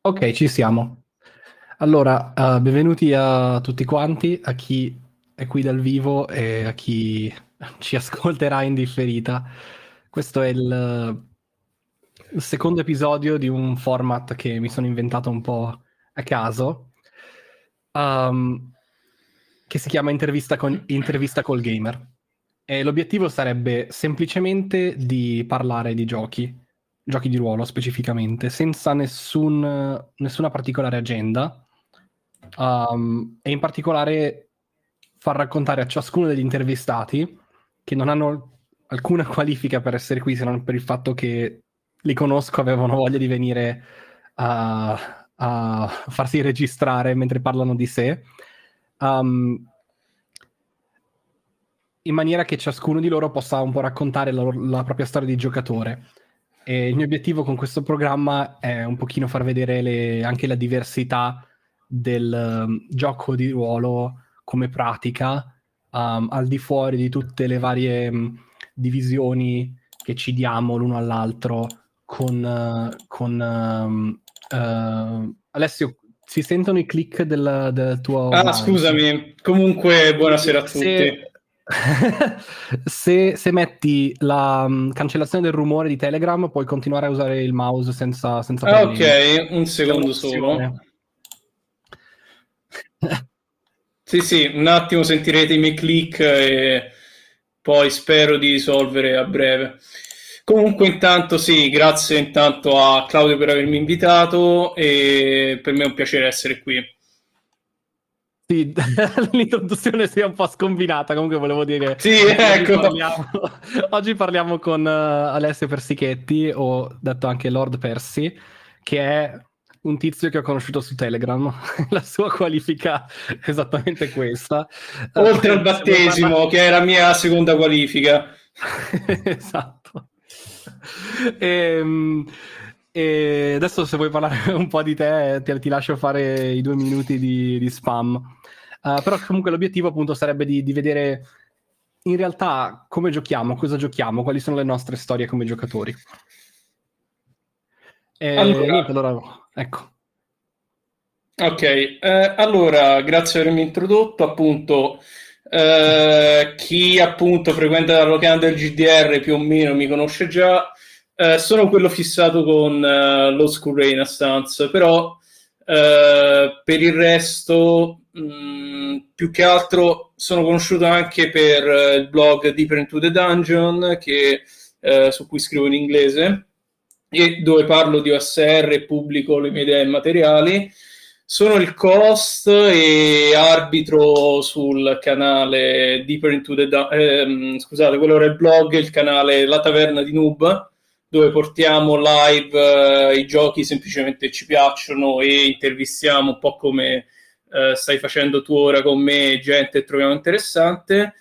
Ok, ci siamo. Allora, uh, benvenuti a tutti quanti, a chi è qui dal vivo e a chi ci ascolterà in differita. Questo è il, il secondo episodio di un format che mi sono inventato un po' a caso, um, che si chiama Intervista, con, Intervista col Gamer. E l'obiettivo sarebbe semplicemente di parlare di giochi giochi di ruolo specificamente, senza nessun, nessuna particolare agenda, um, e in particolare far raccontare a ciascuno degli intervistati, che non hanno alcuna qualifica per essere qui, se non per il fatto che li conosco, avevano voglia di venire a, a farsi registrare mentre parlano di sé, um, in maniera che ciascuno di loro possa un po' raccontare la, la propria storia di giocatore. E il mio obiettivo con questo programma è un pochino far vedere le, anche la diversità del um, gioco di ruolo come pratica, um, al di fuori di tutte le varie um, divisioni che ci diamo l'uno all'altro con... Uh, con uh, Alessio, si sentono i click del, del tuo... Ah, scusami. Comunque, buonasera a tutti. Se se, se, metti la um, cancellazione del rumore di Telegram, puoi continuare a usare il mouse senza, senza ah, Ok, un secondo solo. sì, sì, un attimo sentirete i miei click e poi spero di risolvere a breve. Comunque intanto sì, grazie intanto a Claudio per avermi invitato e per me è un piacere essere qui. Sì, l'introduzione sia un po' scombinata, comunque volevo dire... Sì, ecco. Oggi parliamo, oggi parliamo con uh, Alessio Persichetti, o detto anche Lord Persi, che è un tizio che ho conosciuto su Telegram. La sua qualifica è esattamente questa. Oltre uh, al battesimo, che è la mia seconda qualifica. esatto. E, um, e adesso se vuoi parlare un po' di te, ti, ti lascio fare i due minuti di, di spam. Uh, però comunque l'obiettivo appunto sarebbe di, di, vedere in realtà come giochiamo, cosa giochiamo, quali sono le nostre storie come giocatori. E, allora, niente, allora ecco. Ok, eh, allora grazie per avermi introdotto. Appunto, eh, chi appunto frequenta la locanda del GDR più o meno mi conosce già. Eh, sono quello fissato con uh, Low School Renaissance, però uh, per il resto mh, mm, più che altro sono conosciuto anche per uh, il blog Deeper into the Dungeon che, su cui scrivo in inglese e dove parlo di OSR e pubblico le mie idee materiali. Sono il co-host e arbitro sul canale Deeper into the Dungeon, ehm, scusate, quello era il blog, il canale La Taverna di Noob, dove portiamo live eh, i giochi semplicemente ci piacciono e intervistiamo un po' come eh, stai facendo tu ora con me, gente che troviamo interessante.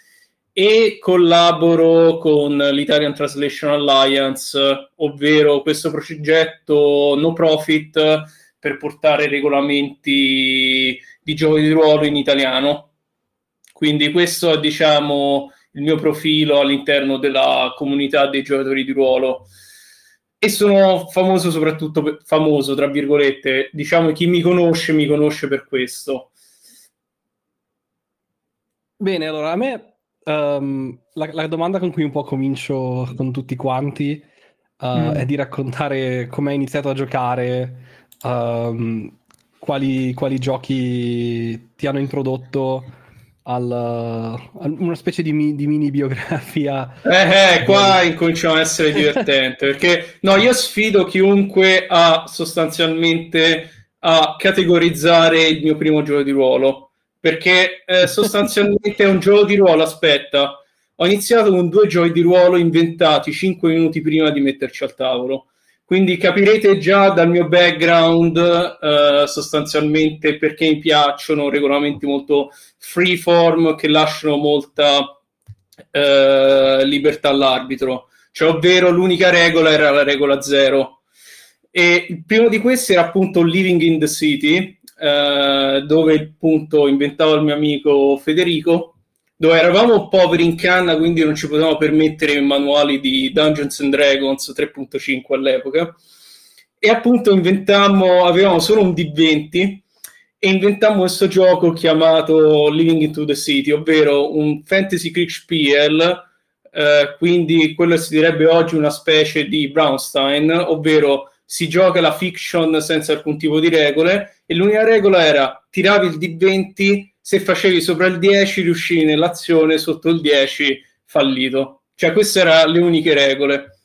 E collaboro con l'Italian Translation Alliance, ovvero questo progetto no profit per portare regolamenti di giochi di ruolo in italiano. Quindi questo è diciamo il mio profilo all'interno della comunità dei giocatori di ruolo e sono famoso soprattutto per, famoso tra virgolette diciamo chi mi conosce mi conosce per questo bene allora a me um, la, la, domanda con cui un po' comincio con tutti quanti uh, mm. è di raccontare come hai iniziato a giocare um, quali, quali giochi ti hanno introdotto al, a una specie di, mi, di, mini biografia. Eh, eh, qua incominciamo a essere divertente perché no, io sfido chiunque a sostanzialmente a categorizzare il mio primo gioco di ruolo perché eh, sostanzialmente è un gioco di ruolo. Aspetta, ho iniziato con due giochi di ruolo inventati 5 minuti prima di metterci al tavolo. Quindi capirete già dal mio background eh, sostanzialmente perché mi piacciono regolamenti molto freeform che lasciano molta eh, libertà all'arbitro. Cioè, ovvero l'unica regola era la regola zero. E il primo di questi era appunto Living in the City, eh, dove appunto inventavo il mio amico Federico, dove eravamo poveri in canna, quindi non ci potevamo permettere manuali di Dungeons and Dragons 3.5 all'epoca. e appunto inventammo, avevamo solo un D20 e inventammo questo gioco chiamato Living into the City, ovvero un fantasy Kriegspiel, eh, quindi quello si direbbe oggi una specie di Brownstein, ovvero si gioca la fiction senza alcun tipo di regole e l'unica regola era tiravi il D20, se facevi sopra il 10 riuscivi nell'azione, sotto il 10 fallito. Cioè queste erano le uniche regole.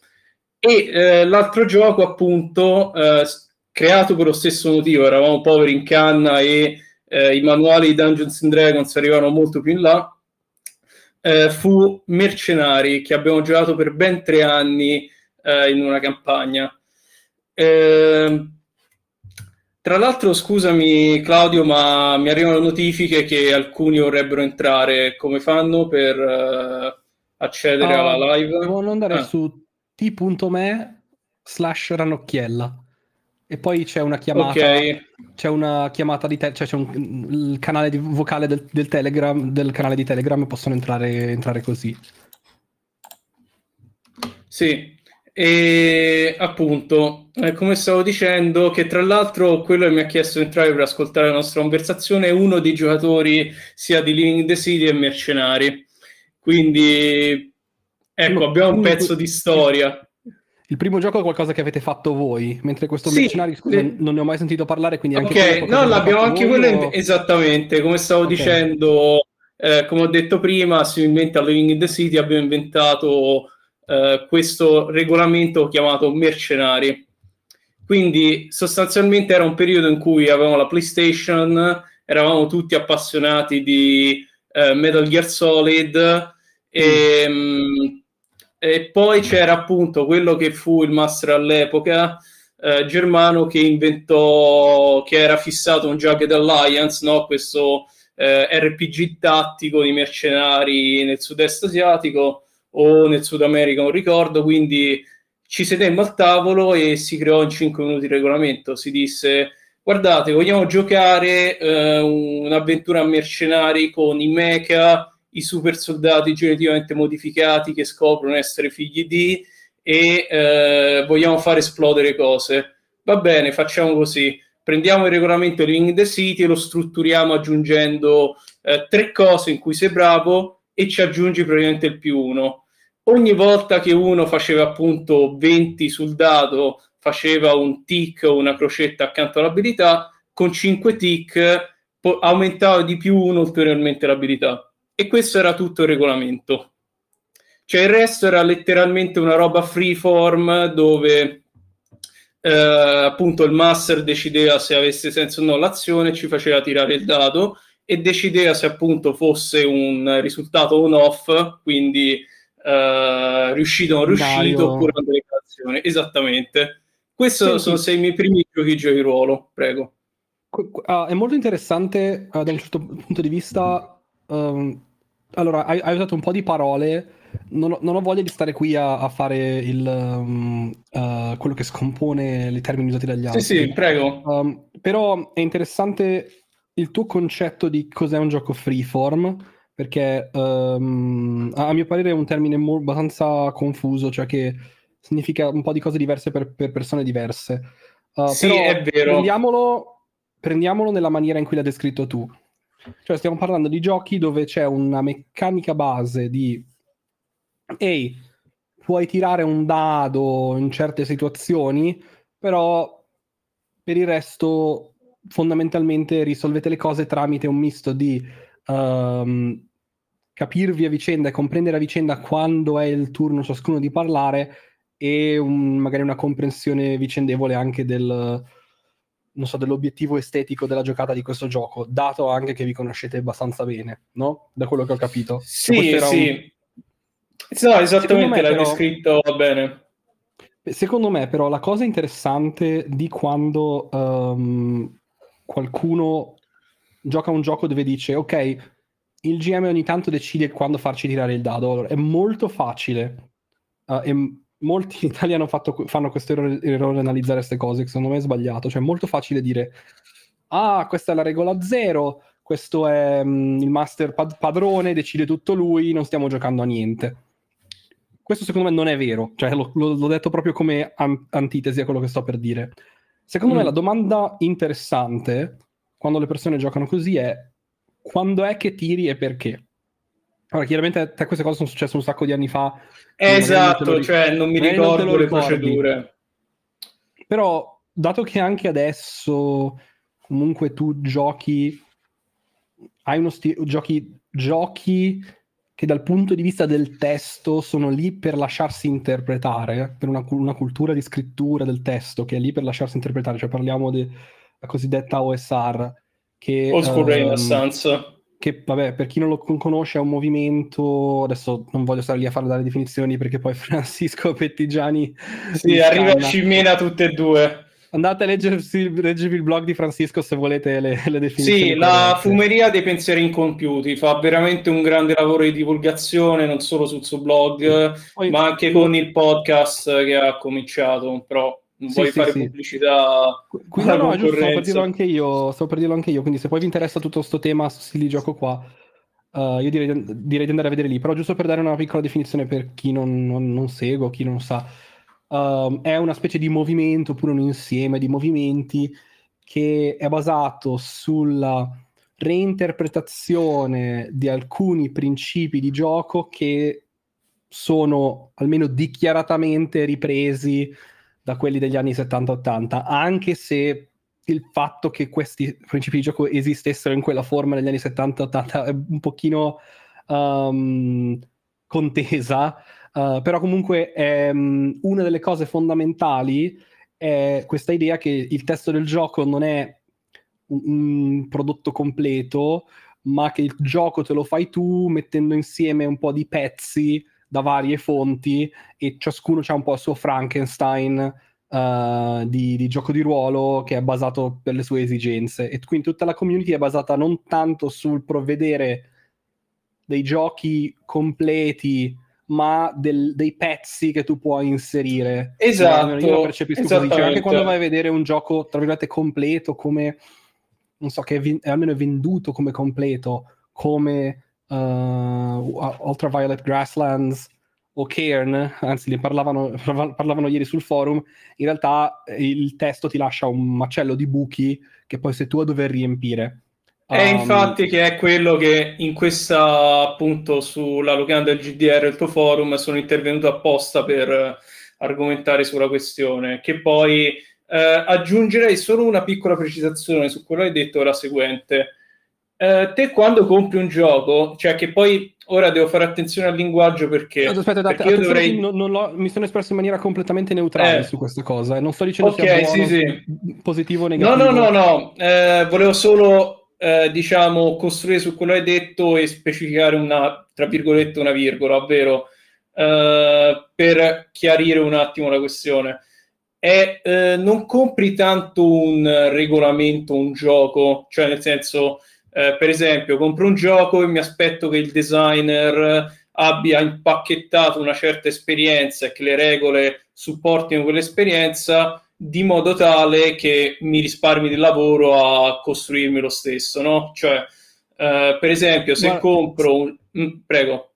E eh, l'altro gioco appunto eh, creato per lo stesso motivo, eravamo poveri in canna e eh, i manuali di Dungeons and Dragons arrivavano molto più in là, eh, fu Mercenari, che abbiamo giocato per ben tre anni eh, in una campagna. Eh, tra l'altro, scusami Claudio, ma mi arrivano notifiche che alcuni vorrebbero entrare. Come fanno per uh, accedere uh, alla live? Devono andare ah. su t.me slash ranocchiella e poi c'è una chiamata okay. c'è una chiamata di te- cioè c'è un, il canale di vocale del, del, Telegram del canale di Telegram possono entrare, entrare così sì e appunto eh, come stavo dicendo che tra l'altro quello che mi ha chiesto di entrare per ascoltare la nostra conversazione è uno dei giocatori sia di Living the City e Mercenari quindi ecco abbiamo un pezzo di storia il primo gioco è qualcosa che avete fatto voi, mentre questo sì, mercenario, scusa, sì. non ne ho mai sentito parlare, quindi anche Ok, no, l'abbiamo anche quello o... esattamente, come stavo okay. dicendo, eh, come ho detto prima, similmente a Living in the City abbiamo inventato eh, questo regolamento chiamato mercenari. Quindi sostanzialmente era un periodo in cui avevamo la PlayStation, eravamo tutti appassionati di eh, Metal Gear Solid e mm. e poi c'era appunto quello che fu il master all'epoca, eh, Germano, che inventò, che era fissato un Jagged Alliance, no? questo eh, RPG tattico di mercenari nel sud-est asiatico o nel Sud America, non ricordo, quindi ci sedemmo al tavolo e si creò in 5 minuti il regolamento, si disse guardate, vogliamo giocare eh, un'avventura a mercenari con i mecha i super soldati geneticamente modificati che scoprono essere figli di e eh, vogliamo far esplodere cose. Va bene, facciamo così. Prendiamo il regolamento di Living the City e lo strutturiamo aggiungendo eh, tre cose in cui sei bravo e ci aggiungi praticamente il più uno. Ogni volta che uno faceva appunto 20 sul dado, faceva un tick o una crocetta accanto all'abilità, con 5 tick po- aumentava di più uno ulteriormente l'abilità e questo era tutto il regolamento. Cioè il resto era letteralmente una roba freeform dove eh, appunto il master decideva se avesse senso o no l'azione, ci faceva tirare il dado e decideva se appunto fosse un risultato on-off, quindi eh, riuscito o non riuscito, oppure una delegazione. Esattamente. Questi sono sei miei primi giochi di ruolo, prego. Uh, è molto interessante uh, da un certo punto di vista Um, allora, hai, hai, usato un po' di parole. Non ho, non ho voglia di stare qui a, a fare il, um, uh, quello che scompone i termini usati dagli altri. Sì, sì, prego. Um, però è interessante il tuo concetto di cos'è un gioco freeform, perché um, a mio parere è un termine mo- abbastanza confuso, cioè che significa un po' di cose diverse per, per persone diverse. Uh, sì, è vero. Prendiamolo, prendiamolo nella maniera in cui l'hai descritto tu. Cioè stiamo parlando di giochi dove c'è una meccanica base di ehi, puoi tirare un dado in certe situazioni, però per il resto fondamentalmente risolvete le cose tramite un misto di um, capirvi a vicenda e comprendere a vicenda quando è il turno ciascuno di parlare e un, magari una comprensione vicendevole anche del, non so, dell'obiettivo estetico della giocata di questo gioco, dato anche che vi conoscete abbastanza bene, no? Da quello che ho capito. Sì, sì. Un... No, esattamente, l'hai però... descritto bene. Secondo me, però, la cosa interessante di quando um, qualcuno gioca un gioco dove dice, ok, il GM ogni tanto decide quando farci tirare il dado, allora, è molto facile uh, è molti in Italia hanno fatto, fanno questo errore, errore analizzare queste cose, che secondo me è sbagliato. Cioè, è molto facile dire: Ah, questa è la regola zero, questo è um, il master pad- padrone, decide tutto lui, non stiamo giocando a niente. questo secondo me non è vero, cioè lo, lo, l'ho detto proprio come an- antitesi a quello che sto per dire. Secondo mm. me la domanda interessante quando le persone giocano così è quando è che tiri e perché? Allora, chiaramente te queste cose sono successe un sacco di anni fa. Esatto, non cioè non mi ricordo non le procedure. Però, dato che anche adesso comunque tu giochi, hai uno stile, giochi, giochi che dal punto di vista del testo sono lì per lasciarsi interpretare, per una, una cultura di scrittura del testo che è lì per lasciarsi interpretare, cioè parliamo della cosiddetta OSR. Che, Old School um, Renaissance. Che, vabbè, per chi non lo conosce è un movimento, adesso non voglio stare lì a fare delle definizioni perché poi Francisco Pettigiani... Sì, arriva e ci mena tutte e due andate a leggersi, leggervi il blog di Francisco se volete le, le definizioni. Sì, la fumeria dei pensieri incompiuti fa veramente un grande lavoro di divulgazione, non solo sul suo blog, Poi, ma anche con il podcast che ha cominciato, però non sì, vuoi sì, fare sì. pubblicità quindi no, giusto, stavo per dirlo anche io stavo per dirlo anche io. Quindi se poi vi interessa tutto questo tema su stili di gioco qua uh, io direi, direi, di andare a vedere lì. Però giusto per dare una piccola definizione per chi non, non, non segue chi non sa um, è una specie di movimento, oppure un insieme di movimenti che è basato sulla reinterpretazione di alcuni principi di gioco che sono almeno dichiaratamente ripresi da quelli degli anni 70-80, anche se il fatto che questi principi di gioco esistessero in quella forma negli anni 70-80 è un pochino um, contesa, Uh, però comunque um, una delle cose fondamentali è questa idea che il testo del gioco non è un, un prodotto completo, ma che il gioco te lo fai tu mettendo insieme un po' di pezzi da varie fonti e ciascuno ha un po' il suo Frankenstein uh, di, di, gioco di ruolo che è basato per le sue esigenze. E quindi tutta la community è basata non tanto sul provvedere dei giochi completi ma del, dei pezzi che tu puoi inserire. Esatto. Io lo percepisco così. Cioè, anche quando vai a vedere un gioco, tra virgolette, completo, come non so, che è, vi- è almeno venduto come completo, come uh, Ultraviolet Grasslands o Cairn, anzi ne parlavano, parlavano ieri sul forum, in realtà il testo ti lascia un macello di buchi che poi sei tu a dover riempire. È um, infatti che è quello che in questa appunto sulla locanda del GDR, il tuo forum, sono intervenuto apposta per argomentare sulla questione, che poi eh, aggiungerei solo una piccola precisazione su quello che hai detto, la seguente. Eh, te quando compri un gioco, cioè che poi ora devo fare attenzione al linguaggio perché, aspetta, perché io dovrei... non, non mi sono espresso in maniera completamente neutrale eh. su questa cosa, non sto dicendo okay, sia buono, sì, sì. positivo o negativo. No, no, no, no, eh, volevo solo eh, diciamo, costruire su quello che hai detto e specificare una, tra virgolette, una virgola, ovvero eh, per chiarire un attimo la questione. È, eh, non compri tanto un regolamento, un gioco, cioè nel senso, eh, per esempio, compro un gioco e mi aspetto che il designer abbia impacchettato una certa esperienza e che le regole supportino quell'esperienza di modo tale che mi risparmi del lavoro a costruirmi lo stesso, no? Cioè, eh, per esempio, se Guarda, compro un... Mm, prego.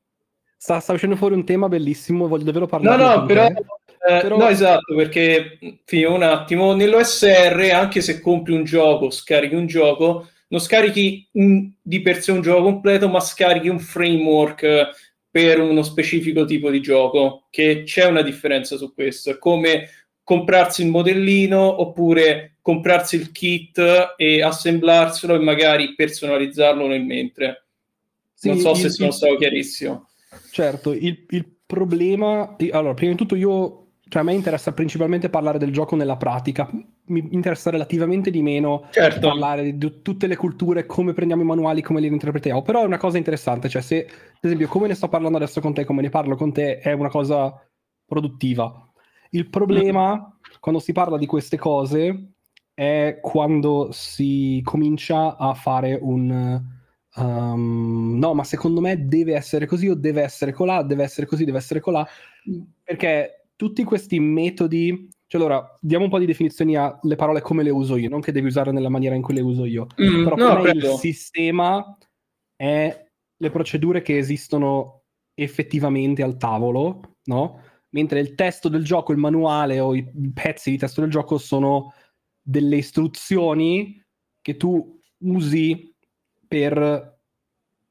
Sta, sta uscendo fuori un tema bellissimo, voglio davvero parlare. No, no, però, eh, però... No, esatto, perché, fino un attimo, nell'OSR, anche se compri un gioco, scarichi un gioco, non scarichi un, di per sé un gioco completo, ma scarichi un framework per uno specifico tipo di gioco, che c'è una differenza su questo. È come comprarsi il modellino oppure comprarsi il kit e assemblarselo e magari personalizzarlo nel mentre. Sì, non so il, se sono il, stato chiarissimo. Certo, il, il, problema... Allora, prima di tutto io... Cioè, a me interessa principalmente parlare del gioco nella pratica. Mi interessa relativamente di meno certo. parlare di tutte le culture, come prendiamo i manuali, come li interpretiamo. Però è una cosa interessante. Cioè, se, ad esempio, come ne sto parlando adesso con te, come ne parlo con te, è una cosa produttiva il problema quando si parla di queste cose è quando si comincia a fare un um, no, ma secondo me deve essere così o deve essere colà, deve essere così, deve essere colà, perché tutti questi metodi cioè, allora, diamo un po' di definizioni alle parole come le uso io, non che devi usare nella maniera in cui le uso io. Mm, però no, il sistema è le procedure che esistono effettivamente al tavolo, no? Mentre il testo del gioco, il manuale o i pezzi di testo del gioco sono delle istruzioni che tu usi per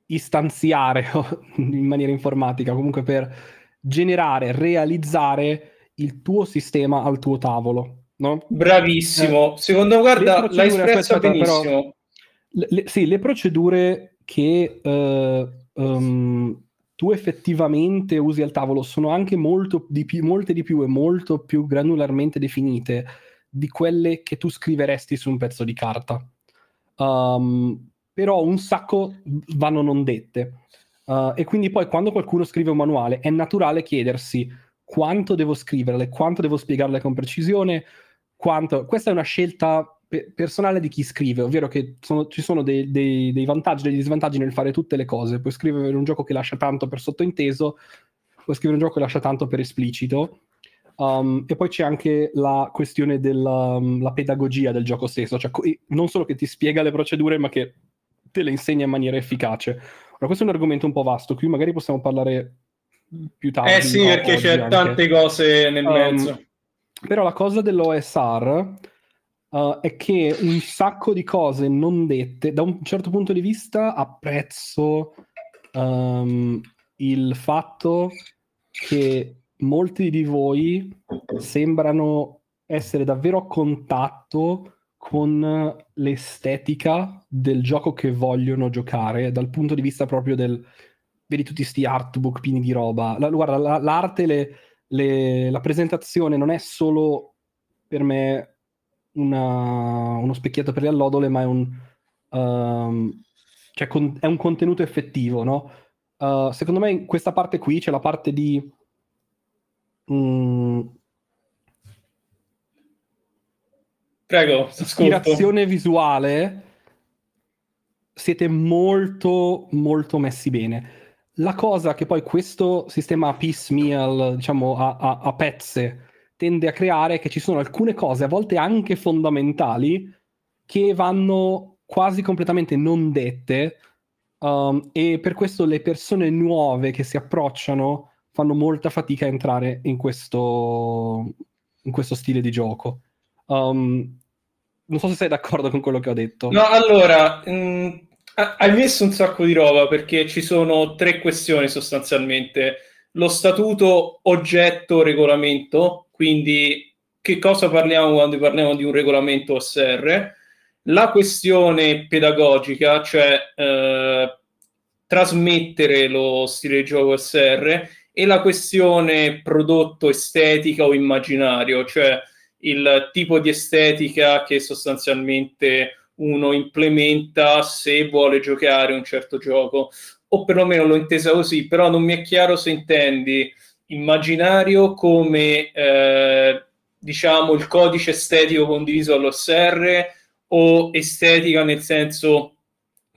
istanziare in maniera informatica, comunque per generare, realizzare il tuo sistema al tuo tavolo. No? Bravissimo, eh, secondo me guarda, l'hai espresso benissimo. Però, le, sì, le procedure che uh, um, tu effettivamente usi al tavolo sono anche molto di più, molte di più e molto più granularmente definite di quelle che tu scriveresti su un pezzo di carta. Um, però un sacco vanno non dette. Uh, e quindi poi quando qualcuno scrive un manuale è naturale chiedersi quanto devo scriverle, quanto devo spiegarle con precisione, quanto... Questa è una scelta pe- personale di chi scrive, ovvero che sono, ci sono dei, dei, dei vantaggi e degli svantaggi nel fare tutte le cose. Puoi scrivere un gioco che lascia tanto per sottointeso, puoi scrivere un gioco che lascia tanto per esplicito. Um, e poi c'è anche la questione della um, pedagogia del gioco stesso, cioè non solo che ti spiega le procedure, ma che te le insegna in maniera efficace. Ora, questo è un argomento un po' vasto, qui magari possiamo parlare più tardi. Eh sì, perché c'è anche. tante cose nel um, mezzo. Però la cosa dell'OSR uh, è che un sacco di cose non dette, da un certo punto di vista apprezzo um, il fatto che molti di voi sembrano essere davvero a contatto con l'estetica del gioco che vogliono giocare, dal punto di vista proprio del... Vedi tutti questi artbook pieni di roba. La, guarda, la, l'arte, le, le, la presentazione non è solo per me una, uno specchietto per le allodole, ma è un, um, cioè con, è un contenuto effettivo, no? Uh, secondo me in questa parte qui c'è la parte di... Mm, Prego, ispirazione visuale siete molto molto messi bene. La cosa che poi questo sistema piecemeal, diciamo a, a, a pezze, tende a creare che ci sono alcune cose, a volte anche fondamentali, che vanno quasi completamente non dette um, e per questo le persone nuove che si approcciano fanno molta fatica a entrare in questo, in questo stile di gioco. Um, non so se sei d'accordo con quello che ho detto. No, allora, mh, mm, hai messo un sacco di roba perché ci sono tre questioni sostanzialmente. Lo statuto oggetto regolamento, quindi che cosa parliamo quando parliamo di un regolamento OSR? La questione pedagogica, cioè eh, trasmettere lo stile di gioco OSR, e la questione prodotto estetica o immaginario, cioè il tipo di estetica che sostanzialmente uno implementa se vuole giocare un certo gioco, o perlomeno l'ho intesa così, però non mi è chiaro se intendi immaginario come eh, diciamo il codice estetico condiviso all'OSR o estetica nel senso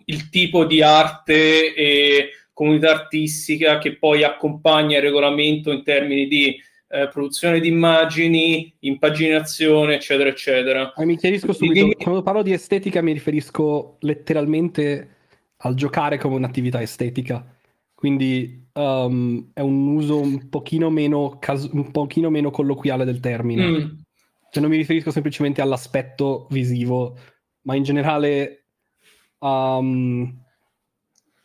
il tipo di arte e comunità artistica che poi accompagna il regolamento in termini di eh, produzione di immagini, impaginazione, eccetera, eccetera. Ah, mi chiarisco subito, Quindi... quando parlo di estetica mi riferisco letteralmente al giocare come un'attività estetica. Quindi um, è un uso un pochino meno, cas- un pochino meno colloquiale del termine. Mm. Cioè non mi riferisco semplicemente all'aspetto visivo, ma in generale um,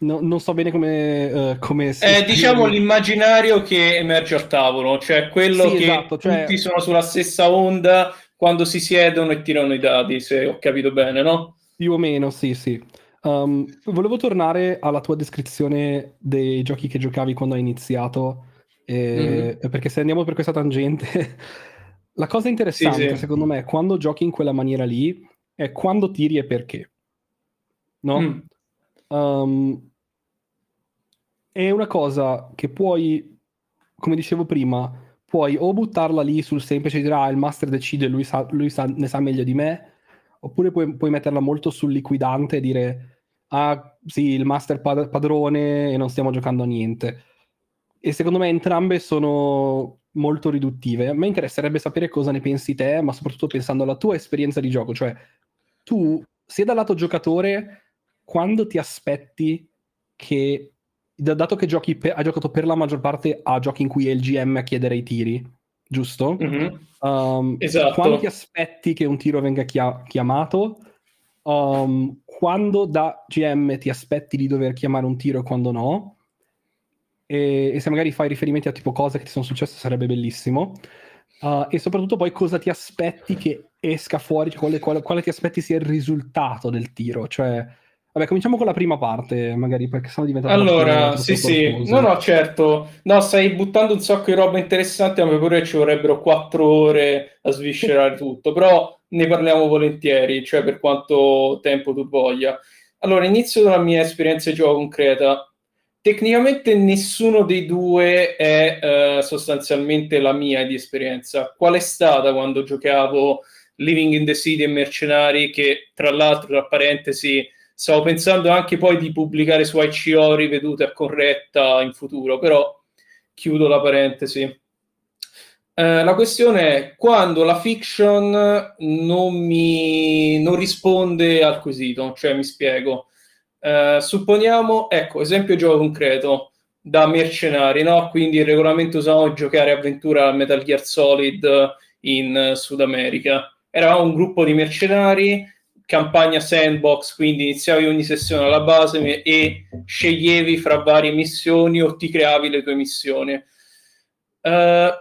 No, non so bene come, uh, come si eh, diciamo l'immaginario che emerge al tavolo, cioè quello sì, che esatto, cioè... tutti sono sulla stessa onda quando si siedono e tirano i dati, se ho capito bene, no? Più o meno, sì, sì. Um, volevo tornare alla tua descrizione dei giochi che giocavi quando hai iniziato, eh, mm-hmm. perché se andiamo per questa tangente, la cosa interessante sì, sì. secondo me quando giochi in quella maniera lì è quando tiri e perché. No? Mm. Um, è una cosa che puoi, come dicevo prima, puoi o buttarla lì sul semplice dire ah il master decide, lui, sa, lui sa, ne sa meglio di me, oppure puoi, puoi, metterla molto sul liquidante e dire ah sì il master pad- padrone e non stiamo giocando a niente. E secondo me entrambe sono molto riduttive. A me interesserebbe sapere cosa ne pensi te, ma soprattutto pensando alla tua esperienza di gioco, cioè tu sia dal lato giocatore quando ti aspetti che dato che giochi per, hai giocato per la maggior parte a giochi in cui è il GM a chiedere i tiri, giusto? Mhm. Um, Esatto. Quando ti aspetti che un tiro venga chia- chiamato? Um, quando da GM ti aspetti di dover chiamare un tiro e quando no? E, e se magari fai riferimenti a tipo cose che ti sono successe sarebbe bellissimo. Uh, e soprattutto poi cosa ti aspetti che esca fuori, cioè quale, quale- quale ti aspetti sia il risultato del tiro. Cioè, vabbè, cominciamo con la prima parte, magari perché sennò diventa Allora, sì, sì, no, no, certo, no, stai buttando un sacco di roba interessante, a me pure ci vorrebbero quattro ore a sviscerare tutto, però ne parliamo volentieri, cioè per quanto tempo tu voglia. Allora, inizio dalla mia esperienza di gioco concreta. Tecnicamente nessuno dei due è eh, sostanzialmente la mia di esperienza. Qual è stata quando giocavo Living in the City e Mercenari, che tra l'altro, tra parentesi, stavo pensando anche poi di pubblicare su ICO rivedute a corretta in futuro, però chiudo la parentesi. Eh, la questione è quando la fiction non mi non risponde al quesito, cioè mi spiego. Eh, supponiamo, ecco, esempio gioco concreto da mercenari, no? Quindi il regolamento usavamo giocare avventura a Metal Gear Solid in Sud America. Eravamo un gruppo di mercenari, campagna sandbox, quindi iniziavi ogni sessione alla base e sceglievi fra varie missioni o ti creavi le tue missioni. Eh,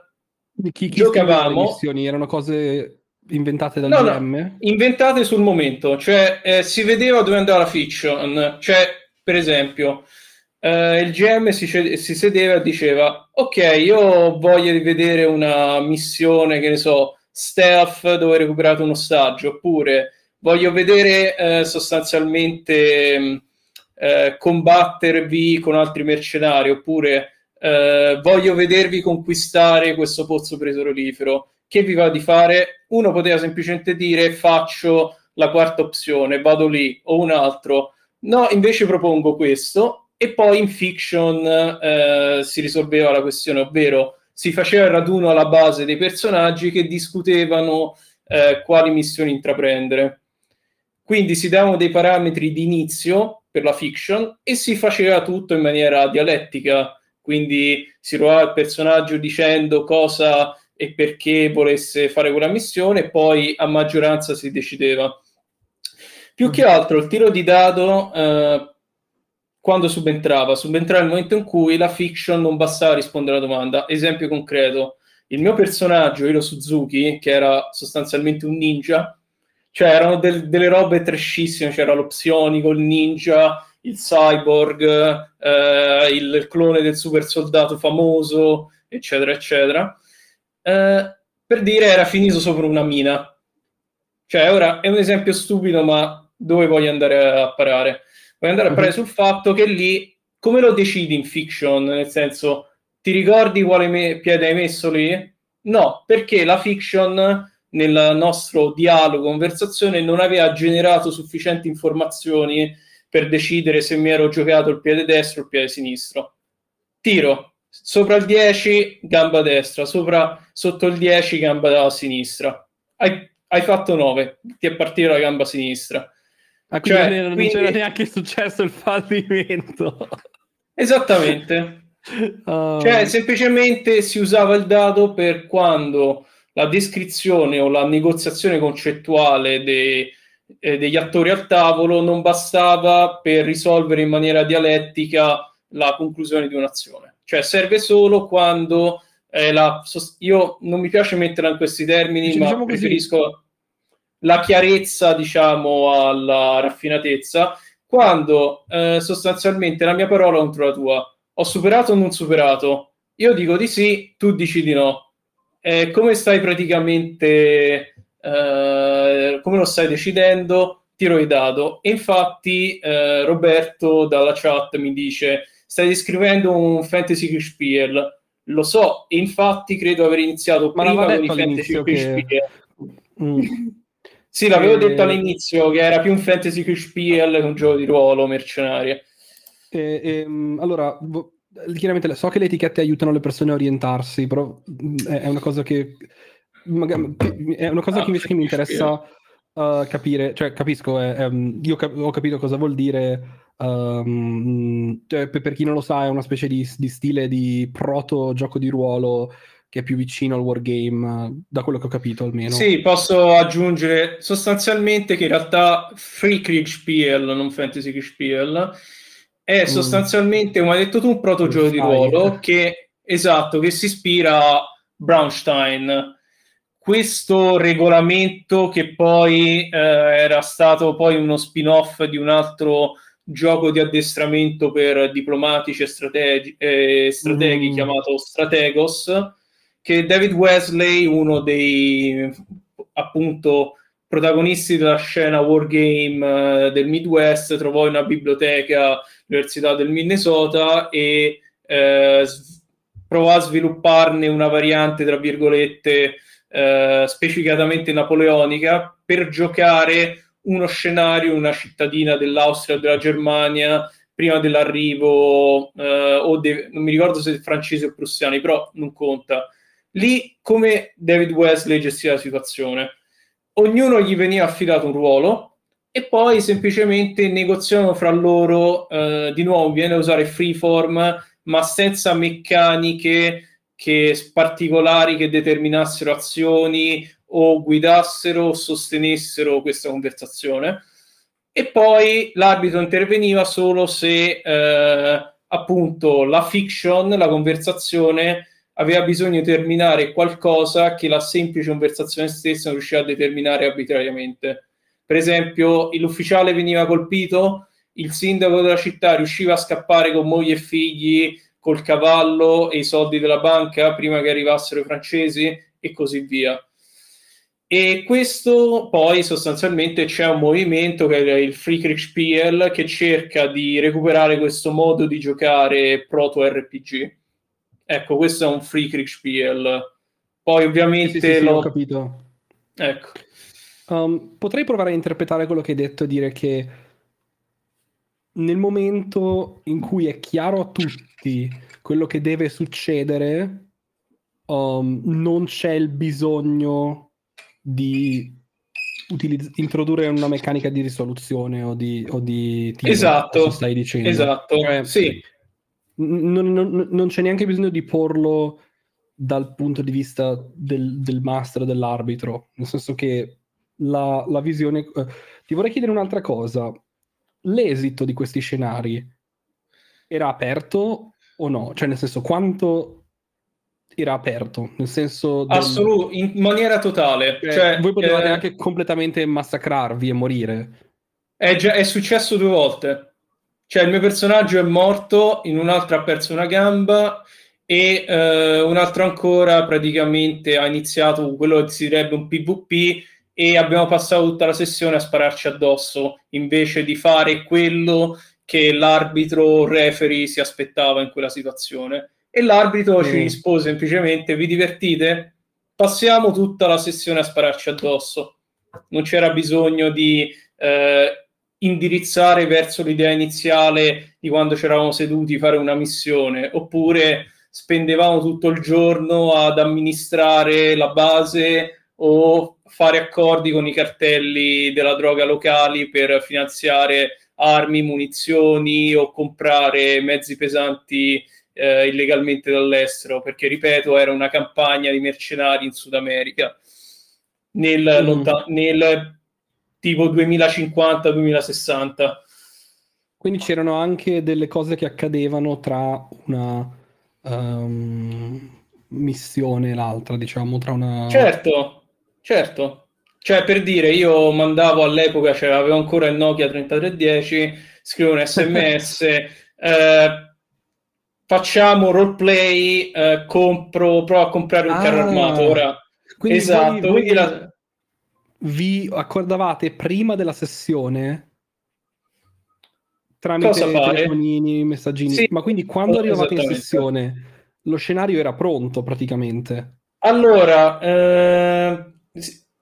Chi, chi Giocavamo- scriveva le missioni erano cose inventate dal No, no, GM? inventate sul momento, cioè eh, si vedeva dove andava la fiction, cioè per esempio eh, il GM si, si sedeva e diceva ok io voglio vedere una missione che ne so stealth dove recuperate un ostaggio oppure voglio vedere eh, sostanzialmente mh, eh, combattervi con altri mercenari oppure eh, voglio vedervi conquistare questo pozzo petrolifero che vi va di fare? Uno poteva semplicemente dire faccio la quarta opzione, vado lì, o un altro. No, invece propongo questo e poi in fiction eh, si risolveva la questione, ovvero si faceva il raduno alla base dei personaggi che discutevano eh, quali missioni intraprendere. Quindi si davano dei parametri di inizio per la fiction e si faceva tutto in maniera dialettica, quindi si trovava il personaggio dicendo cosa e perché volesse fare quella missione, e poi a maggioranza si decideva. Più che altro il tiro di dado, eh, quando subentrava? Subentrava nel momento in cui la fiction non bastava rispondere alla domanda. Esempio concreto, il mio personaggio, Hiro Suzuki, che era sostanzialmente un ninja, cioè erano del- delle robe trashissime, c'era lo psionico, il ninja, il cyborg, eh, il clone del super soldato famoso, eccetera, eccetera. Eh, per dire era finito sopra una mina. Cioè, ora è un esempio stupido, ma dove voglio andare a parare? Voglio andare a parare sul fatto che lì, come lo decidi in fiction? Nel senso, ti ricordi quale me- piede hai messo lì? No, perché la fiction nel nostro dialogo, conversazione, non aveva generato sufficienti informazioni per decidere se mi ero giocato il piede destro o il piede sinistro. Tiro, sopra il 10, gamba destra, sopra, sotto il 10, gamba sinistra. Hai, hai fatto 9, ti è partita la gamba sinistra. Quindi Cioè, non quindi- c'era neanche successo il fallimento. Esattamente. Ah, Cioè, semplicemente si usava il dado per quando la descrizione o la negoziazione concettuale de- eh, degli attori al tavolo non bastava per risolvere in maniera dialettica la conclusione di un'azione. Cioè, serve solo quando eh, la io non mi piace metterla in questi termini, Dic- ma diciamo così. preferisco la chiarezza, diciamo, alla raffinatezza, quando eh, sostanzialmente la mia parola contro la tua ho superato o non superato? Io dico di sì, tu dici di no. Eh, come stai praticamente, eh, come lo stai decidendo? Tiro il dado. E infatti eh, Roberto dalla chat mi dice, stai descrivendo un fantasy spiel. Lo so, e infatti credo aver iniziato Ma prima con i fantasy che- spiel. mm. Sì, l'avevo Eh, detto all'inizio che era più un fantasy spiel che un gioco di ruolo mercenario. E- ehm, allora, vo- chiaramente so che le etichette aiutano le persone a orientarsi, però mm, è, una cosa che magari- è una cosa Ah, che invece che mi interessa uh, capire, cioè capisco, è- è, um, io cap- ho capito cosa vuol dire Um, per chi non lo sa, è una specie di, di, stile di proto gioco di ruolo che è più vicino al wargame, da quello che ho capito almeno. Sì, posso aggiungere sostanzialmente che in realtà Free Kriegspiel, non Fantasy Kriegspiel, è mm. sostanzialmente, come hai detto tu, un proto gioco di ruolo che, esatto, che si ispira a Braunstein. Questo regolamento che poi eh, era stato poi uno spin-off di un altro gioco di addestramento per diplomatici e strategi, eh, strateghi mm. chiamato Strategos, che David Wesley, uno dei appunto protagonisti della scena wargame uh, del Midwest, trovò in una biblioteca all'Università del Minnesota e uh, provò a svilupparne una variante, tra virgolette, uh, specificatamente napoleonica per giocare uno scenario, una cittadina dell'Austria o della Germania prima dell'arrivo, o de- non mi ricordo se francesi o prussiani, però non conta Lì come David Wesley gestiva la situazione? Ognuno gli veniva affidato un ruolo e poi semplicemente negoziavano fra loro, eh, di nuovo viene a usare freeform, ma senza meccaniche che, particolari che determinassero azioni o guidassero o sostenessero questa conversazione. E poi l'arbitro interveniva solo se eh, appunto la fiction, la conversazione, aveva bisogno di terminare qualcosa che la semplice conversazione stessa non riusciva a determinare arbitrariamente. Per esempio, l'ufficiale veniva colpito, il sindaco della città riusciva a scappare con moglie e figli col cavallo e i soldi della banca prima che arrivassero i francesi e così via. E questo poi sostanzialmente c'è un movimento che è il Friedrichspiel che cerca di recuperare questo modo di giocare proto RPG Ecco, questo è un free Kriegspiel. Poi ovviamente sì, sì, sì, l'ho capito. Ecco. Um, potrei provare a interpretare quello che hai detto, dire che nel momento in cui è chiaro a tutti quello che deve succedere, um, non c'è il bisogno di utilizz- introdurre una meccanica di risoluzione o di, o di tiro, esatto, stai dicendo. Esatto, cioè, sì non, non, non, c'è neanche bisogno di porlo dal punto di vista del, del master, dell'arbitro, nel senso che la, la visione... Eh, ti vorrei chiedere un'altra cosa. L'esito di questi scenari era aperto o no? Cioè, nel senso, quanto era aperto? Nel senso... Del... Assoluto, in maniera totale. Cioè, cioè voi potevate eh... anche completamente massacrarvi e morire. È, già, è successo due volte. Cioè, il mio personaggio è morto, in un altro ha perso una gamba e eh, un altro ancora praticamente ha iniziato quello che si direbbe un PvP e abbiamo passato tutta la sessione a spararci addosso invece di fare quello che l'arbitro o referee si aspettava in quella situazione. E l'arbitro mm. ci rispose semplicemente: Vi divertite? Passiamo tutta la sessione a spararci addosso. Non c'era bisogno di eh, indirizzare verso l'idea iniziale di quando c'eravamo seduti, fare una missione, oppure spendevamo tutto il giorno ad amministrare la base o fare accordi con i cartelli della droga locali per finanziare armi, munizioni o comprare mezzi pesanti eh, illegalmente dall'estero, perché ripeto, era una campagna di mercenari in Sud America. Nel, mm. lontan- nel tipo 2050-2060. Quindi c'erano anche delle cose che accadevano tra una um, missione e l'altra, diciamo, tra una... Certo, certo. Cioè, per dire, io mandavo all'epoca, cioè avevo ancora il Nokia 3310, scrivo un sms, eh, facciamo roleplay, eh, compro, provo a comprare un ah, carro armato. Ora, quindi esatto, voi, voi... quindi la vi accordavate prima della sessione tramite telefonini, messaggini, sì, ma quindi quando arrivavate in sessione lo scenario era pronto praticamente? Allora, eh,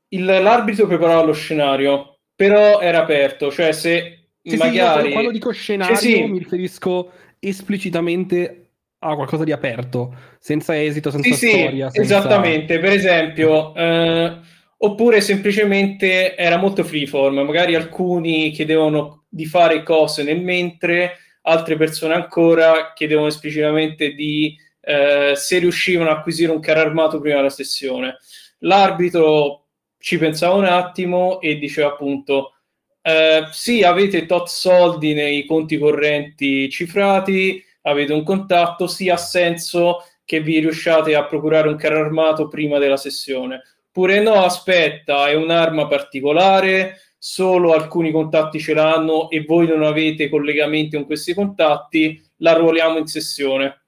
il, l'arbitro preparava lo scenario, però era aperto, cioè se sì, magari... Sì, quando dico scenario sì, mi riferisco esplicitamente a qualcosa di aperto, senza esito, senza sì, storia. Sì, senza... esattamente. Per esempio, eh, oppure semplicemente era molto freeform, magari alcuni chiedevano di fare cose nel mentre, altre persone ancora chiedevano esplicitamente di eh, se riuscivano a acquisire un carro armato prima della sessione. L'arbitro ci pensava un attimo e diceva appunto eh, sì, avete tot soldi nei conti correnti cifrati, avete un contatto, sì, ha senso che vi riusciate a procurare un carro armato prima della sessione. Pure no, aspetta, è un'arma particolare, solo alcuni contatti ce l'hanno e voi non avete collegamenti con questi contatti, la ruoliamo in sessione.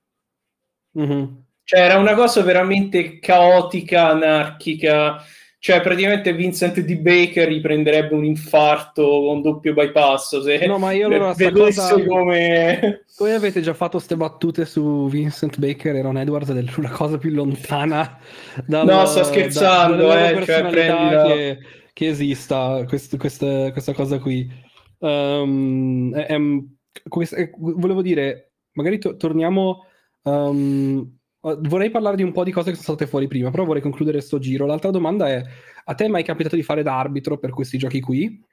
Mm-hmm. Cioè, era una cosa veramente caotica, anarchica cioè praticamente Vincent D. Baker riprenderebbe un infarto con doppio bypass se no ma io allora cosa... come voi avete già fatto queste battute su Vincent Baker e Ron Edwards ed è una cosa più lontana dal, no sto scherzando da, eh, cioè, prendila... che, che, esista quest, quest, questa cosa qui um, è, è, è, volevo dire magari to- torniamo um, Vorrei parlare di un po' di cose che sono state fuori prima, però vorrei concludere questo giro. L'altra domanda è: a te è mai capitato di fare da arbitro per questi giochi qui?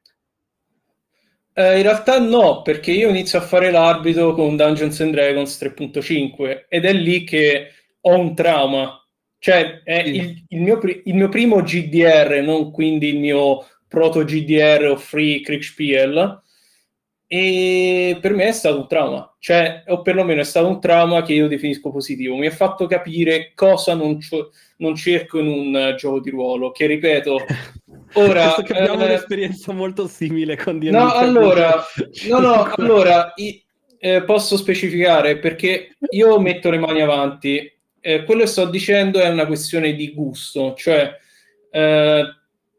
Eh, in realtà no, perché io inizio a fare l'arbitro con Dungeons and Dragons 3.5 ed è lì che ho un trauma. Cioè, è sì. il, il, mio, il, mio, primo GDR, non quindi il mio proto GDR o free Kriegspiel, e per me è stato un trauma, cioè, o perlomeno è stato un trauma che io definisco positivo. Mi ha fatto capire cosa non, non cerco in un gioco di ruolo, che ripeto, ora... che abbiamo eh, un'esperienza molto simile con D&D. No, allora, no, no, allora i, eh, posso specificare perché io metto le mani avanti. Eh, quello che sto dicendo è una questione di gusto, cioè eh,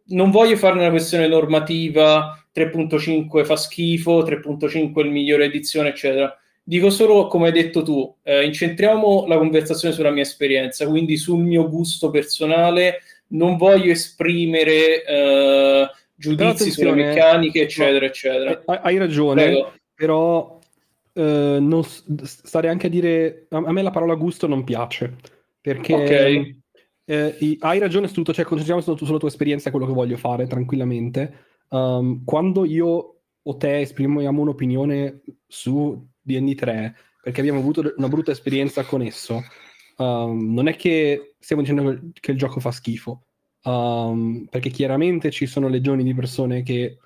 non voglio fare una questione normativa 3.5 fa schifo, 3.5 è il migliore edizione, eccetera. Dico solo, come hai detto tu, eh, incentriamo la conversazione sulla mia esperienza, quindi sul mio gusto personale, non voglio esprimere eh, giudizi sulle meccaniche, eccetera, eccetera. Hai ragione, Prego. però eh, non, stare anche a dire, a me la parola gusto non piace, perché... Okay. Eh, hai ragione su tutto, cioè concentriamoci sulla tua esperienza, quello che voglio fare tranquillamente um, quando io o te esprimiamo un'opinione su DD 3 perché abbiamo avuto una brutta esperienza con esso, um, non è che stiamo dicendo che il gioco fa schifo, um, perché chiaramente ci sono legioni di persone che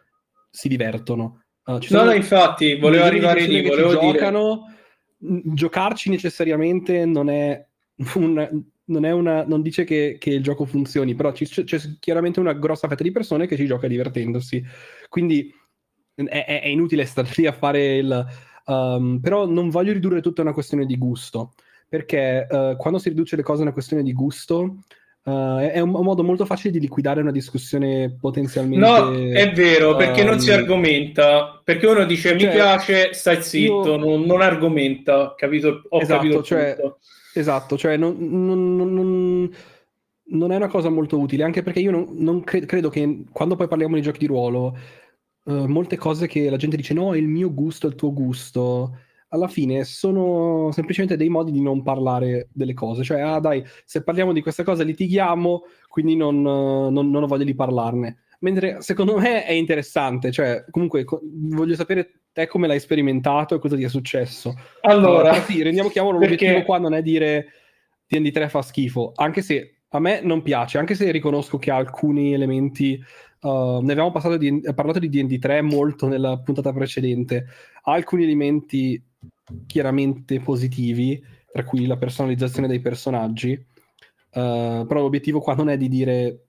si divertono. Uh, no, no, infatti, volevo arrivare lì, volevo dire... Giocano, giocarci necessariamente non è un, non, una, non dice che, che, il gioco funzioni, però c'è, c'è, chiaramente una grossa fetta di persone che ci gioca divertendosi. Quindi è, è inutile stare lì a fare il... Um, però non voglio ridurre tutto a una questione di gusto, perché uh, quando si riduce le cose a una questione di gusto... Uh, è un, un, modo molto facile di liquidare una discussione potenzialmente. No, è vero, perché um, non si ehm, argomenta. Perché uno dice cioè, mi piace, stai zitto, io... non, non, argomenta. Capito? Ho esatto, capito cioè, tutto. Esatto, cioè non, non, non, non, è una cosa molto utile, anche perché io non, cre- credo che quando poi parliamo di giochi di ruolo, uh, molte cose che la gente dice no, è il mio gusto, è il tuo gusto, alla fine sono semplicemente dei modi di non parlare delle cose, cioè ah dai, se parliamo di questa cosa litighiamo, quindi non, non ho voglia di parlarne. Mentre secondo me è interessante, cioè comunque co- voglio sapere te come l'hai sperimentato e cosa ti è successo. Allora, allora sì, rendiamo chiaro, perché... l'obiettivo qua non è dire DD3 fa schifo, anche se a me non piace, anche se riconosco che ha alcuni elementi, uh, ne avevamo di, parlato di D&D3 molto nella puntata precedente, ha alcuni elementi chiaramente positivi, tra cui la personalizzazione dei personaggi, uh, però l'obiettivo qua non è di dire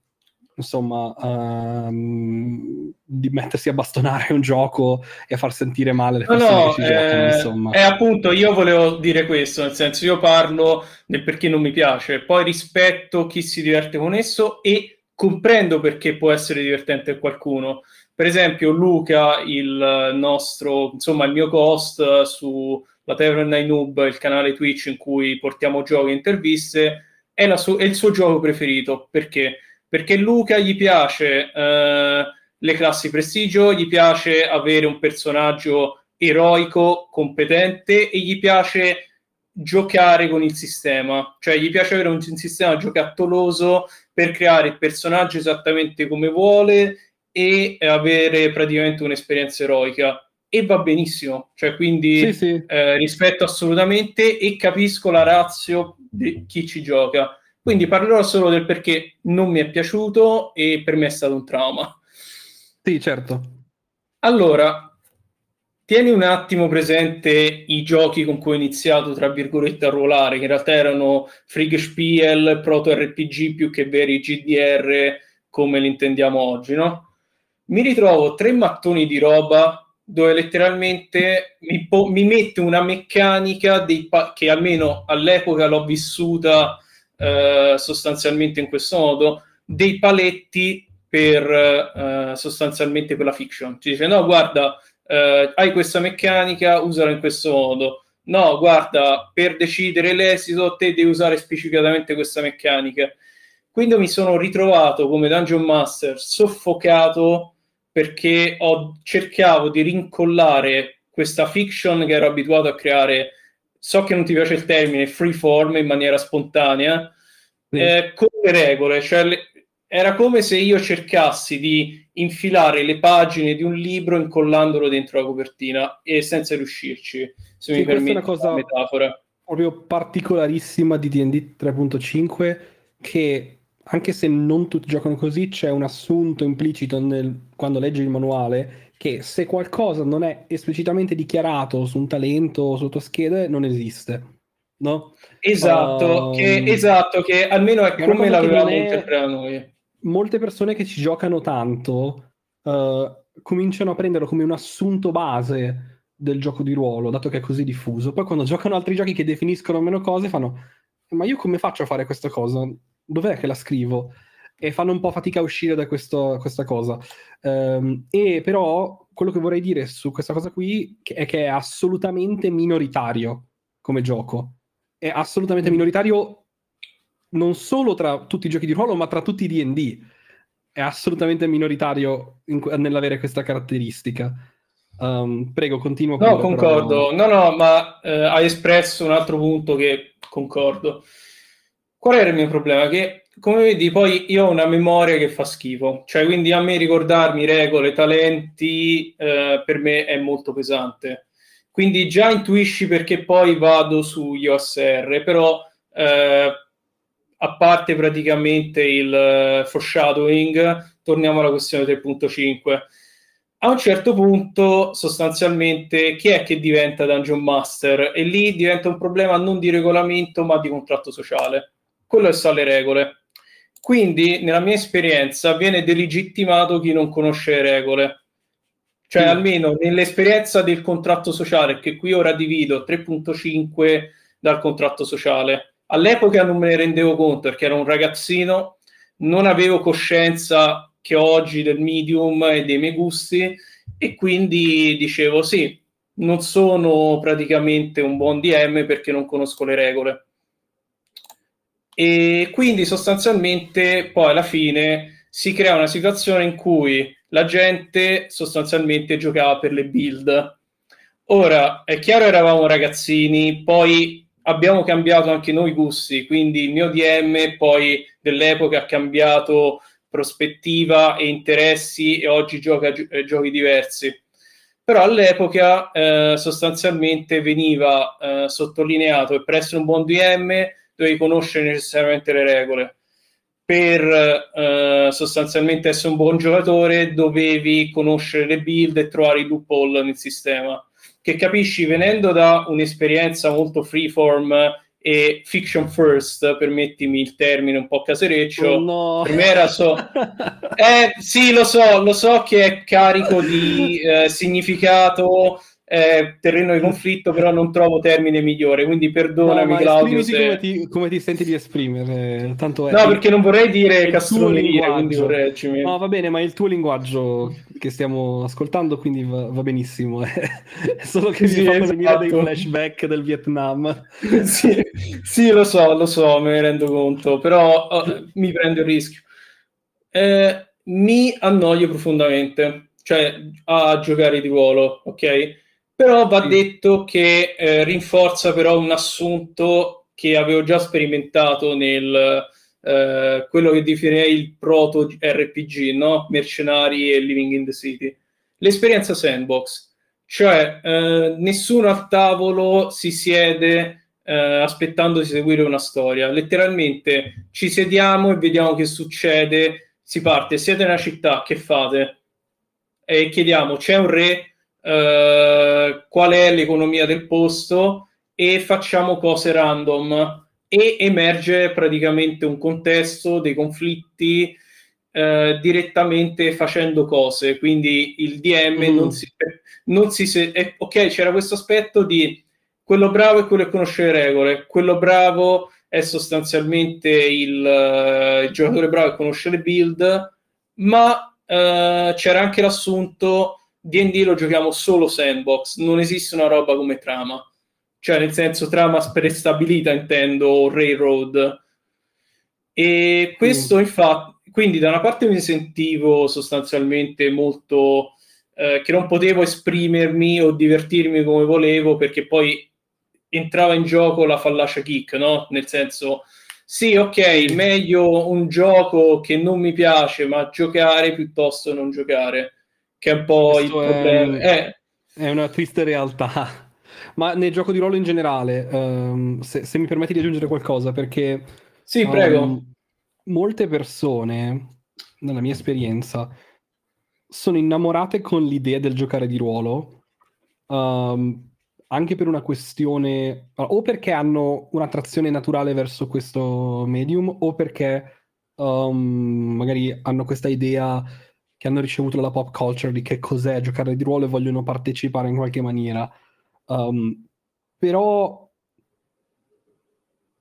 insomma, um, di mettersi a bastonare un gioco e a far sentire male le persone no, no, che ci eh, giocano, insomma. E appunto io volevo dire questo, nel senso io parlo del perché non mi piace, poi rispetto chi si diverte con esso e comprendo perché può essere divertente a qualcuno. Per esempio Luca, il nostro, insomma il mio host su la Tavern Noob, il canale Twitch in cui portiamo giochi e interviste, è, su- è il suo gioco preferito, perché? Perché Luca gli piace eh, le classi prestigio, gli piace avere un personaggio eroico, competente e gli piace giocare con il sistema, cioè gli piace avere un, sistema giocattoloso per creare il personaggio esattamente come vuole e avere praticamente un'esperienza eroica e va benissimo, cioè quindi sì, sì. Eh, rispetto assolutamente e capisco la razio di chi ci gioca. Quindi parlerò solo del perché non mi è piaciuto e per me è stato un trauma. Sì, certo. Allora, tieni un attimo presente i giochi con cui ho iniziato, tra virgolette, a ruolare, che in realtà erano Frigspiel, Proto RPG più che veri GDR come li intendiamo oggi, no? Mi ritrovo tre mattoni di roba dove letteralmente mi, po- mi mette una meccanica pa- che almeno all'epoca l'ho vissuta eh, sostanzialmente in questo modo, dei paletti per eh, sostanzialmente per la fiction. Ci dice no, guarda, eh, hai questa meccanica, usala in questo modo. No, guarda, per decidere l'esito te devi usare specificatamente questa meccanica. Quindi mi sono ritrovato come Dungeon Master soffocato perché ho, cercavo di rincollare questa fiction che ero abituato a creare, so che non ti piace il termine, freeform in maniera spontanea, sì. eh, con le regole, cioè le, era come se io cercassi di infilare le pagine di un libro incollandolo dentro la copertina e senza riuscirci, se sì, mi permette una cosa metafora. Proprio particolarissima di D&D 3.5 che anche se non tutti giocano così, c'è un assunto implicito nel, quando leggi il manuale che se qualcosa non è esplicitamente dichiarato su un talento o sotto schede, non esiste. No? Esatto, um, che, esatto, che almeno è come l'avevamo interpretato noi. Molte persone che ci giocano tanto uh, cominciano a prenderlo come un assunto base del gioco di ruolo, dato che è così diffuso. Poi quando giocano altri giochi che definiscono meno cose, fanno ma io come faccio a fare questa cosa? dov'è che la scrivo? E fanno un po' fatica a uscire da questo, questa cosa. Um, e però quello che vorrei dire su questa cosa qui è che è assolutamente minoritario come gioco. È assolutamente mm. minoritario non solo tra tutti i giochi di ruolo, ma tra tutti i DD. È assolutamente minoritario in, nell'avere questa caratteristica. Um, prego, continuo. No, concordo. Però... No, no, ma eh, hai espresso un altro punto che concordo. Qual era il mio problema? Che come vedi, poi io ho una memoria che fa schifo, cioè quindi a me ricordarmi regole, talenti, eh, per me è molto pesante. Quindi già intuisci perché poi vado sugli OSR, però eh, a parte praticamente il uh, foreshadowing, torniamo alla questione 3.5. A un certo punto, sostanzialmente, chi è che diventa Dungeon Master? E lì diventa un problema non di regolamento, ma di contratto sociale quello sa le regole. Quindi, nella mia esperienza, viene delegittimato chi non conosce le regole. Cioè, mm. almeno nell'esperienza del contratto sociale, che qui ora divido 3.5 dal contratto sociale. All'epoca non me ne rendevo conto perché ero un ragazzino, non avevo coscienza che oggi del medium e dei miei gusti e quindi dicevo sì, non sono praticamente un buon DM perché non conosco le regole. E quindi sostanzialmente poi alla fine si crea una situazione in cui la gente sostanzialmente giocava per le build. Ora, è chiaro eravamo ragazzini, poi abbiamo cambiato anche noi gusti, quindi il mio DM poi dell'epoca ha cambiato prospettiva e interessi e oggi gioca gi- eh, giochi diversi. Però all'epoca eh, sostanzialmente veniva eh, sottolineato che per essere un buon DM dovevi conoscere necessariamente le regole. Per eh, sostanzialmente essere un buon giocatore dovevi conoscere le build e trovare i loophole nel sistema. Che capisci venendo da un'esperienza molto freeform e fiction first, permettimi il termine un po' casereccio. Oh no. Per me era so. Eh, sì, lo so, lo so che è carico di eh, significato eh, terreno di conflitto, però non trovo termine migliore, quindi perdonami no, Claudio. Se... Come, ti, come, ti, senti di esprimere? Tanto è, no, perché non vorrei dire castroneria, quindi vorrei... No, va bene, ma il tuo linguaggio che stiamo ascoltando, quindi va, va benissimo. è solo che sì, mi fa esatto. venire dei flashback del Vietnam. sì, sì, lo so, lo so, me ne rendo conto, però oh, mi prendo il rischio. Eh, mi annoio profondamente, cioè a giocare di ruolo, ok? Però va sì. detto che eh, rinforza però un assunto che avevo già sperimentato nel eh, quello che definirei il proto RPG, no? Mercenari e Living in the City. L'esperienza sandbox, cioè eh, nessuno al tavolo si siede eh, aspettando di seguire una storia, letteralmente ci sediamo e vediamo che succede, si parte, siete nella città, che fate? E chiediamo, c'è un re, eh, qual è l'economia del posto e facciamo cose random e emerge praticamente un contesto dei conflitti eh, direttamente facendo cose. Quindi il DM mm. non si, non si se- eh, ok, c'era questo aspetto di quello bravo è quello che conosce le regole, quello bravo è sostanzialmente il, uh, il giocatore bravo che conosce le build, ma uh, c'era anche l'assunto D&D lo giochiamo solo sandbox, non esiste una roba come trama cioè nel senso trama prestabilita intendo railroad e questo mm. infatti quindi da una parte mi sentivo sostanzialmente molto eh, che non potevo esprimermi o divertirmi come volevo perché poi entrava in gioco la fallacia kick no? nel senso sì ok meglio un gioco che non mi piace ma giocare piuttosto che non giocare che è un po' Questo il problema è, eh. è una triste realtà ma nel gioco di ruolo in generale, um, se, se, mi permetti di aggiungere qualcosa, perché... Sì, um, prego. Molte persone, nella mia esperienza, sono innamorate con l'idea del giocare di ruolo, um, anche per una questione... o perché hanno un'attrazione naturale verso questo medium, o perché magari hanno questa idea che hanno ricevuto dalla pop culture di che cos'è giocare di ruolo e vogliono partecipare in qualche maniera. Um, però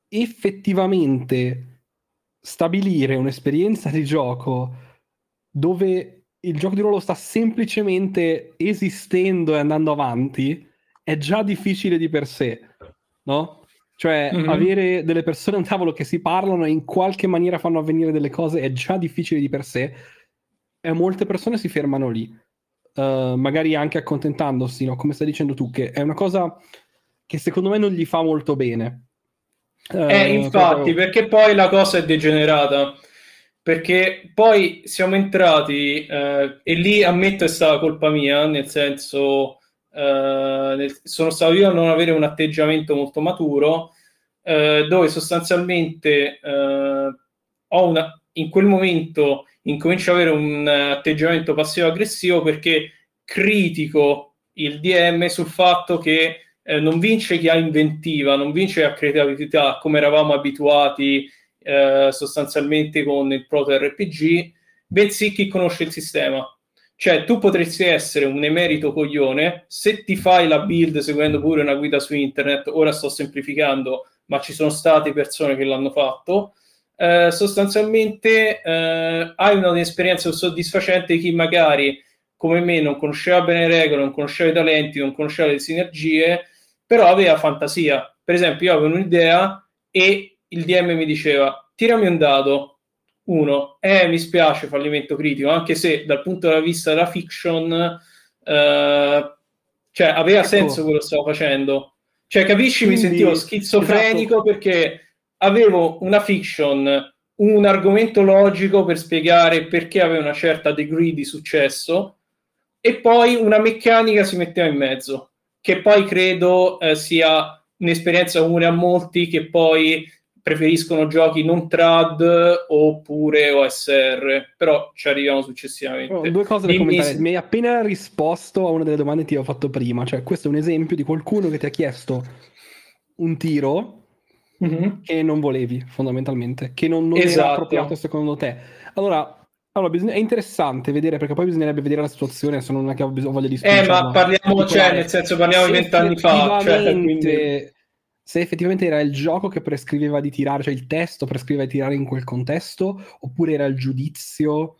effettivamente stabilire un'esperienza di gioco dove il gioco di ruolo sta semplicemente esistendo e andando avanti è già difficile di per sé, no? Cioè, mm-hmm. avere delle persone a un tavolo che si parlano e in qualche maniera fanno avvenire delle cose è già difficile di per sé e molte persone si fermano lì uh, magari anche accontentandosi, no? come stai dicendo tu, che è una cosa che secondo me non gli fa molto bene. Uh, eh, infatti, proprio... perché poi la cosa è degenerata. Perché poi siamo entrati, eh, e lì ammetto è stata colpa mia, nel senso, eh, nel, sono stato io a non avere un atteggiamento molto maturo, eh, dove sostanzialmente eh, ho una, in quel momento incomincio ad avere un atteggiamento passivo-aggressivo perché critico il DM sul fatto che eh, non vince chi ha inventiva, non vince chi ha creatività come eravamo abituati eh, sostanzialmente con il proto RPG, bensì chi conosce il sistema. Cioè, tu potresti essere un emerito coglione se ti fai la build seguendo pure una guida su internet. Ora sto semplificando, ma ci sono state persone che l'hanno fatto eh, sostanzialmente eh, hai un'esperienza soddisfacente di chi magari come me non conosceva bene le regole, non conosceva i talenti, non conosceva le sinergie, però aveva fantasia. Per esempio, io avevo un'idea e il DM mi diceva: tirami un dado. Uno, eh, mi spiace, fallimento critico, anche se dal punto di vista della fiction, eh, cioè aveva ecco. senso quello che stavo facendo. Cioè, capisci? Quindi, mi sentivo schizofrenico esatto. perché avevo una fiction, un argomento logico per spiegare perché aveva una certa degree di successo e poi una meccanica si metteva in mezzo, che poi credo eh, sia un'esperienza comune a molti che poi preferiscono giochi non trad oppure OSR, però ci arriviamo successivamente. Oh, due cose da commentare. Mi hai appena risposto a una delle domande che ti ho fatto prima, cioè questo è un esempio di qualcuno che ti ha chiesto un tiro mm-hmm. che non volevi fondamentalmente, che non, non esatto. era appropriato secondo te. Allora, allora bisogna, è interessante vedere, perché poi bisognerebbe vedere la situazione, se non è che ho bisogno, voglia di Eh, ma parliamo, cioè, nel senso, parliamo di vent'anni fa. Cioè, quindi... Se effettivamente era il gioco che prescriveva di tirare, cioè il testo prescriveva di tirare in quel contesto, oppure era il giudizio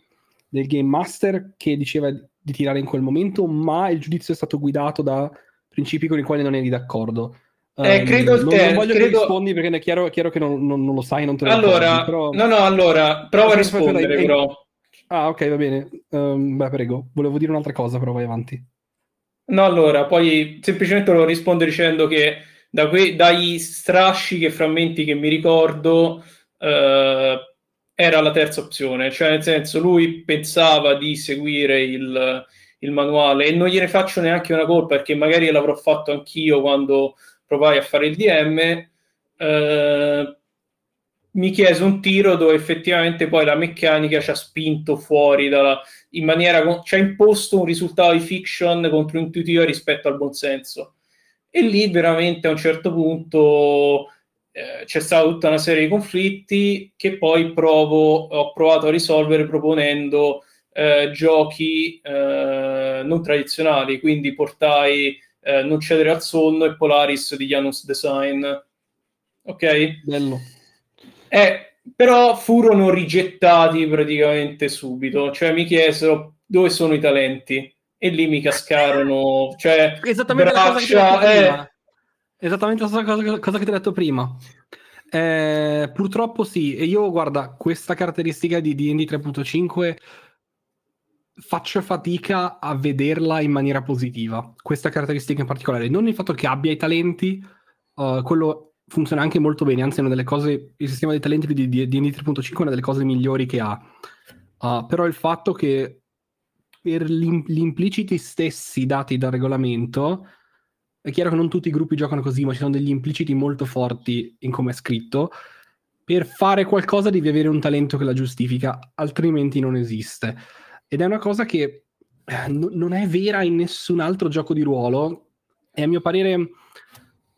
del game master che diceva di tirare in quel momento, ma il giudizio è stato guidato da principi con i quali non eri d'accordo. Eh, credo non, te, non voglio credo... che rispondi perché è chiaro, è chiaro che non, non, non, lo sai, non te lo Allora, ricordi, però... no, no, allora, prova a rispondere dai, però. Ah, ok, va bene. Um, beh, prego. Volevo dire un'altra cosa, però vai avanti. No, allora, poi semplicemente lo rispondo dicendo che da que- dai strascichi e frammenti che mi ricordo, eh, era la terza opzione, cioè nel senso lui pensava di seguire il, il manuale e non gliene faccio neanche una colpa perché magari l'avrò fatto anch'io quando provai a fare il DM. Eh, mi chiese un tiro dove effettivamente poi la meccanica ci ha spinto fuori dalla, in maniera ci ha imposto un risultato di fiction controintuitivo rispetto al buonsenso e lì veramente a un certo punto eh, c'è stata tutta una serie di conflitti che poi provo, ho provato a risolvere proponendo eh, giochi eh, non tradizionali, quindi portai eh, Non cedere al sonno e Polaris di Janus Design. Ok? Bello. Eh, però furono rigettati praticamente subito, cioè mi chiesero dove sono i talenti e lì mi cascarono, cioè esattamente braccia, la cosa che eh... Esattamente la cosa, cosa, che ti ho detto prima. Eh, purtroppo sì, e io guarda, questa caratteristica di D&D 3.5 faccio fatica a vederla in maniera positiva, questa caratteristica in particolare, non il fatto che abbia i talenti, uh, quello funziona anche molto bene, anzi è una delle cose, il sistema dei talenti di D&D 3.5 è una delle cose migliori che ha, uh, però il fatto che per gli impliciti stessi dati dal regolamento, è chiaro che non tutti i gruppi giocano così, ma ci sono degli impliciti molto forti in come è scritto, per fare qualcosa devi avere un talento che la giustifica, altrimenti non esiste. Ed è una cosa che eh, n- non è vera in nessun altro gioco di ruolo e a mio parere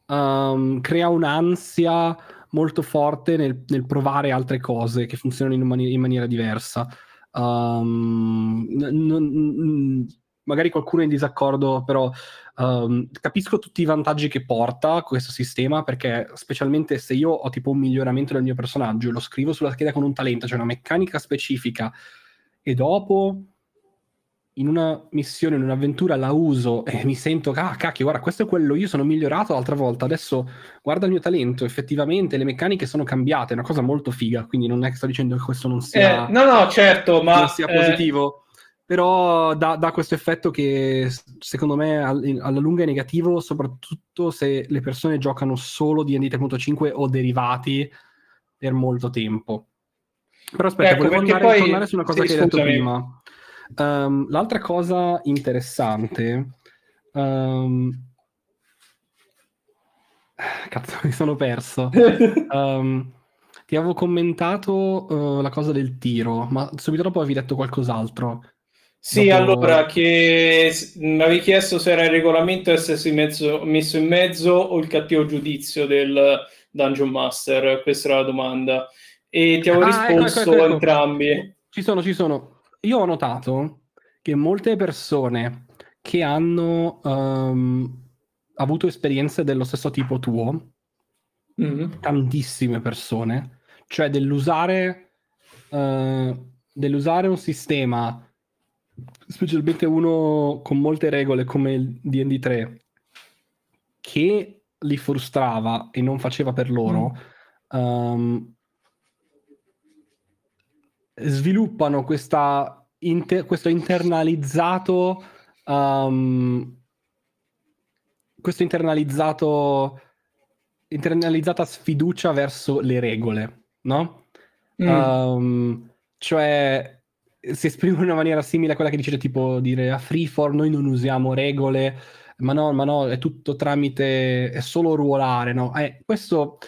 um, crea un'ansia molto forte nel, nel, provare altre cose che funzionano in, mani- in maniera diversa. Um, n- n- magari qualcuno è in disaccordo, però um, capisco tutti i vantaggi che porta questo sistema, perché specialmente se io ho tipo un miglioramento del mio personaggio, lo scrivo sulla scheda con un talento, cioè una meccanica specifica, e dopo in una missione, in un'avventura la uso e mi sento, ah cacchio, guarda, questo è quello, io sono migliorato l'altra volta, adesso guarda il mio talento, effettivamente le meccaniche sono cambiate, è una cosa molto figa, quindi non è che sto dicendo che questo non sia... Eh, no, no, certo, ma... Non sia eh... positivo, però dà, dà, questo effetto che secondo me alla lunga è negativo, soprattutto se le persone giocano solo di D&D 3.5 o derivati per molto tempo. Però aspetta, ecco, volevo andare, poi... tornare su una cosa sì, che hai detto prima Um, l'altra cosa interessante... Um... Cazzo, mi sono perso. um, ti avevo commentato uh, la cosa del tiro, ma subito dopo avevi detto qualcos'altro. Sì, dopo... allora che mi avevi chiesto se era il regolamento essersi mezzo, messo in mezzo o il cattivo giudizio del Dungeon Master, questa era la domanda. E ti avevo ah, risposto ecco, ecco, ecco. entrambi. Ci sono, ci sono io ho notato che molte persone che hanno um, avuto esperienze dello stesso tipo tuo, mm-hmm. tantissime persone, cioè dell'usare, uh, dell'usare un sistema, specialmente uno con molte regole come il DD 3, che li frustrava e non faceva per loro, mm. um, sviluppano questa inter- questo internalizzato um, questo internalizzato internalizzata sfiducia verso le regole, no? Mm. Um, cioè si esprime in una maniera simile a quella che dice tipo dire a Freeform noi non usiamo regole, ma no, ma no, è tutto tramite, è solo ruolare, no? Eh, questo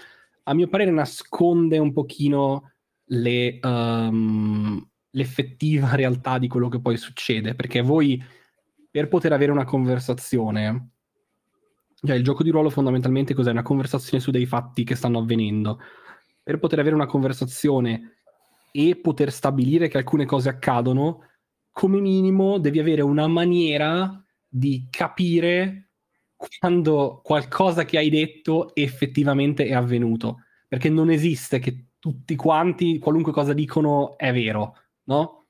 a mio parere nasconde un pochino le, um, l'effettiva realtà di quello che poi succede, perché voi per poter avere una conversazione, cioè il gioco di ruolo fondamentalmente cos'è? Una conversazione su dei fatti che stanno avvenendo. Per poter avere una conversazione e poter stabilire che alcune cose accadono, come minimo devi avere una maniera di capire quando qualcosa che hai detto effettivamente è avvenuto. Perché non esiste che tutti quanti, qualunque cosa dicono, è vero, no?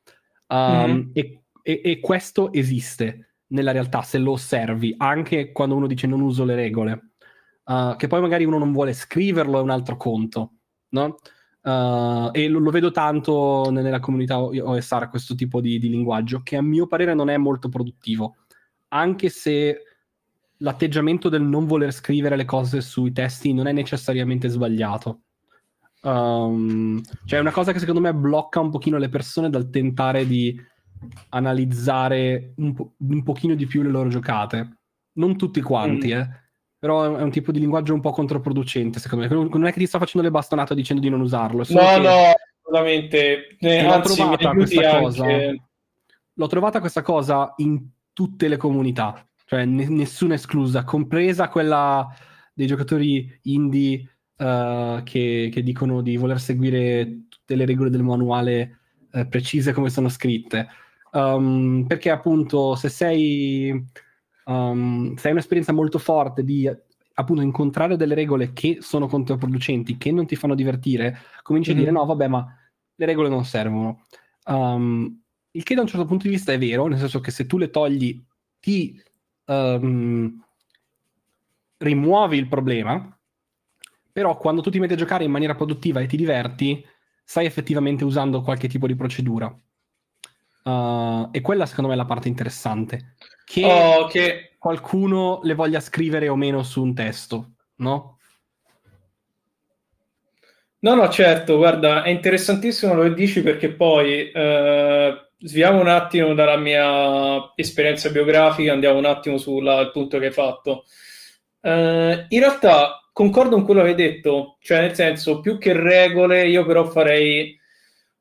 Um, mm-hmm. e, e, e, questo esiste nella realtà se lo osservi, anche quando uno dice non uso le regole. Uh, che poi magari uno non vuole scriverlo è un altro conto, no? Uh, e lo, lo, vedo tanto nella comunità OSR questo tipo di, di linguaggio, che a mio parere non è molto produttivo, anche se l'atteggiamento del non voler scrivere le cose sui testi non è necessariamente sbagliato Um, cioè è una cosa che secondo me blocca un pochino le persone dal tentare di analizzare un, po- un pochino di più le loro giocate. Non tutti quanti, mm. eh. Però è un tipo di linguaggio un po' controproducente, secondo me. Non è che ti sta facendo le bastonate dicendo di non usarlo. No, no, assolutamente. Eh, anzi, trovata questa anche... cosa. L'ho trovata questa cosa in tutte le comunità, cioè n- nessuna esclusa, compresa quella dei giocatori indie uh, che, che, dicono di voler seguire tutte le regole del manuale uh, precise come sono scritte. Um, perché appunto se sei, um, se hai un'esperienza molto forte di appunto incontrare delle regole che sono controproducenti, che non ti fanno divertire, cominci mm-hmm. a dire mhm. no, vabbè, ma le regole non servono. Um, il che da un certo punto di vista è vero, nel senso che se tu le togli ti um, rimuovi il problema, però quando tu ti metti a giocare in maniera produttiva e ti diverti, stai effettivamente usando qualche tipo di procedura. Uh, e quella secondo me è la parte interessante. Che, oh, che qualcuno le voglia scrivere o meno su un testo, no? No, no, certo, guarda, è interessantissimo lo che dici perché poi eh, sviamo un attimo dalla mia esperienza biografica, andiamo un attimo sul punto che hai fatto. Eh, in realtà concordo con quello che hai detto, cioè nel senso, più che regole, io però farei...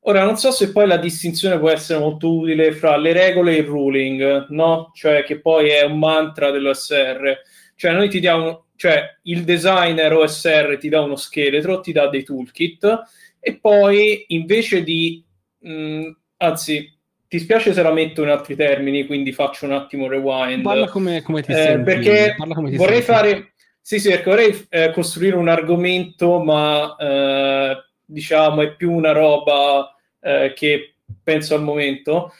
Ora, non so se poi la distinzione può essere molto utile fra le regole e il ruling, no? Cioè, che poi è un mantra dell'OSR. Cioè, noi ti diamo cioè il designer OSR ti dà uno scheletro, ti dà dei toolkit e poi invece di, mh, mm, anzi, ti spiace se la metto in altri termini, quindi faccio un attimo rewind. Parla come, come ti eh, senti. Perché come ti vorrei senti. fare, sì, sì, perché vorrei eh, costruire un argomento, ma eh, diciamo è più una roba eh, che penso al momento.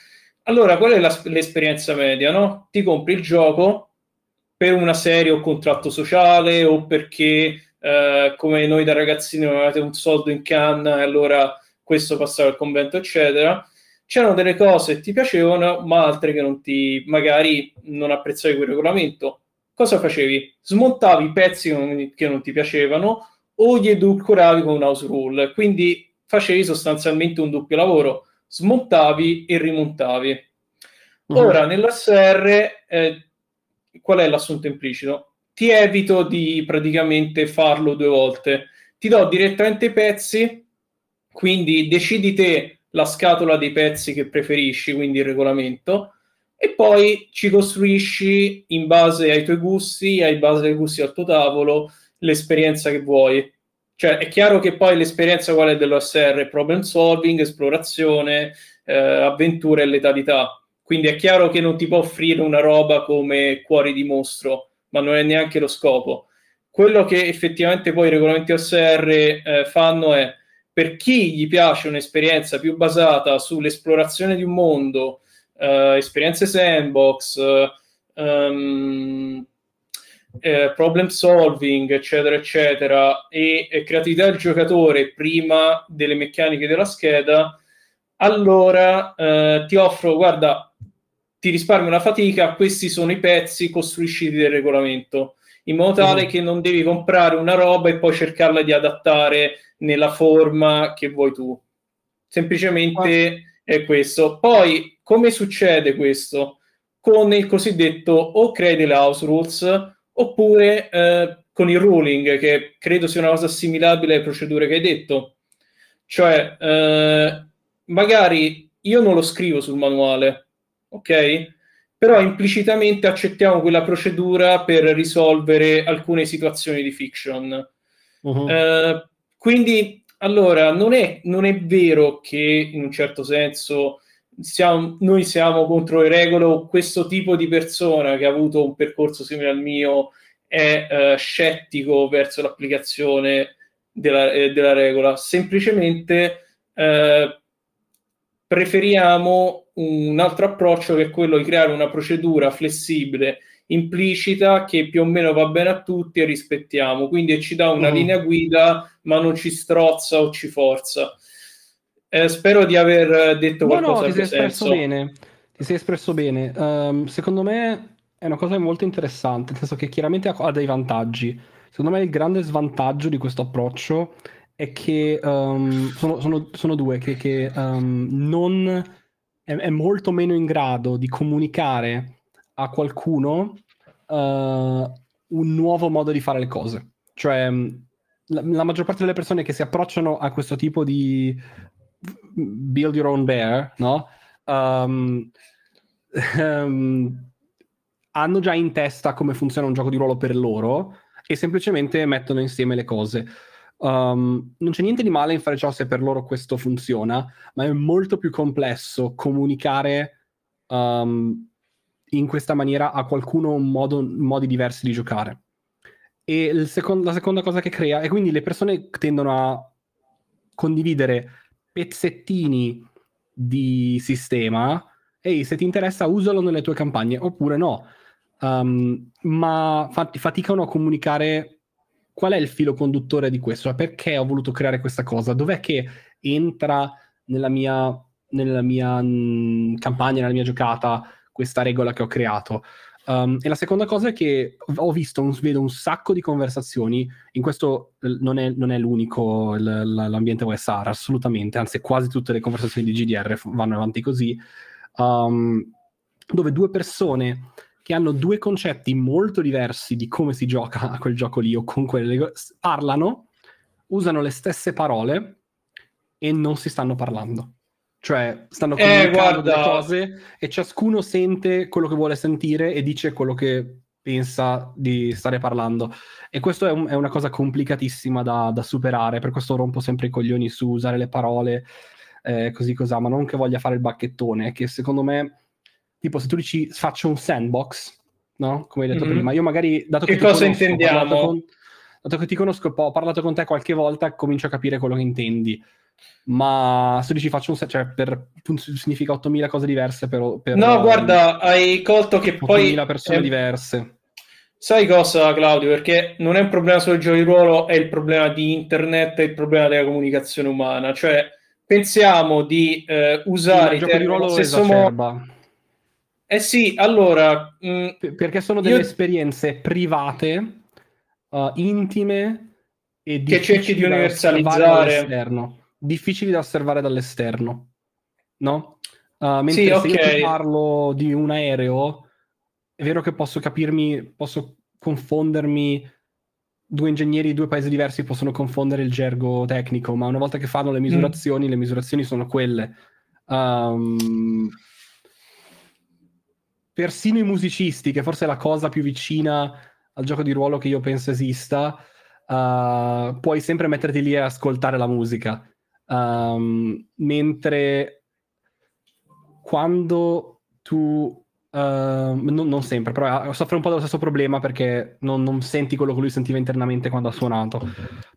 Allora, qual è la, l'esperienza media? No? Ti compri il gioco, per una serie o contratto sociale o perché eh, come noi da ragazzini avevate un soldo in canna e allora questo passava al convento eccetera c'erano delle cose che ti piacevano ma altre che non ti magari non apprezzavi quel regolamento cosa facevi? smontavi i pezzi che non, ti piacevano o li edulcoravi con un house rule quindi facevi sostanzialmente un doppio lavoro smontavi e rimontavi uh-huh. ora nell'SR eh, qual è l'assunto implicito? Ti evito di praticamente farlo due volte. Ti do direttamente i pezzi, quindi decidi te la scatola dei pezzi che preferisci, quindi il regolamento, e poi ci costruisci in base ai tuoi gusti, in base ai gusti al tuo tavolo, l'esperienza che vuoi. Cioè, è chiaro che poi l'esperienza quale è dell'OSR? Problem solving, esplorazione, eh, avventura e letalità quindi è chiaro che non ti può offrire una roba come cuori di mostro, ma non è neanche lo scopo. Quello che effettivamente poi i regolamenti OSR eh, fanno è per chi gli piace un'esperienza più basata sull'esplorazione di un mondo, eh, esperienze sandbox, um, eh, problem solving, eccetera, eccetera, e, e creatività del giocatore prima delle meccaniche della scheda, allora eh, ti offro, guarda, ti risparmi una fatica, questi sono i pezzi, costruisci del regolamento, in modo tale mm. che non devi comprare una roba e poi cercarla di adattare nella forma che vuoi tu. Semplicemente. È questo. Poi, come succede questo? Con il cosiddetto o crei delle house rules oppure eh, con il ruling, che credo sia una cosa assimilabile alle procedure che hai detto. Cioè, eh, magari io non lo scrivo sul manuale, ok? Però implicitamente accettiamo quella procedura per risolvere alcune situazioni di fiction. Uh-huh. Eh, quindi, allora, non è, non è, vero che in un certo senso siamo, noi siamo contro le regole o questo tipo di persona che ha avuto un percorso simile al mio è eh, scettico verso l'applicazione della, eh, della regola. Semplicemente eh, preferiamo un altro approccio che è quello di creare una procedura flessibile, implicita, che più o meno va bene a tutti e rispettiamo. Quindi ci dà una mm. linea guida, ma non ci strozza o ci forza. Eh, spero di aver detto no, qualcosa no, ti sei espresso bene. Ti sei espresso bene. Um, secondo me è una cosa molto interessante, nel senso che chiaramente ha, ha dei vantaggi. Secondo me il grande svantaggio di questo approccio è che um, sono, sono, sono, due, che, che um, non è, è, molto meno in grado di comunicare a qualcuno uh, un nuovo modo di fare le cose. Cioè, la, la, maggior parte delle persone che si approcciano a questo tipo di build your own bear, no? Um, um, hanno già in testa come funziona un gioco di ruolo per loro e semplicemente mettono insieme le cose. Um, non c'è niente di male in fare ciò se per loro questo funziona, ma è molto più complesso comunicare um, in questa maniera a qualcuno un modo, modi diversi di giocare. E secondo, la seconda cosa che crea, e quindi le persone tendono a condividere pezzettini di sistema, ehi, se ti interessa usalo nelle tue campagne, oppure no. Um, ma fat- faticano a comunicare qual è il filo conduttore di questo, perché ho voluto creare questa cosa, dov'è che entra nella mia, nella mia mh, campagna, nella mia giocata, questa regola che ho creato. Um, e la seconda cosa è che ho visto, un, vedo un sacco di conversazioni, in questo non è, non è l'unico l- l'ambiente OSR, assolutamente, anzi quasi tutte le conversazioni di GDR vanno avanti così, um, dove due persone che hanno due concetti molto diversi di come si gioca a quel gioco lì o con quelle parlano, usano le stesse parole e non si stanno parlando. Cioè, stanno eh, comunicando eh, delle cose e ciascuno sente quello che vuole sentire e dice quello che pensa di stare parlando. E questo è, un, è una cosa complicatissima da, da, superare, per questo rompo sempre i coglioni su usare le parole eh, così così, ma non che voglia fare il bacchettone, che secondo me, tipo se tu dici faccio un sandbox, no? Come hai detto mm-hmm. prima, io magari, dato che, che cosa conosco, intendiamo? Con, dato che ti conosco, ho parlato con te qualche volta, comincio a capire quello che intendi ma se dici faccio un set, cioè per, significa 8000 cose diverse per, per no guarda hai colto che 8000 poi 8000 persone è... diverse. Sai cosa Claudio? Perché non è un problema solo del gioco di ruolo è il problema di internet è il problema della comunicazione umana. Cioè pensiamo di eh, usare il gioco di ruolo stesso modo eh sì allora mh, mm, perché sono delle io... esperienze private uh, intime e che cerchi di universalizzare difficili da osservare dall'esterno, no? Uh, mentre sì, se okay. io parlo di un aereo, è vero che posso capirmi, posso confondermi, due ingegneri di due paesi diversi possono confondere il gergo tecnico, ma una volta che fanno le mm. misurazioni, mm. le misurazioni sono quelle. Um, persino i musicisti, che forse è la cosa più vicina al gioco di ruolo che io penso esista, uh, puoi sempre metterti lì a ascoltare la musica. Um, mentre quando tu Uh, non, non, sempre, però uh, soffre un po' dello stesso problema perché non, non, senti quello che lui sentiva internamente quando ha suonato.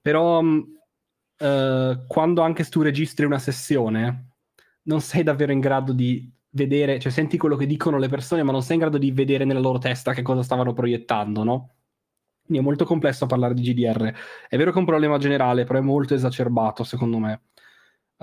Però uh, quando anche tu registri una sessione, non sei davvero in grado di vedere, cioè senti quello che dicono le persone, ma non sei in grado di vedere nella loro testa che cosa stavano proiettando, no? Quindi è molto complesso parlare di GDR. È vero che è un problema generale, però è molto esacerbato, secondo me.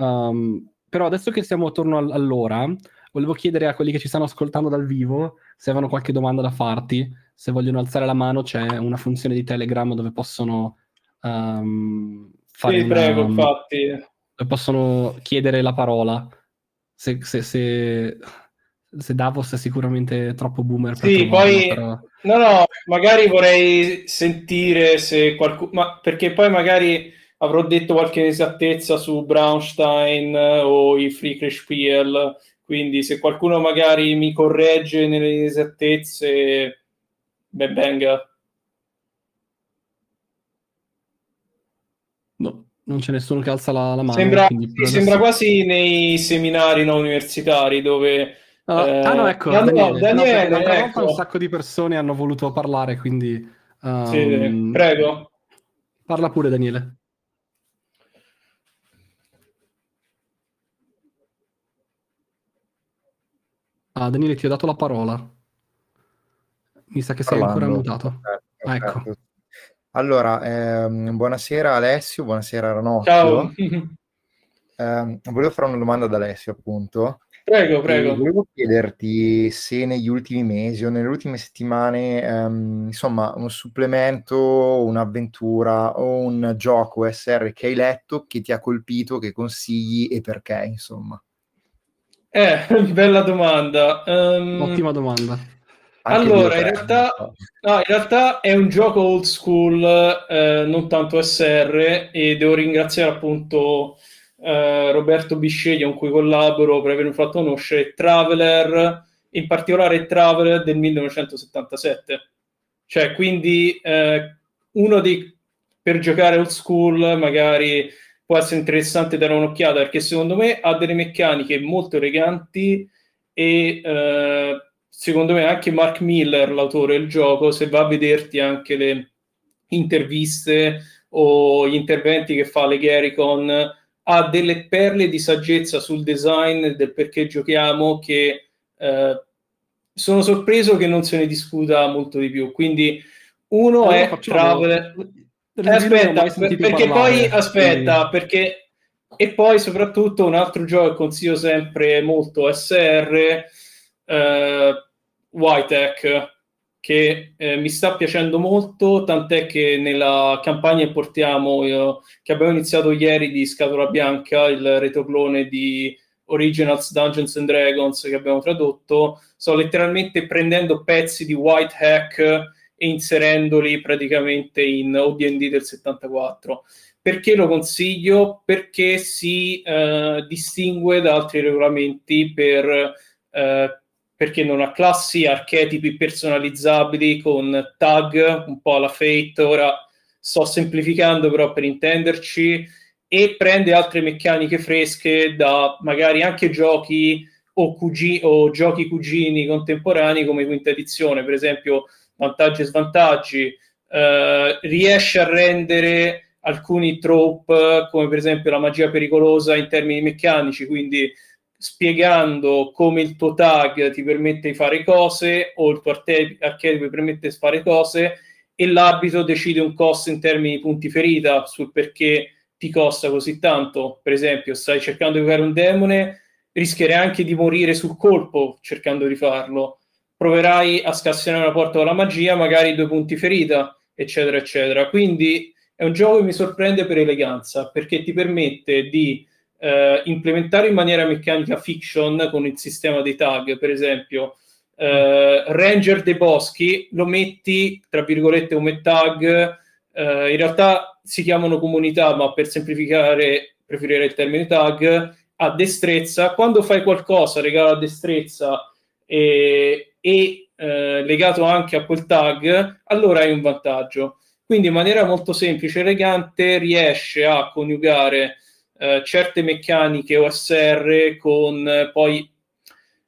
Um, però adesso che siamo attorno all'ora, volevo chiedere a quelli che ci stanno ascoltando dal vivo se avevano qualche domanda da farti. Se vogliono alzare la mano, c'è una funzione di Telegram dove possono um, fare. Sì, una, prego, infatti. Dove possono chiedere la parola. Se, se, se, se Davos è sicuramente troppo boomer. Per sì, poi. Però... No, no, magari vorrei sentire se qualcuno. Ma perché poi magari avrò detto qualche inesattezza su Braunstein eh, o i Friedrichspiel, quindi se qualcuno magari mi corregge nelle inesattezze, ben venga. No, non c'è nessuno che alza la, la mano. Sembra, adesso... sembra, quasi nei seminari no, universitari dove... No, eh... Ah no, ecco, no, Daniele, Daniele no, ecco. un sacco di persone hanno voluto parlare, quindi... Um... Sì, prego. Parla pure Daniele. Ah, Daniele, ti ho dato la parola. Mi sa che sei Parlando. ancora mutato. Certo, ah, ecco. Certo. Allora, ehm, buonasera Alessio, buonasera Ranocchio. Ciao. eh, volevo fare una domanda ad Alessio, appunto. Prego, prego. E volevo chiederti se negli ultimi mesi o nelle ultime settimane, ehm, insomma, un supplemento, un'avventura o un gioco SR che hai letto che ti ha colpito, che consigli e perché, insomma. Eh, bella domanda. Um, Ottima domanda. Anche allora, in realtà, no, in realtà è un gioco old school, eh, non tanto SR, e devo ringraziare appunto eh, Roberto Bisceglia con cui collaboro per avermi fatto conoscere Traveler, in particolare Traveler del 1977. Cioè, quindi eh, uno dei per giocare old school magari può essere interessante dare un'occhiata perché secondo me ha delle meccaniche molto eleganti e eh, secondo me anche Mark Miller, l'autore del gioco, se va a vederti anche le interviste o gli interventi che fa le Garicon ha delle perle di saggezza sul design del perché giochiamo che eh, sono sorpreso che non se ne discuta molto di più. Quindi uno Allora è Traveler. Eh, aspetta, perché parlare, poi aspetta, quindi- perché e poi soprattutto un altro gioco che consiglio sempre molto SR eh, Whitech che eh, mi sta piacendo molto, tant'è che nella campagna che portiamo io- che abbiamo iniziato ieri di Scatola Bianca, il retroclone di Originals Dungeons and Dragons che abbiamo tradotto, sto letteralmente prendendo pezzi di White Hack e inserendoli praticamente in OD&D del 74. Perché lo consiglio? Perché si eh, distingue da altri regolamenti per, eh, perché non ha classi, archetipi personalizzabili con tag, un po' alla Fate, ora sto semplificando però per intenderci, e prende altre meccaniche fresche da magari anche giochi o, cugi- o giochi cugini contemporanei come quinta edizione, per esempio vantaggi e svantaggi, eh, riesce a rendere alcuni trope come per esempio la magia pericolosa in termini meccanici, quindi spiegando come il tuo tag ti permette di fare cose o il tuo archetipo ti permette di fare cose e l'abito decide un costo in termini di punti ferita sul perché ti costa così tanto. Per esempio, stai cercando di giocare un demone, rischierai anche di morire sul colpo cercando di farlo. Proverai a scassinare una porta con la magia, magari due punti ferita, eccetera, eccetera. Quindi è un gioco che mi sorprende per eleganza, perché ti permette di eh, implementare in maniera meccanica fiction con il sistema dei tag, per esempio, eh, Ranger dei boschi lo metti tra virgolette come tag. eh, in realtà si chiamano comunità, ma per semplificare preferirei il termine tag. A destrezza, quando fai qualcosa regalo a destrezza e, e eh, legato anche a quel tag, allora hai un vantaggio. Quindi in maniera molto semplice e elegante riesce a coniugare eh, certe meccaniche OSR con eh, poi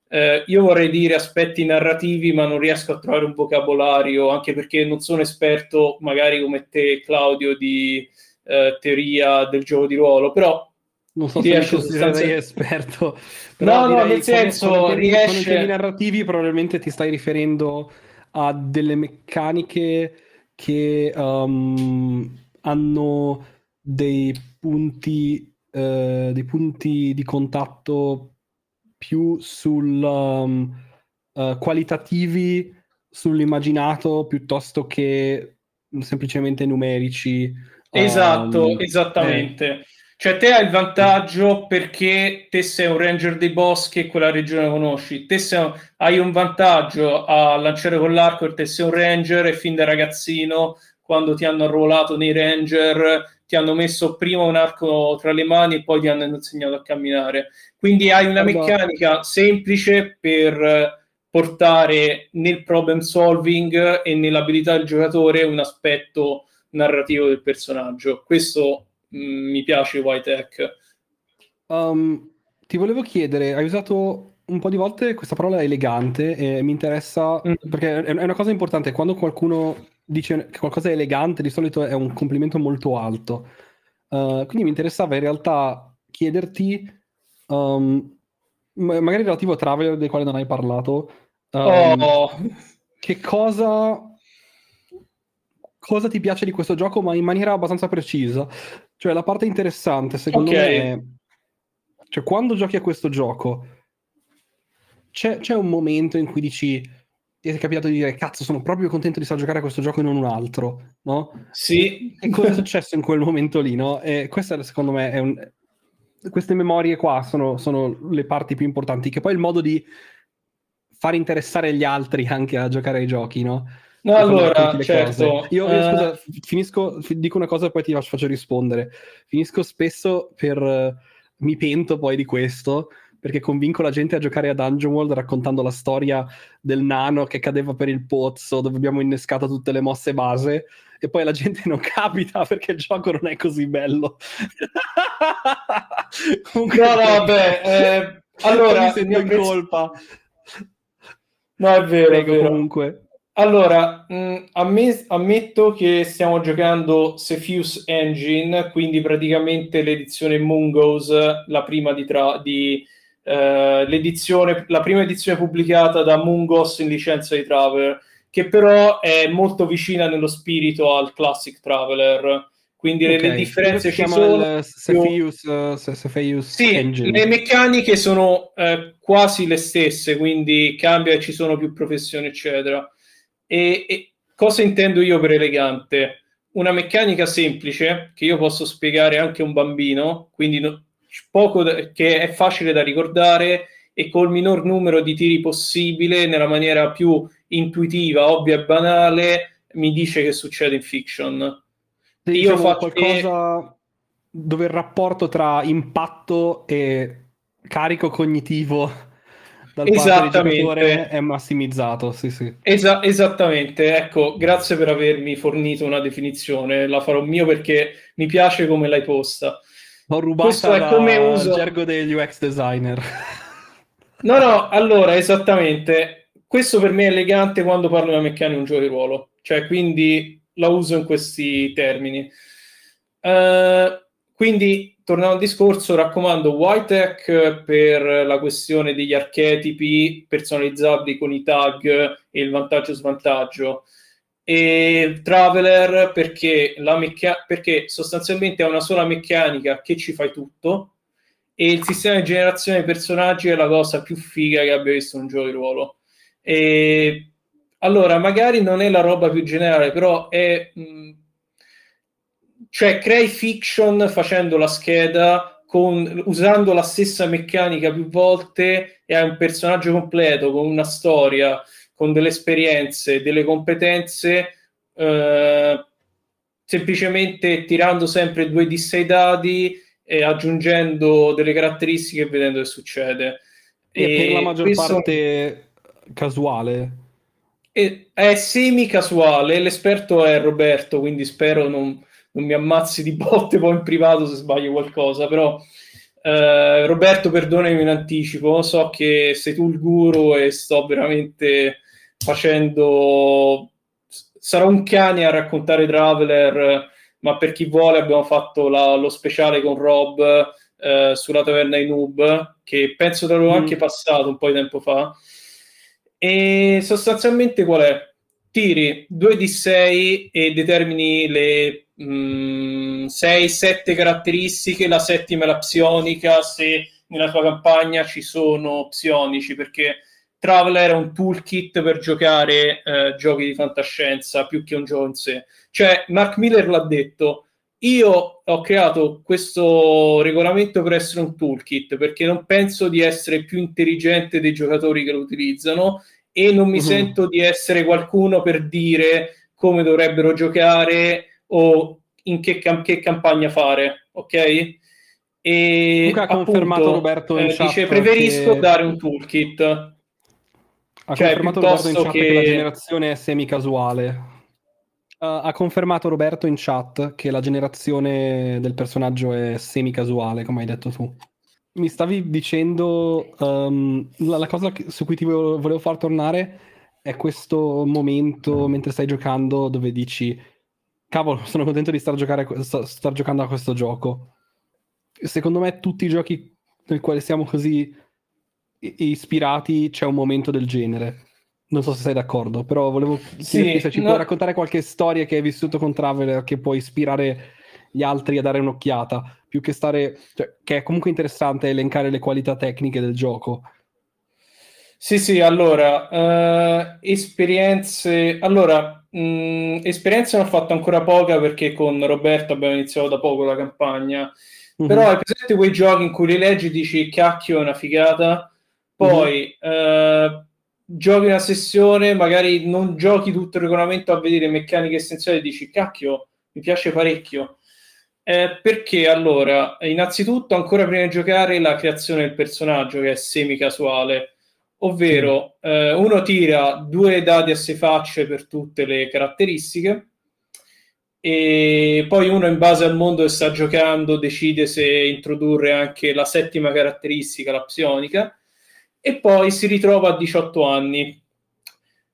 eh, io vorrei dire aspetti narrativi, ma non riesco a trovare un vocabolario, anche perché non sono esperto, magari come te, Claudio, di eh, teoria del gioco di ruolo, però Non so se riesce considererei sostanzialmente- esperto. No, no, nel senso, riesce- quando intendi narrativi probabilmente ti stai riferendo a delle meccaniche che um, hanno dei punti, eh, dei punti di contatto più sul um, eh, qualitativi sull'immaginato piuttosto che semplicemente numerici. Esatto, Um, esattamente. Cioè, te hai il vantaggio perché te sei un ranger dei boschi e quella regione conosci. Te sei hai un vantaggio a lanciare con l'arco perché te sei un ranger e fin da ragazzino, quando ti hanno arruolato nei ranger, ti hanno messo prima un arco tra le mani e poi ti hanno insegnato a camminare. Quindi hai una meccanica semplice per eh, portare nel problem solving e nell'abilità del giocatore un aspetto narrativo del personaggio. Questo mi piace White Hack. Um, ti volevo chiedere, hai usato un po' di volte questa parola elegante e mi interessa Mm. perché è una cosa importante. Quando qualcuno dice che qualcosa è elegante, di solito è un complimento molto alto. Uh, quindi mi interessava in realtà chiederti, um, ma- magari relativo a Traveler del quale non hai parlato, um, Oh, che cosa, cosa ti piace di questo gioco, ma in maniera abbastanza precisa. Cioè, la parte interessante, secondo Ok. me, è... Cioè, quando giochi a questo gioco, c'è, c'è un momento in cui dici ti è capitato di dire cazzo sono proprio contento di stare a giocare a questo gioco e non un altro no? Sì. E cosa è successo in quel momento lì no? E questa secondo me è un... queste memorie qua sono, sono le parti più importanti che poi il modo di far interessare gli altri anche a giocare ai giochi no? No, allora, certo. Io, io uh... scusa, finisco, dico una cosa e poi ti faccio rispondere. Finisco spesso per... Uh, mi pento poi di questo, perché convinco la gente a giocare a Dungeon World raccontando la storia del nano che cadeva per il pozzo, dove abbiamo innescato tutte le mosse base, e poi la gente non capita perché il gioco non è così bello. Comunque, no, no, vabbè. Eh, allora, mi sento in colpa. No, è vero, Prego, è vero. comunque. Allora, mh, amm- ammetto che stiamo giocando Cepheus Engine, quindi praticamente l'edizione Mungos, la prima di, tra- di eh, l'edizione, la prima edizione pubblicata da Mungos in licenza di Traveler, che però è molto vicina nello spirito al Classic Traveler. Quindi okay. le differenze ci sono. Cepheus, uh, Cepheus sì, Engine. le meccaniche sono eh, quasi le stesse, quindi cambia ci sono più professioni, eccetera. E, e cosa intendo io per elegante? Una meccanica semplice che io posso spiegare anche a un bambino, quindi no, poco da, che è facile da ricordare e col minor numero di tiri possibile, nella maniera più intuitiva, ovvia e banale, mi dice che succede in fiction. Sì, Io diciamo faccio qualcosa dove il rapporto tra impatto e carico cognitivo dal parte è massimizzato. Sì, sì. Esa- esattamente, ecco, grazie per avermi fornito una definizione, la farò mio perché mi piace come l'hai posta. Ho rubato come uso... gergo degli UX designer. No, no, allora, esattamente. Questo per me è elegante quando parlo di una meccanica un gioco di ruolo. Cioè, quindi la uso in questi termini. Uh, quindi, tornando al discorso, raccomando Whitech per la questione degli archetipi personalizzabili con i tag e il vantaggio-svantaggio e Traveler perché, mecca- perché sostanzialmente è una sola meccanica che ci fai tutto e il sistema di generazione dei personaggi è la cosa più figa che abbia visto un gioco di ruolo. E allora, magari non è la roba più generale, però è... Mh, cioè, crei fiction facendo la scheda con, usando la stessa meccanica più volte e hai un personaggio completo con una storia con delle esperienze, delle competenze, eh, semplicemente tirando sempre 2D6 dadi e aggiungendo delle caratteristiche e vedendo che succede. E, e per la maggior questo... parte casuale. È, è semi-casuale, l'esperto è Roberto, quindi spero non, non mi ammazzi di botte poi in privato se sbaglio qualcosa, però... Uh, Roberto, perdonami in anticipo, so che sei tu il guru e sto veramente facendo sarà un cane a raccontare Traveler ma per chi vuole abbiamo fatto la, lo speciale con Rob eh, sulla taverna in Noob che penso te l'avevo mm. anche passato un po' di tempo fa e sostanzialmente qual è? Tiri 2 di 6 e determini le 6-7 mm, caratteristiche la settima è la psionica se nella tua campagna ci sono psionici perché Traveler è un toolkit per giocare eh, giochi di fantascienza più che un gioco in sé. Cioè, Mark Miller l'ha detto, io ho creato questo regolamento per essere un toolkit perché non penso di essere più intelligente dei giocatori che lo utilizzano e non mi uh-huh. sento di essere qualcuno per dire come dovrebbero giocare o in che, cam- che campagna fare, ok? E Luca ha confermato Roberto eh, dice preferisco che... dare un toolkit ha cioè, confermato Roberto in chat che... che la generazione è semi-casuale. Uh, ha confermato Roberto in chat che la generazione del personaggio è semi-casuale, come hai detto tu. Mi stavi dicendo um, la, la, cosa su cui ti volevo, volevo, far tornare è questo momento mentre stai giocando dove dici cavolo, sono contento di star, giocare, star, star giocando a questo gioco. Secondo me tutti i giochi nel quale siamo così ispirati c'è un momento del genere. Non so se sei d'accordo, però volevo sì, se ci no. puoi raccontare qualche storia che hai vissuto con Traveler che può ispirare gli altri a dare un'occhiata, più che stare... Cioè, che è comunque interessante elencare le qualità tecniche del gioco. Sì, sì, allora, uh, esperienze... Allora, mh, mm, esperienze ne ho fatto ancora poca perché con Roberto abbiamo iniziato da poco la campagna, mm-hmm. però hai presente quei giochi in cui li leggi e dici cacchio è una figata, poi mm-hmm. uh, giochi una sessione, magari non giochi tutto il regolamento a vedere meccaniche essenziali e dici cacchio, mi piace parecchio. Eh, perché allora, innanzitutto, ancora prima di giocare, la creazione del personaggio che è semi-casuale ovvero eh, uno tira due dadi a sei facce per tutte le caratteristiche e poi uno in base al mondo che sta giocando decide se introdurre anche la settima caratteristica, la psionica, e poi si ritrova a 18 anni.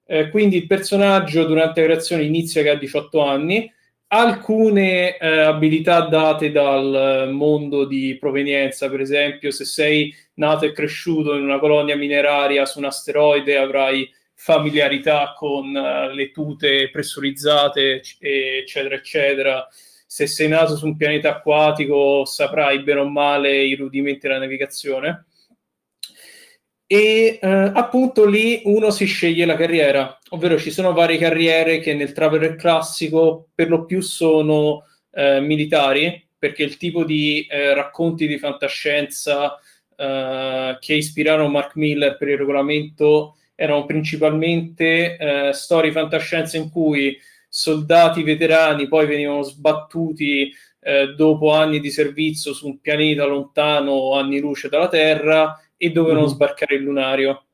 Eh, quindi il personaggio durante la creazione inizia che ha 18 anni, alcune eh, abilità date dal mondo di provenienza, per esempio, se sei nato e cresciuto in una colonia mineraria su un asteroide avrai familiarità con uh, le tute pressurizzate, eccetera, eccetera. Se sei nato su un pianeta acquatico saprai bene o male i rudimenti della navigazione e eh, appunto lì uno si sceglie la carriera, ovvero ci sono varie carriere che nel traveler classico per lo più sono eh, militari, perché il tipo di eh, racconti di fantascienza eh, che ispirarono Mark Miller per il regolamento erano principalmente eh, storie fantascienza in cui soldati veterani poi venivano sbattuti eh, dopo anni di servizio su un pianeta lontano anni luce dalla Terra e dovevano mm. sbarcare il lunario.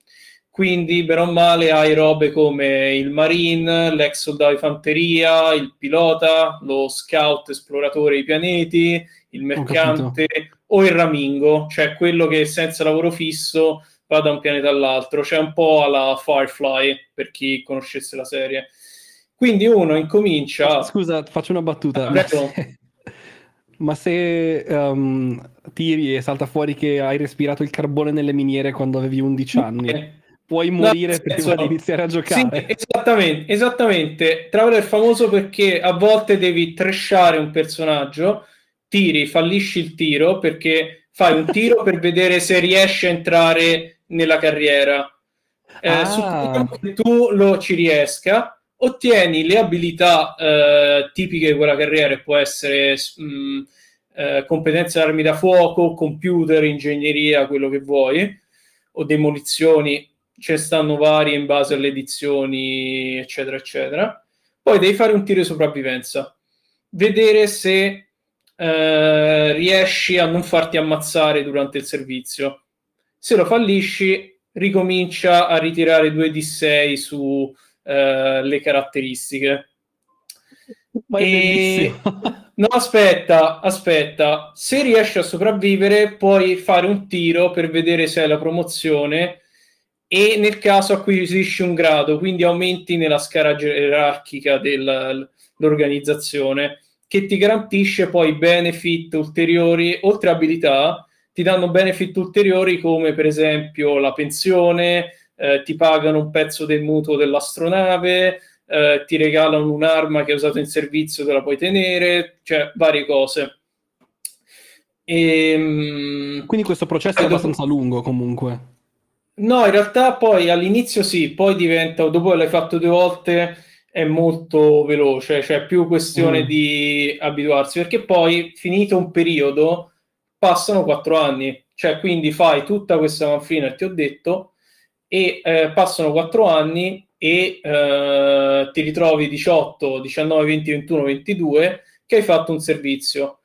Quindi, bene o male, hai robe come il marine, l'ex soldato di fanteria, il pilota, lo scout esploratore dei pianeti, il mercante o il ramingo, cioè quello che senza lavoro fisso va da un pianeta all'altro. C'è un po' alla Firefly, per chi conoscesse la serie. Quindi uno incomincia... Scusa, faccio una battuta. Ma se um, tiri e salta fuori che hai respirato il carbone nelle miniere quando avevi 11 anni, puoi morire no, prima di iniziare a giocare. Sì, esattamente, esattamente. Traveler è famoso perché a volte devi trashare un personaggio, tiri, fallisci il tiro perché fai un tiro per vedere se riesci a entrare nella carriera. Eh, ah. che tu lo ci riesca ottieni le abilità eh, tipiche di quella carriera, che può essere mh, mm, eh, competenze armi da fuoco, computer, ingegneria, quello che vuoi, o demolizioni, ce stanno varie in base alle edizioni, eccetera, eccetera. Poi devi fare un tiro di sopravvivenza, vedere se eh, riesci a non farti ammazzare durante il servizio. Se lo fallisci, ricomincia a ritirare 2d6 su eh, le caratteristiche. Ma e... no, aspetta, aspetta. Se riesci a sopravvivere, puoi fare un tiro per vedere se hai la promozione e nel caso acquisisci un grado, quindi aumenti nella scala gerarchica dell'organizzazione, che ti garantisce poi benefit ulteriori, oltre abilità, ti danno benefit ulteriori come per esempio la pensione, eh, ti pagano un pezzo del mutuo dell'astronave, eh, ti regalano un'arma che hai usato in servizio, te la puoi tenere, cioè varie cose. E, ehm, Quindi questo processo è abbastanza dopo... lungo comunque. No, in realtà poi all'inizio sì, poi diventa, dopo l'hai fatto due volte, è molto veloce, cioè è più questione mm. di abituarsi, perché poi finito un periodo passano quattro anni, cioè quindi fai tutta questa manfrina ti ho detto, e eh, passano 4 anni e eh, ti ritrovi 18, 19, 20, 21, 22 che hai fatto un servizio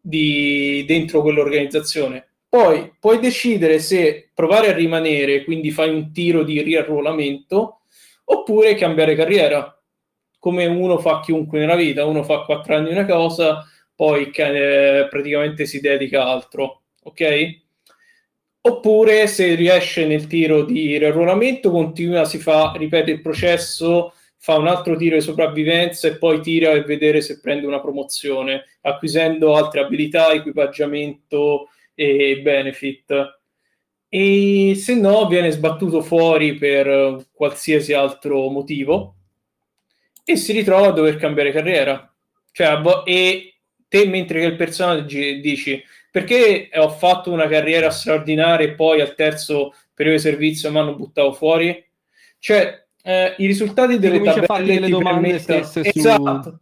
di, dentro quell'organizzazione. Poi puoi decidere se provare a rimanere, quindi fai un tiro di riarruolamento, oppure cambiare carriera, come uno fa chiunque nella vita, uno fa 4 anni una cosa, poi eh, praticamente si dedica a altro, ok? Oppure se riesce nel tiro di riarruolamento, continua, si fa, ripete il processo, fa un altro tiro di sopravvivenza e poi tira e vedere se prende una promozione, acquisendo altre abilità, equipaggiamento e benefit. E se no, viene sbattuto fuori per qualsiasi altro motivo e si ritrova a dover cambiare carriera. Cioè, e te, mentre che il personaggio dici perché ho fatto una carriera straordinaria e poi al terzo periodo di servizio mi hanno buttato fuori. Cioè, eh, i risultati delle tabelle a farti le domande permetta... stesse esatto. su...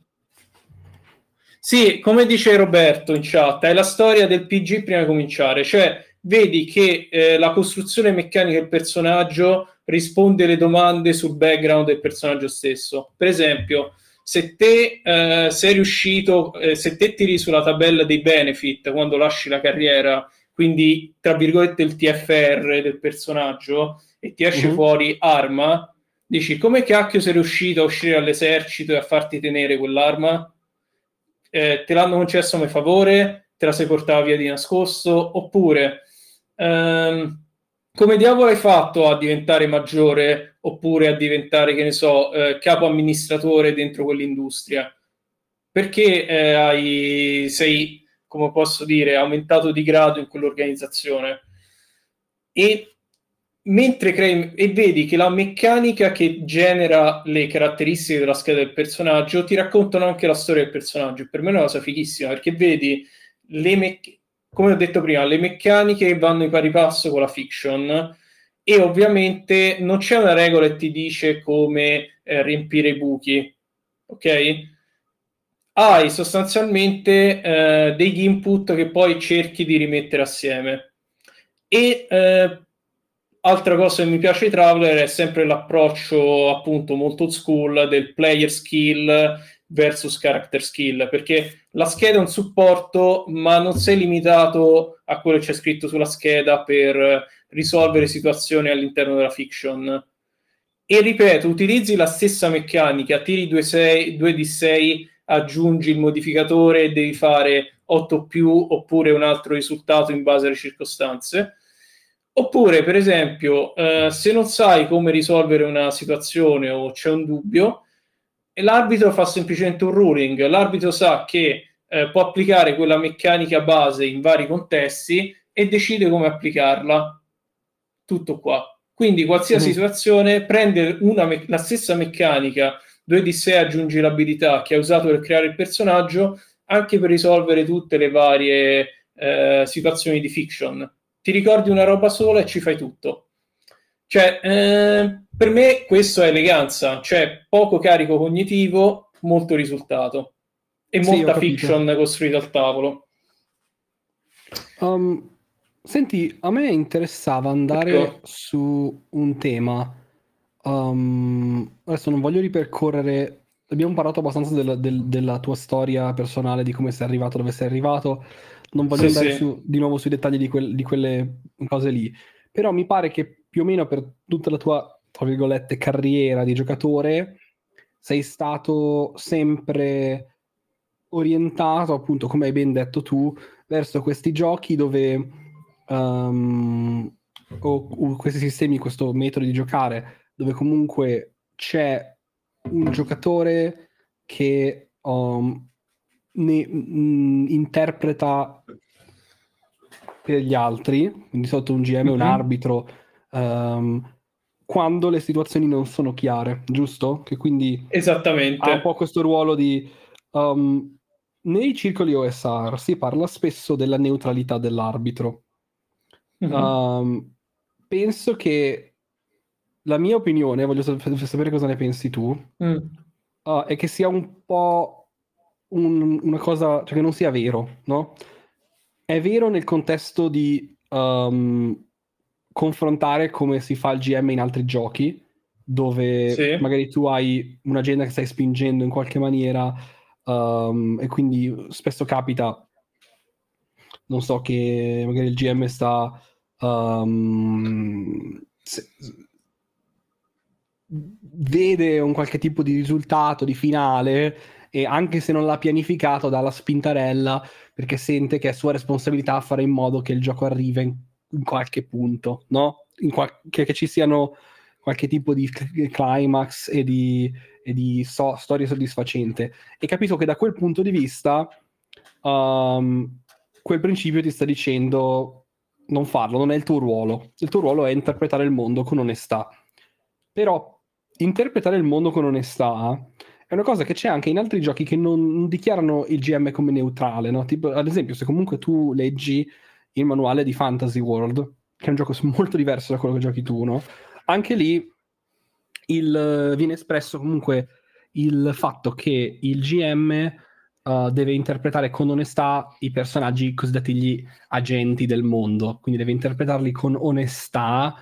Sì, come dice Roberto in chat, è la storia del PG prima di cominciare, cioè vedi che eh, la costruzione meccanica del personaggio risponde alle domande sul background del personaggio stesso. Per esempio, se te eh, sei riuscito, eh, se te tiri sulla tabella dei benefit quando lasci la carriera, quindi tra virgolette il TFR del personaggio, e ti esce mm-hmm. fuori arma, dici come cacchio sei riuscito a uscire dall'esercito e a farti tenere quell'arma? Eh, te l'hanno concesso come favore? Te la sei portata via di nascosto? Oppure ehm, come diavolo hai fatto a diventare maggiore oppure a diventare, che ne so, eh, capo amministratore dentro quell'industria? Perché eh, hai, sei, come posso dire, aumentato di grado in quell'organizzazione? E mentre crei e vedi che la meccanica che genera le caratteristiche della scheda del personaggio ti raccontano anche la storia del personaggio. Per me è una cosa fighissima perché vedi le meccaniche come ho detto prima, le meccaniche vanno in pari passo con la fiction e ovviamente non c'è una regola che ti dice come eh, riempire i buchi, ok? Hai sostanzialmente eh, degli input che poi cerchi di rimettere assieme. E eh, altra cosa che mi piace di Traveler è sempre l'approccio appunto molto old school del player skill versus character skill, perché la scheda è un supporto, ma non sei limitato a quello che c'è scritto sulla scheda per risolvere situazioni all'interno della fiction. E ripeto, utilizzi la stessa meccanica, tiri 2 di 6, aggiungi il modificatore e devi fare 8 più oppure un altro risultato in base alle circostanze. Oppure, per esempio, eh, se non sai come risolvere una situazione o c'è un dubbio, e l'arbitro fa semplicemente un ruling. L'arbitro sa che eh, può applicare quella meccanica base in vari contesti e decide come applicarla. Tutto qua. Quindi qualsiasi mm. situazione prende me- la stessa meccanica 2 di 6 aggiungi l'abilità che ha usato per creare il personaggio anche per risolvere tutte le varie eh, situazioni di fiction. Ti ricordi una roba sola e ci fai tutto. Cioè, eh, per me questo è eleganza, cioè poco carico cognitivo, molto risultato e sì, molta fiction costruita al tavolo. Um, senti, a me interessava andare ecco. su un tema. Um, adesso non voglio ripercorrere. Abbiamo parlato abbastanza della, del, della tua storia personale, di come sei arrivato, dove sei arrivato. Non voglio sì, andare sì. Su, di nuovo sui dettagli di, quel, di quelle cose lì. Però mi pare che più o meno per tutta la tua, tra virgolette, carriera di giocatore sei stato sempre orientato, appunto, come hai ben detto tu, verso questi giochi dove um, o, o questi sistemi, questo metodo di giocare, dove comunque c'è un giocatore che um, ne, mh, interpreta per gli altri, quindi sotto un GM, mm-hmm. un mhm. arbitro, um, quando le situazioni non sono chiare, giusto? Che quindi ha un po' questo ruolo di... Um, nei circoli OSR si parla spesso della neutralità dell'arbitro. Mm-hmm. Um, penso che la mia opinione, voglio sapere cosa ne pensi tu, mm. uh, è che sia un po' un, una cosa, cioè che non sia vero, no? È vero nel contesto di um, confrontare come si fa il GM in altri giochi, dove sì. magari tu hai un'agenda che stai spingendo in qualche maniera um, e quindi spesso capita, non so, che magari il GM sta... Um, se, vede un qualche tipo di risultato di finale e anche se non l'ha pianificato dà la spintarella perché sente che è sua responsabilità fare in modo che il gioco arrivi in qualche punto, no? Qual- che, che, ci siano qualche tipo di climax e di, e di so- storia soddisfacente. E capisco che da quel punto di vista um, quel principio ti sta dicendo non farlo, non è il tuo ruolo. Il tuo ruolo è interpretare il mondo con onestà. Però interpretare il mondo con onestà è una cosa che c'è anche in altri giochi che non dichiarano il GM come neutrale, no? Tipo, ad esempio, se comunque tu leggi il manuale di Fantasy World, che è un gioco molto diverso da quello che giochi tu, no? Anche lì il, viene espresso comunque il fatto che il GM uh, deve interpretare con onestà i personaggi cosiddetti gli agenti del mondo, quindi deve interpretarli con onestà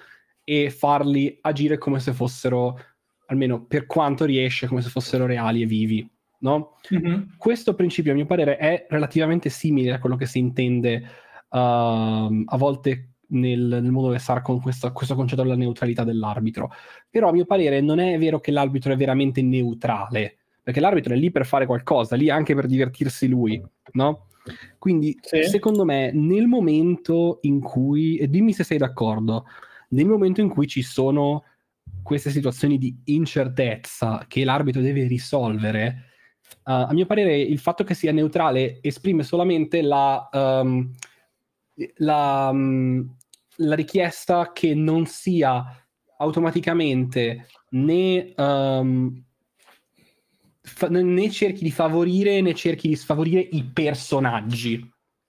e farli agire come se fossero, almeno per quanto riesce, come se fossero reali e vivi. No? Mm-hmm. Questo principio, a mio parere, è relativamente simile a quello che si intende a volte nel, nel modo che sarà con questo, questo, concetto della neutralità dell'arbitro. Però a mio parere non è vero che l'arbitro è veramente neutrale, perché l'arbitro è lì per fare qualcosa, lì anche per divertirsi lui, no? Quindi sì. secondo me nel momento in cui, e dimmi se sei d'accordo, nel momento in cui ci sono queste situazioni di incertezza che l'arbitro deve risolvere, Uh, a mio parere, il fatto che sia neutrale esprime solamente la, um, la, um, la, richiesta che non sia automaticamente né, um, fa- né, cerchi di favorire né cerchi di sfavorire i personaggi,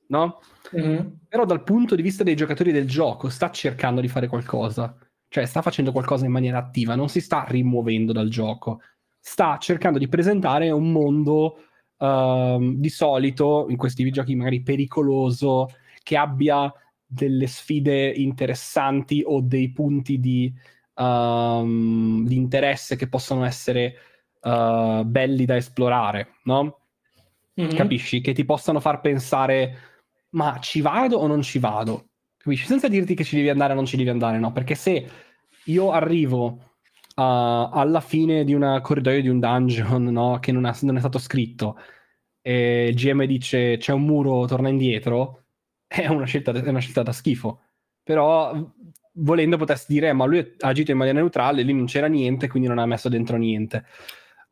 no? Mm-hmm. Però dal punto di vista dei giocatori del gioco sta cercando di fare qualcosa, cioè sta facendo qualcosa in maniera attiva, non si sta rimuovendo dal gioco sta cercando di presentare un mondo uh, di solito in questi videogiochi magari pericoloso, che abbia delle sfide interessanti o dei punti di, um, di interesse che possono essere uh, belli da esplorare, no? Mm-hmm. Capisci? Che ti possano far pensare, ma ci vado o non ci vado? Capisci? Senza dirti che ci devi andare o non ci devi andare, no? Perché se io arrivo uh, alla fine di un corridoio di un dungeon no? che non, ha, non, è stato scritto e il GM dice c'è un muro, torna indietro, è una scelta, è una scelta da schifo. Però volendo potresti dire ma lui ha agito in maniera neutrale, lì non c'era niente, quindi non ha messo dentro niente.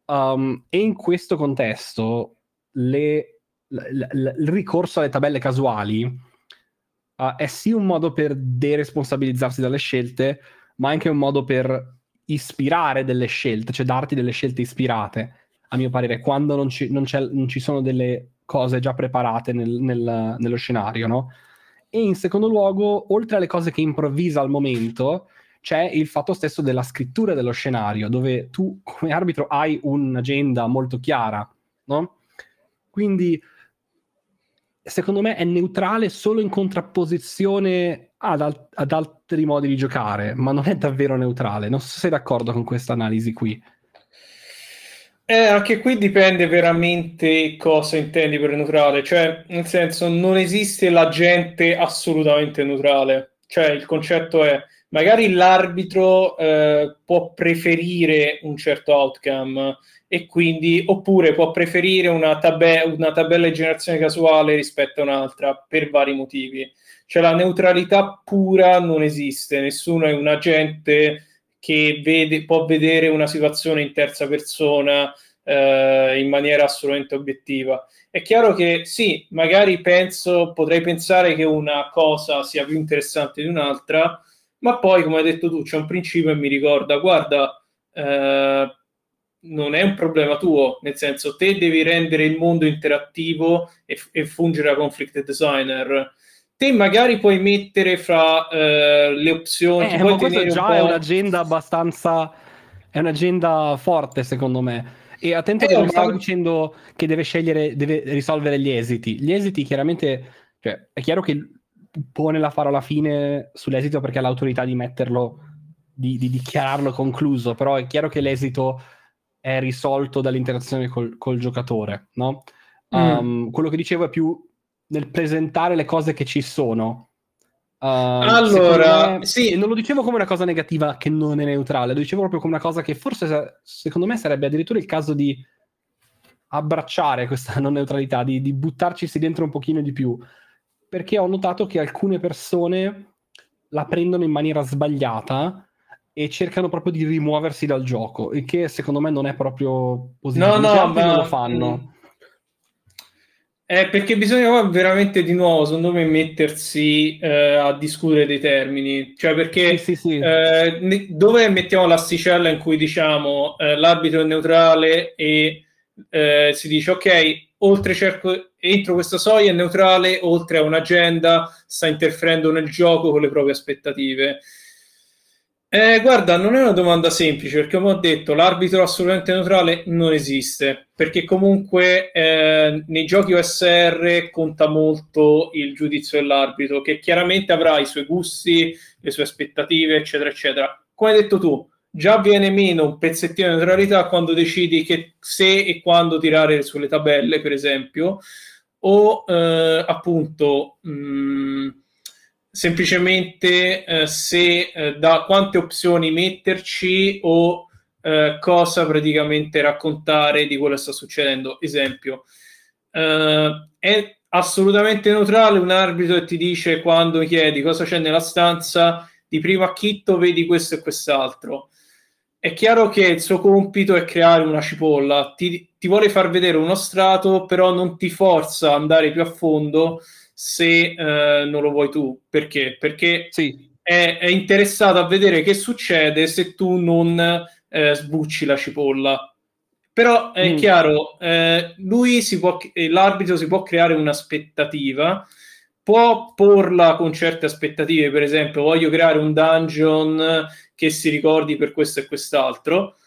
Um, e in questo contesto le, l- l- il ricorso alle tabelle casuali uh, è sì un modo per deresponsabilizzarsi dalle scelte, ma anche un modo per ispirare delle scelte, cioè darti delle scelte ispirate, a mio parere, quando non ci, non non ci sono delle cose già preparate nel, nel, nello scenario, no? E in secondo luogo, oltre alle cose che improvvisa al momento, c'è il fatto stesso della scrittura dello scenario, dove tu come arbitro hai un'agenda molto chiara, no? Quindi secondo me è neutrale solo in contrapposizione ad, al- ad, altri modi di giocare, ma non è davvero neutrale. Non so se sei d'accordo con questa analisi qui. Eh, anche qui dipende veramente cosa intendi per neutrale, cioè nel senso non esiste l'agente assolutamente neutrale, cioè il concetto è magari l'arbitro eh, può preferire un certo outcome, e quindi oppure può preferire una, tabe- una tabella di generazione casuale rispetto a un'altra per vari motivi. Cioè la neutralità pura non esiste, nessuno è un agente che vede, può vedere una situazione in terza persona eh, in maniera assolutamente obiettiva. È chiaro che sì, magari penso, potrei pensare che una cosa sia più interessante di un'altra, ma poi, come hai detto tu, c'è un principio e mi ricorda, guarda, eh, non è un problema tuo, nel senso te devi rendere il mondo interattivo e, e fungere da conflict designer. Te magari puoi mettere fra uh, le opzioni. Eh, ma questo già è un'agenda abbastanza. È un'agenda forte, secondo me. E attento eh, che non ma... stavo dicendo che deve scegliere, deve risolvere gli esiti. Gli esiti, chiaramente, cioè, è chiaro che pone la parola fine sull'esito perché ha l'autorità di metterlo, di, di dichiararlo concluso. Però è chiaro che l'esito è risolto dall'interazione col, col giocatore, no? Mm. Um, quello che dicevo è più nel presentare le cose che ci sono. Uh, allora, me, sì. non lo dicevo come una cosa negativa che non è neutrale, lo dicevo proprio come una cosa che forse secondo me sarebbe addirittura il caso di abbracciare questa non neutralità, di, di buttarci dentro un pochino di più, perché ho notato che alcune persone la prendono in maniera sbagliata e cercano proprio di rimuoversi dal gioco, il che secondo me non è proprio positivo. No, no, ma... non lo fanno. Eh, perché bisogna veramente di nuovo, secondo me, mettersi eh, a discutere dei termini. Cioè, perché sì, sì, sì. Eh, dove mettiamo l'asticella in cui diciamo eh, l'arbitro è neutrale e eh, si dice ok, oltre cerco, entro questa soglia è neutrale, oltre a un'agenda, sta interferendo nel gioco con le proprie aspettative. Eh, guarda, non è una domanda semplice perché, come ho detto, l'arbitro assolutamente neutrale non esiste perché comunque eh, nei giochi OSR conta molto il giudizio dell'arbitro che chiaramente avrà i suoi gusti, le sue aspettative, eccetera, eccetera. Come hai detto tu, già viene meno un pezzettino di neutralità quando decidi che se e quando tirare sulle tabelle, per esempio, o eh, appunto. Mh, mm, semplicemente eh, se eh, da quante opzioni metterci o eh, cosa praticamente raccontare di quello che sta succedendo. Esempio, eh, è assolutamente neutrale un arbitro che ti dice quando chiedi cosa c'è nella stanza di primo acchitto vedi questo e quest'altro. È chiaro che il suo compito è creare una cipolla, ti, ti vuole far vedere uno strato, però non ti forza ad andare più a fondo se eh, non lo vuoi tu. Perché? Perché sì. è, è, interessato a vedere che succede se tu non eh, sbucci la cipolla. Però è mm. chiaro, eh, lui si può, l'arbitro si può creare un'aspettativa, può porla con certe aspettative, per esempio voglio creare un dungeon che si ricordi per questo e quest'altro,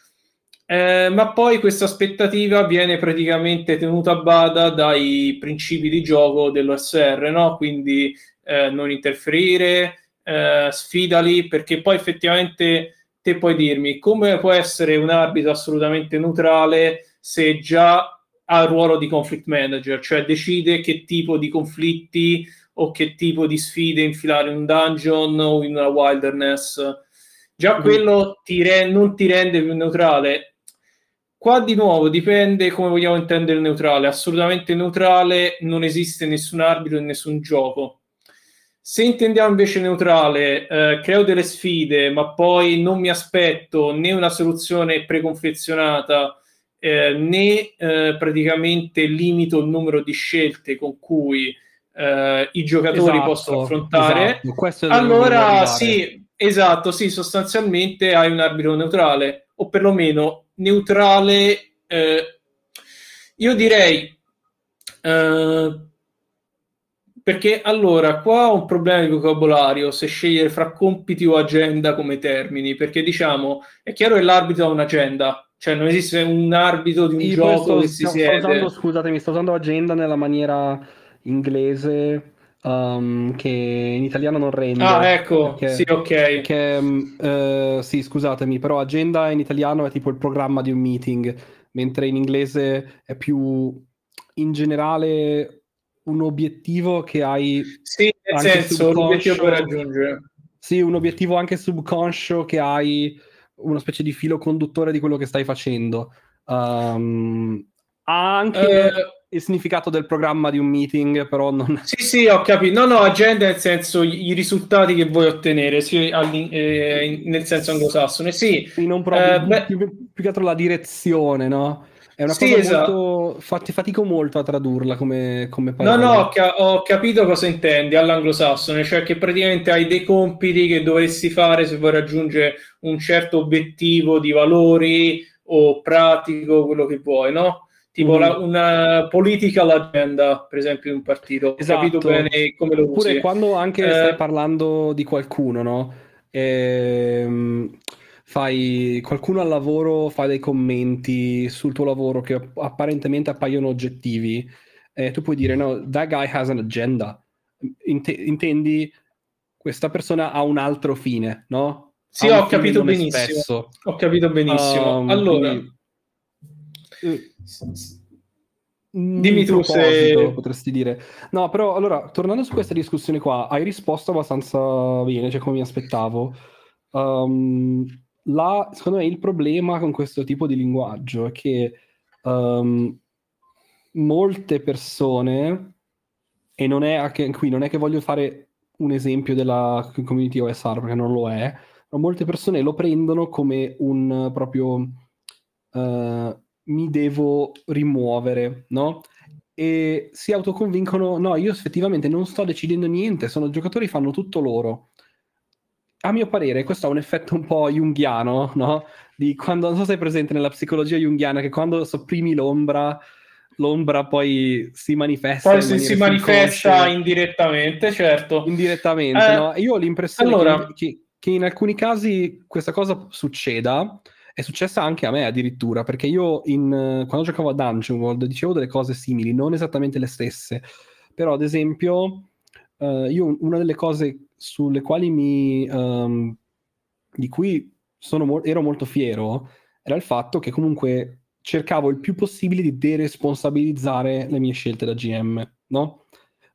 eh, ma poi questa aspettativa viene praticamente tenuta a bada dai principi di gioco dell'OSR, no? quindi eh, non interferire, eh, sfidali, perché poi effettivamente te puoi dirmi come può essere un arbitro assolutamente neutrale se già ha il ruolo di conflict manager, cioè decide che tipo di conflitti o che tipo di sfide infilare in un dungeon o in una wilderness. Già mm. quello ti re- non ti rende più neutrale, Qua di nuovo dipende come vogliamo intendere il neutrale. Assolutamente neutrale non esiste nessun arbitro in nessun gioco. Se intendiamo invece neutrale, eh, creo delle sfide, ma poi non mi aspetto né una soluzione preconfezionata eh, né eh, praticamente limito il numero di scelte con cui eh, i giocatori esatto, possono affrontare. Esatto. allora sì, esatto, sì, sostanzialmente hai un arbitro neutrale o perlomeno neutrale, eh, io direi eh, perché allora qua ho un problema di vocabolario se scegliere fra compiti o agenda come termini, perché diciamo è chiaro che l'arbitro ha un'agenda, cioè non esiste un arbitro di un Io gioco sto, che si sto, siede. Sto usando, scusatemi, sto usando agenda nella maniera inglese um, che in italiano non rende. Ah, ecco, perché, sì, ok. Perché, uh, sì, scusatemi, però agenda in italiano è tipo il programma di un meeting, mentre in inglese è più in generale un obiettivo che hai. Sì, nel senso, un obiettivo per raggiungere. Sì, un obiettivo anche subconscio che hai una specie di filo conduttore di quello che stai facendo. Um, anche uh, il significato del programma di un meeting, però non... Sì, sì, ho capito. No, no, agenda nel senso i risultati che vuoi ottenere, sì, eh, nel senso anglosassone, sì. sì non proprio, eh, più, più, che altro la direzione, no? È una sì, cosa esatto. molto... Fat- fatico molto a tradurla come, come parola. No, no, ho, ca- ho capito cosa intendi all'anglosassone, cioè che praticamente hai dei compiti che dovresti fare se vuoi raggiungere un certo obiettivo di valori o pratico, quello che vuoi, no? Tipo mm. la, una politica all'agenda, per esempio, in un partito. Esatto. Capito bene come lo Oppure usi. quando anche eh, stai parlando di qualcuno, no? Ehm, fai qualcuno al lavoro fa dei commenti sul tuo lavoro che apparentemente appaiono oggettivi. Eh, tu puoi dire, no, that guy has an agenda. Int- intendi questa persona ha un altro fine, no? Sì, ho capito benissimo. Ho capito benissimo. Allora, quindi, eh, Dimmi tu se potresti dire. No, però allora, tornando su questa discussione qua, hai risposto abbastanza bene, cioè come mi aspettavo. Um, la, secondo me il problema con questo tipo di linguaggio è che um, molte persone, e non è anche qui, non è che voglio fare un esempio della community OSR perché non lo è, ma molte persone lo prendono come un proprio uh, mi devo rimuovere, no? E si autoconvincono, no, io effettivamente non sto decidendo niente, sono giocatori, fanno tutto loro. A mio parere, questo ha un effetto un po' junghiano, no? Di quando, non so se sei presente nella psicologia junghiana, che quando sopprimi l'ombra, l'ombra poi si manifesta. Poi si, si manifesta indirettamente, certo. Indirettamente, eh, no? Io ho l'impressione allora... che, che, in alcuni casi questa cosa succeda. È successa anche a me addirittura, perché io in, quando giocavo a Dungeon World dicevo delle cose simili, non esattamente le stesse, però ad esempio uh, io una delle cose sulle quali mi... Um, di cui mo- ero molto fiero era il fatto che comunque cercavo il più possibile di deresponsabilizzare le mie scelte da GM, no?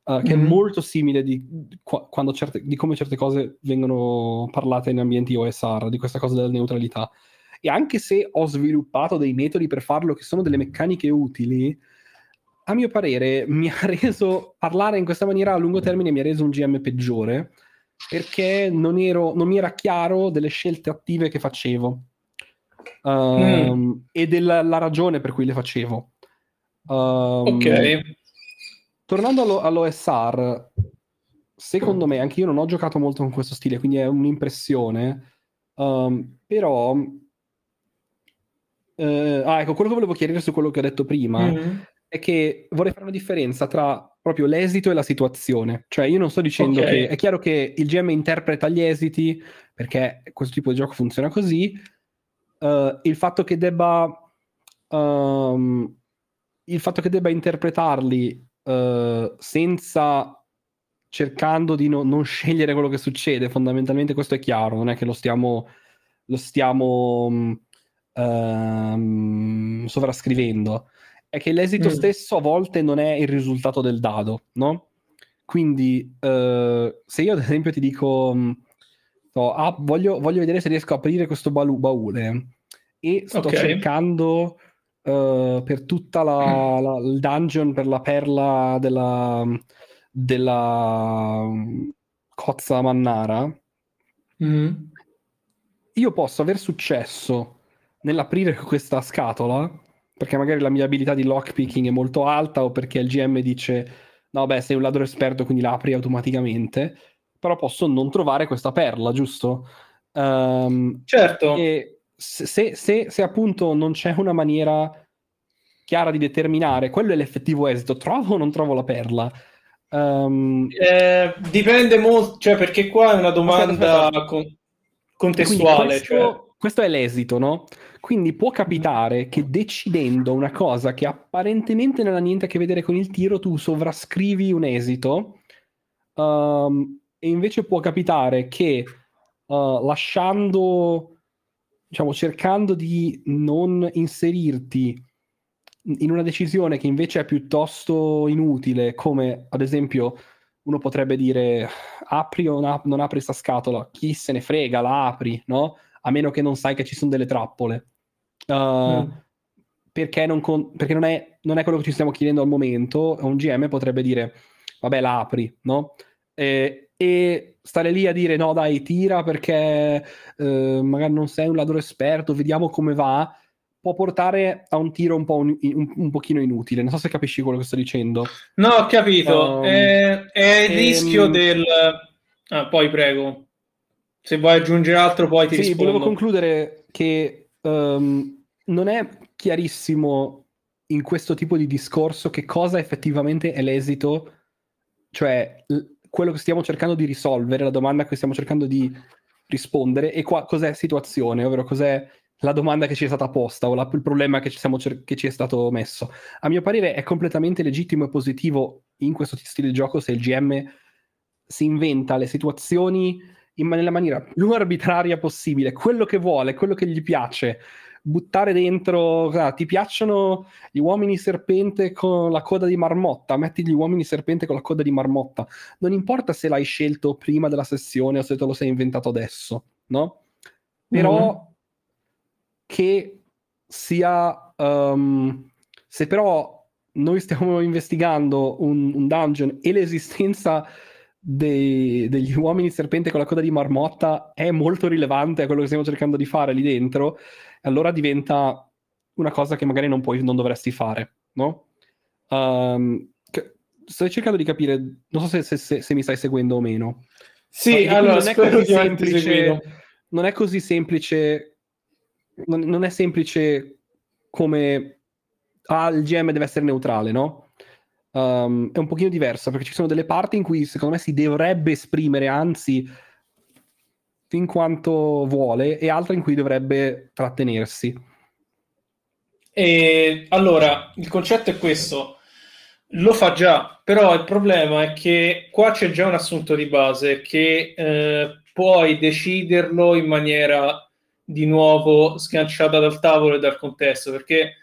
Uh, che mm-hmm. è molto simile di, certe, di, come certe cose vengono parlate in ambienti OSR, di questa cosa della neutralità. E anche se ho sviluppato dei metodi per farlo che sono delle meccaniche utili, a mio parere mi ha reso parlare in questa maniera a lungo termine mi ha reso un GM peggiore perché non, ero, non mi era chiaro delle scelte attive che facevo um, mm. e della ragione per cui le facevo. Um, ok. Tornando allo, all'OSR, secondo me, anche io non ho giocato molto con questo stile, quindi è un'impressione, um, però... Uh, ah, ecco, quello che volevo chiarire su quello che ho detto prima mm. è che vorrei fare una differenza tra proprio l'esito e la situazione. Cioè, io non sto dicendo okay. che è chiaro che il GM interpreta gli esiti, perché questo tipo di gioco funziona così, uh, il fatto che debba um, il fatto che debba interpretarli uh, senza cercando di no, non scegliere quello che succede fondamentalmente questo è chiaro non è che lo stiamo lo stiamo um, sovrascrivendo è che l'esito mm. stesso a volte non è il risultato del dado no? quindi uh, se io ad esempio ti dico sto, ah, voglio, voglio, vedere se riesco a aprire questo balu- baule e sto okay. cercando uh, per tutta la, la, il dungeon per la perla della, della cozza mannara. Mm. Io posso aver successo nell'aprire questa scatola perché magari la mia abilità di lockpicking è molto alta o perché il GM dice no beh sei un ladro esperto quindi la apri automaticamente però posso non trovare questa perla, giusto? Um, certo. E se, se, se, appunto non c'è una maniera chiara di determinare, quello è l'effettivo esito, trovo o non trovo la perla? Um, eh, dipende molto, cioè perché qua è una domanda aspetta, aspetta. Con- contestuale. Questo, cioè... questo, è l'esito, no? Quindi può capitare che decidendo una cosa che apparentemente non ha niente a che vedere con il tiro, tu sovrascrivi un esito um, e invece può capitare che uh, lasciando, diciamo, cercando di non inserirti in una decisione che invece è piuttosto inutile, come ad esempio uno potrebbe dire apri o non apri questa scatola, chi se ne frega, la apri, no? A meno che non sai che ci sono delle trappole. Uh, mm. Perché, non, con- perché non, è, non, è, quello che ci stiamo chiedendo al momento, un GM potrebbe dire vabbè la apri, no? E, e stare lì a dire no dai tira perché eh, magari non sei un ladro esperto vediamo come va può portare a un tiro un po' un, un, un pochino inutile. Non so se capisci quello che sto dicendo. No ho capito. Um, è, è, il ehm... rischio del ah, poi prego. Se vuoi aggiungere altro poi ti sì, rispondo. volevo concludere che um, non è chiarissimo in questo tipo di discorso che cosa effettivamente è l'esito cioè quello che stiamo cercando di risolvere, la domanda cui stiamo cercando di rispondere e qua cos'è situazione, ovvero cos'è la domanda che ci è stata posta o la, il problema che ci, cer- che ci, è stato messo. A mio parere è completamente legittimo e positivo in questo stile di gioco se il GM si inventa le situazioni in, nella maniera più arbitraria possibile, quello che vuole, quello che gli piace, buttare dentro, ah, ti piacciono gli uomini serpente con la coda di marmotta, metti gli uomini serpente con la coda di marmotta. Non importa se l'hai scelto prima della sessione o se te lo sei inventato adesso, no? Però mm-hmm. che sia... Um, se però noi stiamo investigando un, un dungeon e l'esistenza dei, degli uomini serpente con la coda di marmotta è molto rilevante a quello che stiamo cercando di fare lì dentro, allora diventa una cosa che magari non, puoi, non dovresti fare, no? Um, sto cercando di capire, non so se, se, se, se mi stai seguendo o meno. Sì, allora, non è così semplice. Non è così semplice. Non, non è semplice come ah, il GM deve essere neutrale, no? Um, è un pochino diversa perché ci sono delle parti in cui secondo me si dovrebbe esprimere, anzi, fin quanto vuole, e altre in cui dovrebbe trattenersi. E allora, il concetto è questo. Lo fa già, però il problema è che qua c'è già un assunto di base che eh, puoi deciderlo in maniera di nuovo sganciata dal tavolo e dal contesto, perché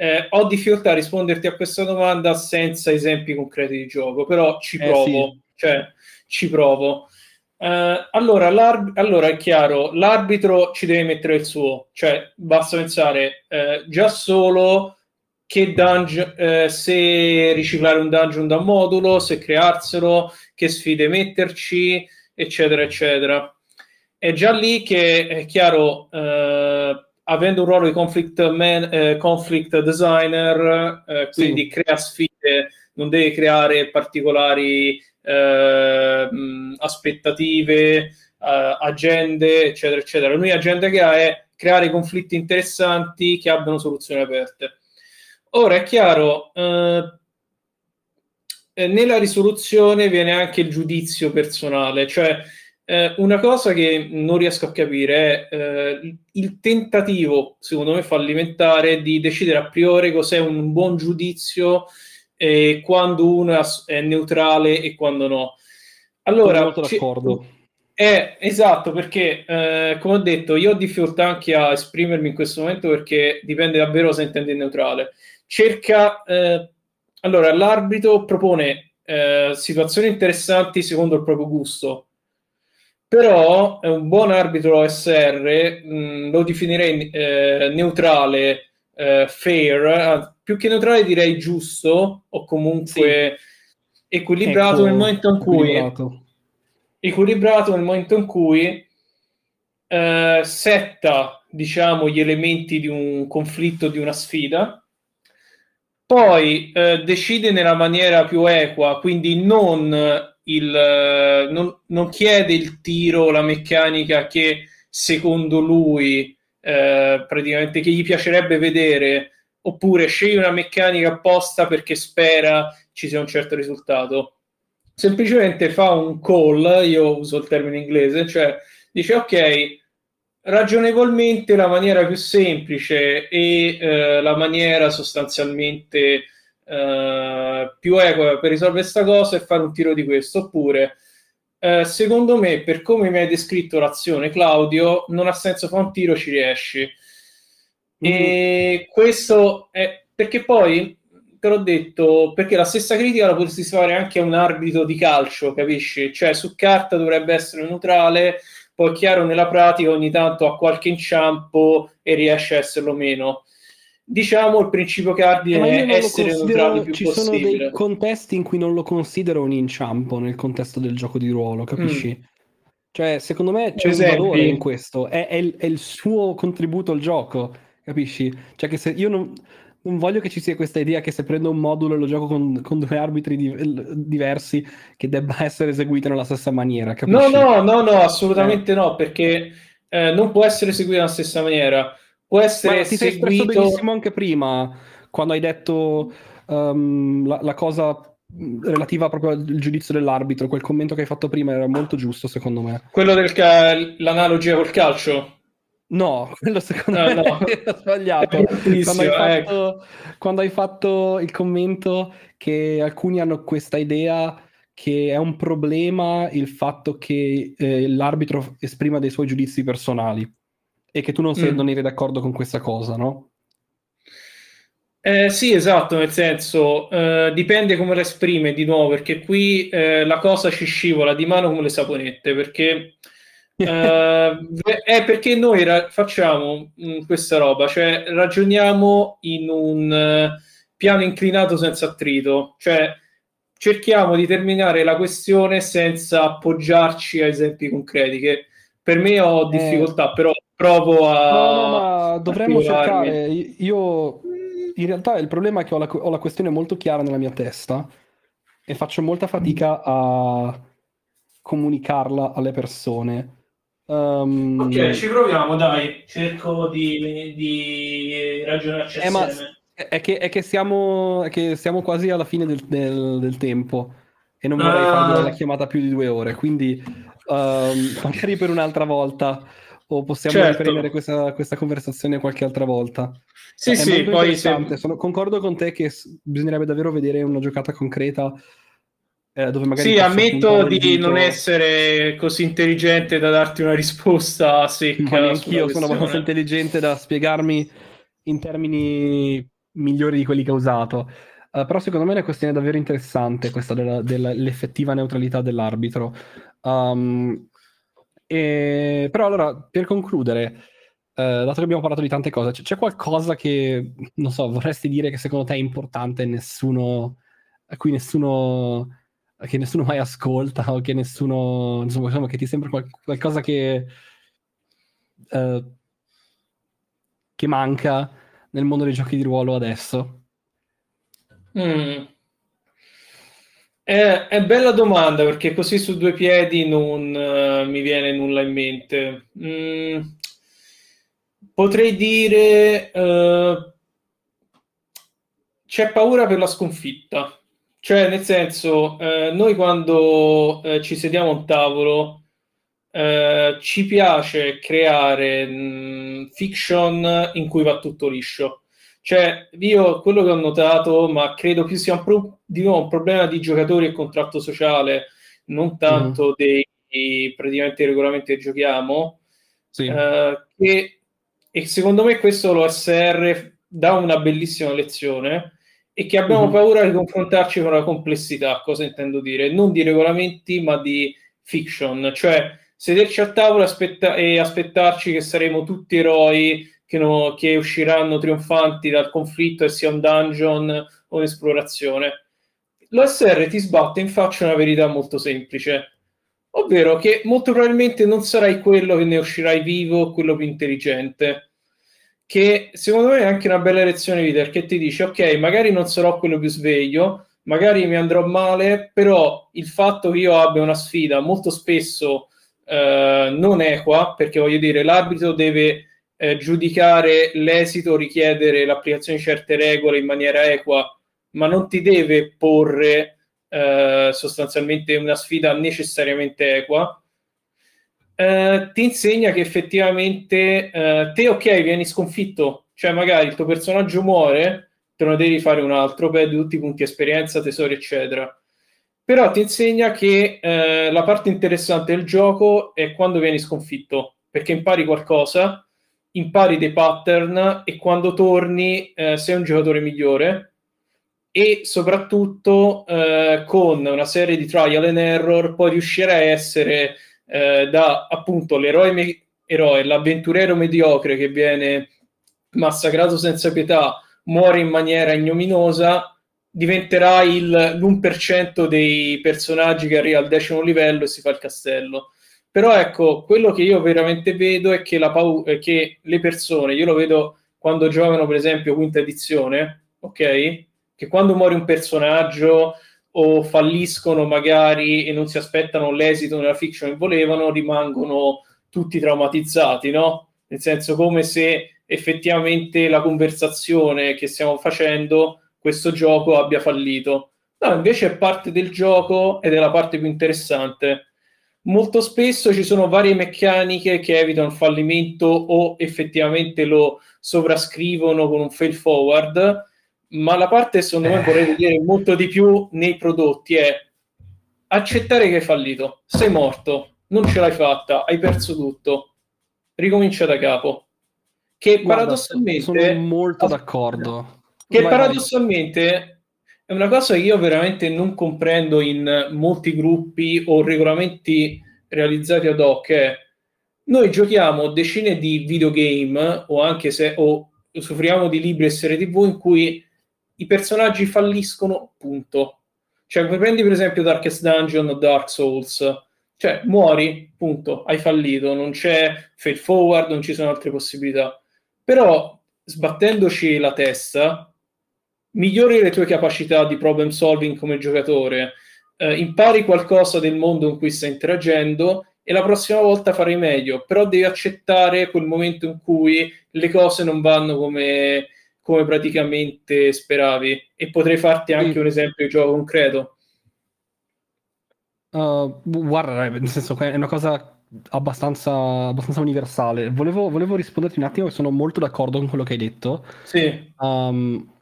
eh, ho difficoltà a risponderti a questa domanda senza esempi concreti di gioco, però ci provo, eh sì. cioè ci provo. Uh, allora, allora, è chiaro, l'arbitro ci deve mettere il suo, cioè basta pensare uh, già solo che dungeon, uh, se riciclare un dungeon da modulo, se crearselo, che sfide metterci, eccetera, eccetera. È già lì che è chiaro, avendo un ruolo di conflict, man, conflict designer, quindi sì. crea sfide, non deve creare particolari eh, aspettative, eh, agende, eccetera, eccetera. L'unica agenda che ha è creare conflitti interessanti che abbiano soluzioni aperte. Ora è chiaro, eh, nella risoluzione viene anche il giudizio personale, cioè eh, una cosa che non riesco a capire è eh, il tentativo, secondo me fallimentare, di decidere a priori cos'è un buon giudizio eh, quando uno è neutrale e quando no. Allora, molto d'accordo. È, esatto, perché eh, come ho detto, io ho difficoltà anche a esprimermi in questo momento perché dipende davvero se intendi neutrale. Cerca, eh, allora, l'arbitro propone eh, situazioni interessanti secondo il proprio gusto, però è un buon arbitro SR mh, lo definirei eh, neutrale, eh, fair, più che neutrale direi giusto o comunque sì. equilibrato ecco, nel momento in cui equilibrato. equilibrato nel momento in cui eh, setta diciamo gli elementi di un conflitto di una sfida poi eh, decide nella maniera più equa quindi non il non, non chiede il tiro la meccanica che secondo lui eh, praticamente che gli piacerebbe vedere oppure sceglie una meccanica apposta perché spera ci sia un certo risultato. Semplicemente fa un call, io uso il termine inglese, cioè dice ok, ragionevolmente la maniera più semplice e eh, la maniera sostanzialmente eh, più equa per risolvere questa cosa è fare un tiro di questo, oppure eh, secondo me, per come mi hai descritto l'azione, Claudio, non ha senso fare un tiro, ci riesci e questo è perché poi te l'ho detto, perché la stessa critica la potresti fare anche a un arbitro di calcio, capisci? Cioè su carta dovrebbe essere neutrale, poi chiaro nella pratica ogni tanto ha qualche inciampo e riesce a esserlo meno. Diciamo il principio cardine è essere neutrali più ci possibile. Ci sono dei contesti in cui non lo considero un inciampo nel contesto del gioco di ruolo, capisci? Mm. Cioè, secondo me c'è Esempi. un valore in questo, è, è, il, è il suo contributo al gioco Capisci? Cioè che se io non, non voglio che ci sia questa idea che se prendo un modulo e lo gioco con, con due arbitri di, diversi che debba essere eseguito nella stessa maniera. Capisci? No, no, no, no, assolutamente eh. no, perché eh, non può essere seguito nella stessa maniera. Può essere Ma ti sei seguito... benissimo anche prima, quando hai detto um, la, la cosa relativa proprio al giudizio dell'arbitro, quel commento che hai fatto prima era molto giusto secondo me. Quello dell'analogia col calcio? No, quello secondo no, me no. è sbagliato. Quando hai, fatto, quando hai, fatto, il commento che alcuni hanno questa idea che è un problema il fatto che eh, l'arbitro esprima dei suoi giudizi personali e che tu non, sei, mm. non eri d'accordo con questa cosa, no? Eh, sì, esatto, nel senso eh, dipende come la esprime di nuovo, perché qui eh, la cosa ci scivola di mano come le saponette, perché uh, è perché noi ra- facciamo mh, mm, questa roba, cioè ragioniamo in un uh, piano inclinato senza attrito, cioè cerchiamo di terminare la questione senza appoggiarci a esempi concreti, che per me ho eh. difficoltà, eh... però provo a... No, no, ma dovremmo cercare, io in realtà il problema è che ho la, ho la questione molto chiara nella mia testa e faccio molta fatica a comunicarla alle persone. Um... Ok, ci proviamo, dai. Cerco di, di ragionarci eh, ma, eh, È che, è che, siamo, è che siamo quasi alla fine del, del, del tempo e non vorrei uh... fare la chiamata più di due ore, quindi um, magari per un'altra volta o possiamo certo. riprendere questa, questa, conversazione qualche altra volta. Sì, è sì, poi se... Sono, concordo con te che bisognerebbe davvero vedere una giocata concreta eh, dove magari... Sì, ammetto di non essere così intelligente da darti una risposta secca. Anch'io sono abbastanza intelligente da spiegarmi in termini migliori di quelli che ho usato. Uh, però secondo me è una questione davvero interessante questa della, dell'effettiva neutralità dell'arbitro. Um, e, però allora, per concludere, uh, dato che abbiamo parlato di tante cose, c- c'è qualcosa che, non so, vorresti dire che secondo te è importante nessuno, a cui nessuno, che nessuno mai ascolta o che nessuno, insomma, insomma che ti sembra qual- qualcosa che, uh, che manca nel mondo dei giochi di ruolo adesso? Mm. È, è, bella domanda perché così su due piedi non uh, mi viene nulla in mente. Mm. Potrei dire uh, c'è paura per la sconfitta. Cioè, nel senso, uh, noi quando ci sediamo a un tavolo eh, ci piace creare mh, mm, fiction in cui va tutto liscio. Cioè, io quello che ho notato, ma credo più sia un pro- di nuovo un problema di giocatori e contratto sociale, non tanto mm. dei praticamente regolamenti che giochiamo, sì. eh, che, e secondo me questo lo SR dà una bellissima lezione e che abbiamo mm. paura di confrontarci con la complessità, cosa intendo dire? Non di regolamenti, ma di fiction, cioè sederci a tavola aspetta- e aspettarci che saremo tutti eroi che, no, che, usciranno trionfanti dal conflitto e sia un dungeon o un'esplorazione. L'OSR ti sbatte in faccia una verità molto semplice, ovvero che molto probabilmente non sarai quello che ne uscirai vivo, quello più intelligente. Che secondo me è anche una bella lezione di perché ti dice: Ok, magari non sarò quello più sveglio, magari mi andrò male, però il fatto che io abbia una sfida molto spesso eh, non equa, perché voglio dire, l'arbitro deve eh, giudicare l'esito, richiedere l'applicazione di certe regole in maniera equa, ma non ti deve porre eh, sostanzialmente una sfida necessariamente equa. Eh, ti insegna che effettivamente eh, te, ok, vieni sconfitto, cioè magari il tuo personaggio muore, te ne devi fare un altro, perdi tutti i punti esperienza, tesori, eccetera però ti insegna che eh, la parte interessante del gioco è quando vieni sconfitto, perché impari qualcosa, impari dei pattern e quando torni eh, sei un giocatore migliore e soprattutto eh, con una serie di trial and error puoi riuscire a essere eh, da appunto l'eroe, me- eroe, l'avventuriero mediocre che viene massacrato senza pietà, muore in maniera ignominosa diventerà il, l'1% dei personaggi che arriva al decimo livello e si fa il castello. Però ecco, quello che io veramente vedo è che, pau- è che le persone, io lo vedo quando giocano per esempio quinta edizione, ok? Che quando muore un personaggio o falliscono magari e non si aspettano l'esito nella fiction che volevano, rimangono tutti traumatizzati, no? Nel senso come se effettivamente la conversazione che stiamo facendo questo gioco abbia fallito. No, invece è parte del gioco ed è la parte più interessante. Molto spesso ci sono varie meccaniche che evitano il fallimento o effettivamente lo sovrascrivono con un fail forward, ma la parte secondo me vorrei vedere molto di più nei prodotti è accettare che hai fallito, sei morto, non ce l'hai fatta, hai perso tutto, ricomincia da capo. Che Guarda, paradossalmente sono molto d'accordo che vai, paradossalmente vai. È una cosa che io veramente non comprendo in molti gruppi o regolamenti realizzati ad hoc. È noi giochiamo decine di videogame o anche se o soffriamo di libri e serie tv in cui i personaggi falliscono, punto. Cioè, prendi per esempio Darkest Dungeon o Dark Souls, cioè muori, punto, hai fallito, non c'è fade forward, non ci sono altre possibilità. Però sbattendoci la testa, migliori le tue capacità di problem solving come giocatore, eh, impari qualcosa del mondo in cui stai interagendo e la prossima volta farai meglio, però devi accettare quel momento in cui le cose non vanno come, come praticamente speravi. E potrei farti anche un esempio di gioco concreto. Uh, guarda, nel senso che è una cosa abbastanza, abbastanza universale. Volevo, volevo, risponderti un attimo, sono molto d'accordo con quello che hai detto. Sì. Um,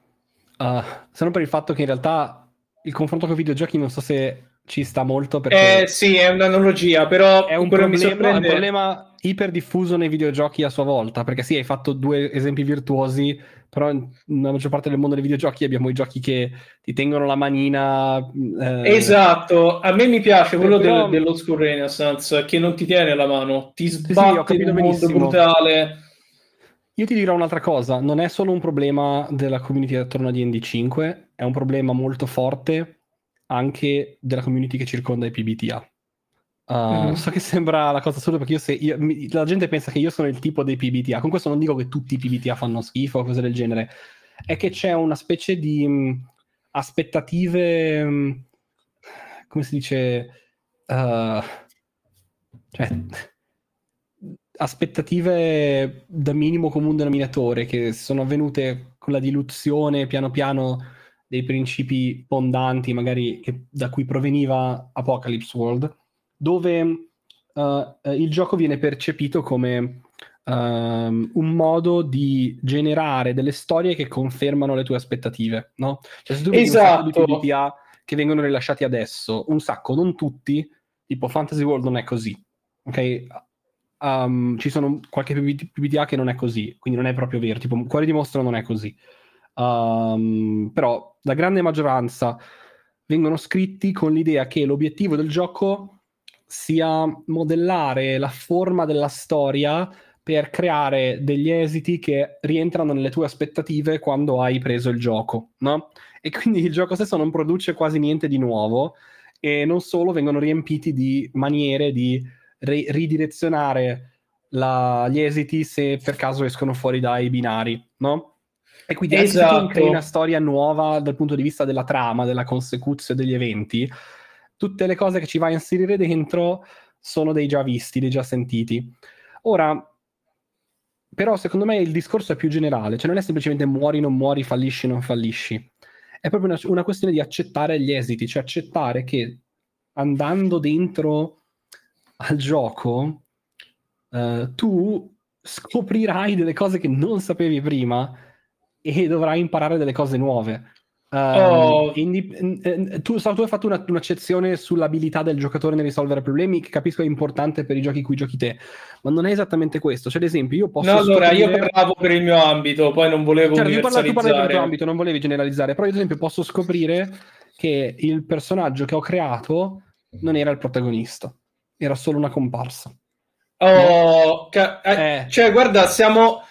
uh, se non per il fatto che in realtà il confronto con i videogiochi non so se ci sta molto perché... Eh sì, è un'analogia, però è un, problema, sorprende... è un problema iperdiffuso nei videogiochi a sua volta, perché sì, hai fatto due esempi virtuosi, però nella maggior parte del mondo dei videogiochi abbiamo i giochi che ti tengono la manina. Eh... Esatto, a me mi piace quello però... del, dello School Renaissance che non ti tiene la mano, ti sbatte sì, sì, in un mondo brutale. Io ti dirò un'altra cosa, non è solo un problema della community attorno a D&D 5, è un problema molto forte anche della community che circonda i PBTA. Uh, mm-hmm. So che sembra la cosa assurda perché io se io, mi, la gente pensa che io sono il tipo dei PBTA. Con questo non dico che tutti i PBTA fanno schifo o cose del genere. È che c'è una specie di mh, aspettative. Mh, come si dice? Uh, cioè, aspettative da minimo comune denominatore che sono avvenute con la diluzione piano piano dei principi fondanti, magari che, da cui proveniva Apocalypse World dove uh, il gioco viene percepito come um, un modo di generare delle storie che confermano le tue aspettative, no? Cioè se tu vedi esatto. un di che vengono rilasciati adesso, un sacco, non tutti, tipo Fantasy World non è così, ok? Um, ci sono qualche PBTA che non è così, quindi non è proprio vero, tipo Cuore di Mostro non è così. Um, però la grande maggioranza vengono scritti con l'idea che l'obiettivo del gioco sia modellare la forma della storia per creare degli esiti che rientrano nelle tue aspettative quando hai preso il gioco, no? E quindi il gioco stesso non produce quasi niente di nuovo e non solo vengono riempiti di maniere di ri- ridirezionare la- gli esiti se per caso escono fuori dai binari, no? E quindi esatto. anche tu crei una storia nuova dal punto di vista della trama, della consecuzione degli eventi, tutte le cose che ci vai a inserire dentro sono dei già visti, dei già sentiti. Ora, però secondo me il discorso è più generale, cioè non è semplicemente muori, non muori, fallisci, non fallisci. È proprio una, una questione di accettare gli esiti, cioè accettare che andando dentro al gioco uh, tu scoprirai delle cose che non sapevi prima e dovrai imparare delle cose nuove. Um, oh. indip- tu, so, tu, hai fatto una, un'accezione sull'abilità del giocatore nel risolvere problemi che capisco è importante per i giochi cui giochi te, ma non è esattamente questo. Cioè, ad esempio, io posso. No, allora io parlavo per il mio ambito, poi non volevo. Certo, tu parlavi, tu parlavi per il tuo ambito, non volevi generalizzare. Però, io, ad esempio, posso scoprire che il personaggio che ho creato non era il protagonista, era solo una comparsa. Oh, ca- eh, eh. cioè, guarda, siamo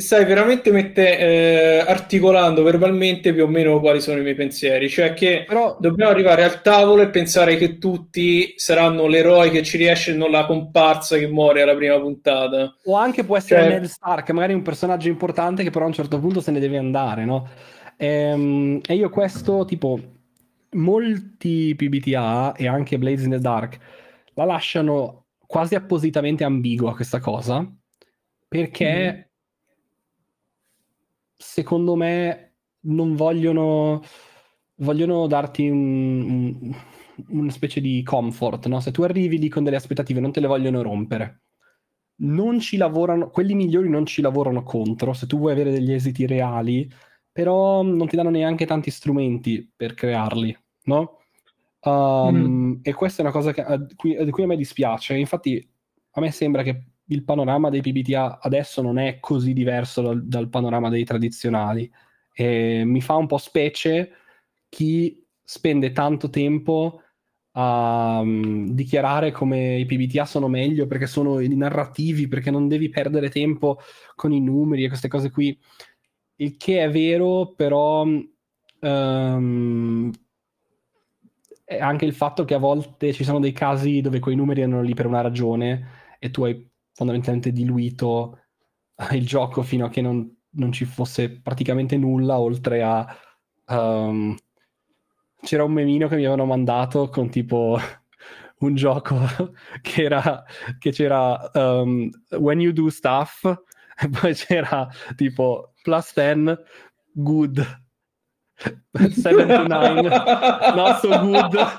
stai veramente mette, eh, articolando verbalmente più o meno quali sono i miei pensieri, cioè che Però... dobbiamo arrivare al tavolo e pensare che tutti saranno l'eroe che ci riesce e non la comparsa che muore alla prima puntata. O anche può essere cioè... Ned Stark, magari un personaggio importante che però a un certo punto se ne deve andare, no? E, ehm, e io questo, tipo, molti PBTA e anche Blades in the Dark la lasciano quasi appositamente ambigua questa cosa, perché... Mm secondo me non vogliono, vogliono darti un, un, una specie di comfort, no? Se tu arrivi lì con delle aspettative non te le vogliono rompere. Non ci lavorano, quelli migliori non ci lavorano contro, se tu vuoi avere degli esiti reali, però non ti danno neanche tanti strumenti per crearli, no? Um, mm. E questa è una cosa che, di cui, cui a me dispiace. Infatti, a me sembra che il panorama dei PBTA adesso non è così diverso dal, dal panorama dei tradizionali. E mi fa un po' specie chi spende tanto tempo a um, dichiarare come i PBTA sono meglio perché sono i narrativi, perché non devi perdere tempo con i numeri e queste cose qui. Il che è vero, però um, è anche il fatto che a volte ci sono dei casi dove quei numeri erano lì per una ragione e tu hai fondamentalmente diluito il gioco fino a che non, non ci fosse praticamente nulla oltre a... Um, c'era un memino che mi avevano mandato con tipo un gioco che era che c'era um, when you do stuff e poi c'era tipo plus 10 good. 7 to 9 not so good.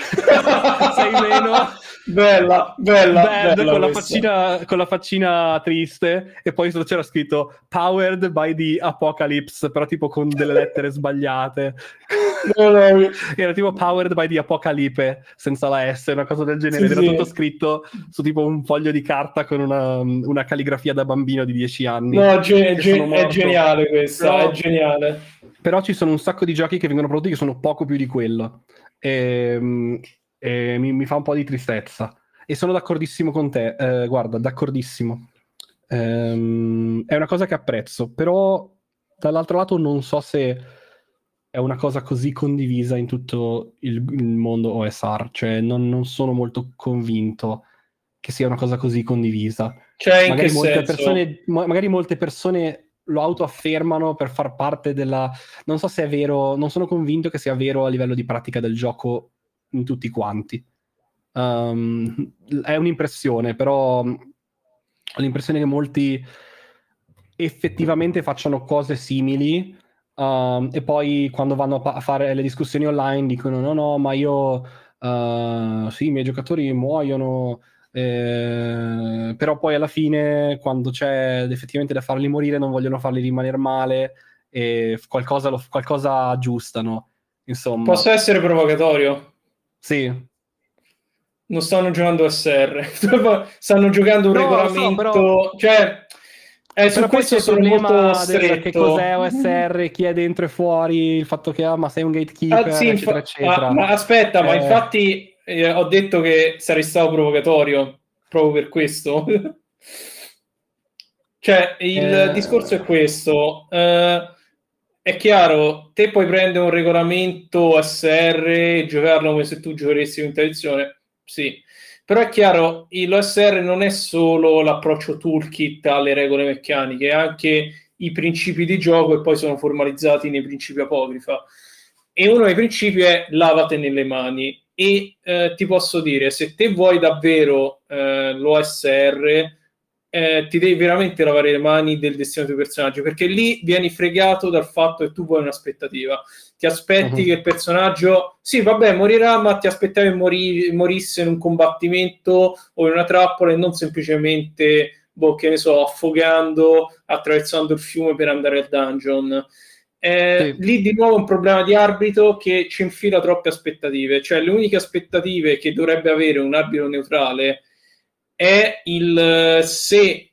6 meno bella, bella, Bad, bella con, la faccina, con la faccina triste e poi sotto c'era scritto powered by the apocalypse però tipo con delle lettere sbagliate. No, no, era tipo powered by the apocalypse senza la S una cosa del genere. Sì, era sì. tutto scritto su tipo un foglio di carta con una, una calligrafia da bambino di 10 anni. No, ge- ge- è geniale questa, Però- è geniale. però ci sono un sacco di giochi che vengono prodotti che sono poco più di quello. E, e mi, mi fa un po' di tristezza. E sono d'accordissimo con te. Eh, guarda d'accordissimo. Ehm, è una cosa che apprezzo però dall'altro lato non so se è una cosa così condivisa in tutto il, il mondo OSR cioè non, non sono molto convinto che sia una cosa così condivisa. Cioè, in magari che molte, senso? persone, ma- magari molte persone lo autoaffermano per far parte della... Non so se è vero, non sono convinto che sia vero a livello di pratica del gioco in tutti quanti. Um, è un'impressione, però ho l'impressione che molti effettivamente facciano cose simili um, e poi quando vanno a, pa- a fare le discussioni online dicono no no ma io uh, sì i miei giocatori muoiono eh, però poi alla fine quando c'è effettivamente da farli morire non vogliono farli rimanere male e qualcosa, lo, qualcosa aggiustano insomma Posso essere provocatorio? Sì Non stanno giocando SR, stanno giocando un No, lo so, regolamento. però- Cioè, eh, su questo c'è sono molto del che stretto. cos'è OSR, chi è dentro e fuori, il fatto che ah, ma sei un gatekeeper, Ah, sì, eccetera, eccetera. ah, ma aspetta, ma Eh. infatti eh, ho detto che sarei stato provocatorio proprio per questo. cioè, il Eh. discorso è questo. eh, è chiaro, te puoi prendere un regolamento SR e giocarlo come se tu giocheresti in tradizione. Sì. Però è chiaro, l'OSR non è solo l'approccio toolkit alle regole meccaniche, anche i principi di gioco e poi sono formalizzati nei principi apocrifa. E uno dei principi è lavate nelle mani. E eh, ti posso dire, se te vuoi davvero eh, l'OSR, eh, ti devi veramente lavare le mani del destino dei tuoi personaggi, perché lì vieni fregato dal fatto che tu vuoi un'aspettativa. Ti aspetti Mhm. che il personaggio, sì, vabbè, morirà, ma ti aspettavi che mori- morisse in un combattimento o in una trappola e non semplicemente, boh, che ne so, affogando, attraversando il fiume per andare al dungeon. Eh, Sì. Lì di nuovo un problema di arbitro che ci infila troppe aspettative, cioè le uniche aspettative che dovrebbe avere un arbitro neutrale è il se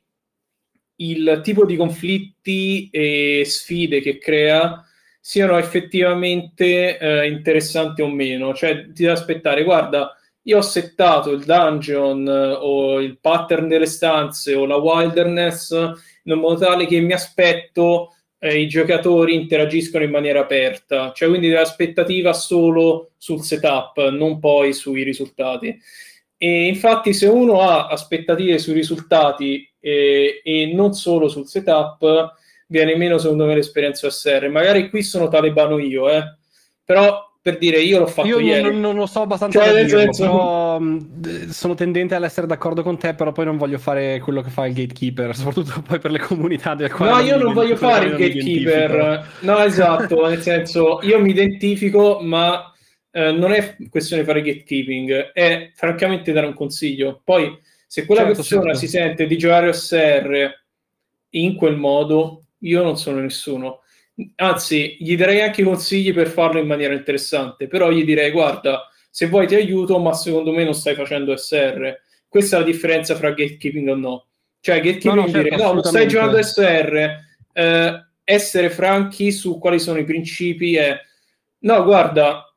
il tipo di conflitti e sfide che crea siano effettivamente eh, interessanti o meno. Cioè, ti devi aspettare, guarda, io ho settato il dungeon eh, o il pattern delle stanze o la wilderness in modo tale che mi aspetto eh, i giocatori interagiscono in maniera aperta, cioè quindi l'aspettativa solo sul setup, non poi sui risultati. E infatti, se uno ha aspettative sui risultati eh, e non solo sul setup, viene meno, secondo me, l'esperienza OSR. Magari qui sono talebano io, eh. però per dire io l'ho fatto Io ieri. non, non lo so abbastanza Cioè, dirlo, senso- però mh, sono tendente all'essere d'accordo con te, però poi non voglio fare quello che fa il gatekeeper, soprattutto poi per le comunità del quale No, io non voglio fare il gatekeeper. No, esatto, nel senso, io mi identifico, ma eh, non è questione di fare gatekeeping, è francamente dare un consiglio. Poi, se quella Certo, persona certo. si sente di giocare OSR in quel modo, io non sono nessuno. Anzi, gli darei anche consigli per farlo in maniera interessante, però gli direi, guarda, se vuoi ti aiuto, ma secondo me non stai facendo SR. Questa è la differenza fra gatekeeping o no. Cioè, gatekeeping No, no, dire, certo, no, non stai giocando SR, eh, essere franchi su quali sono i principi è, no, guarda,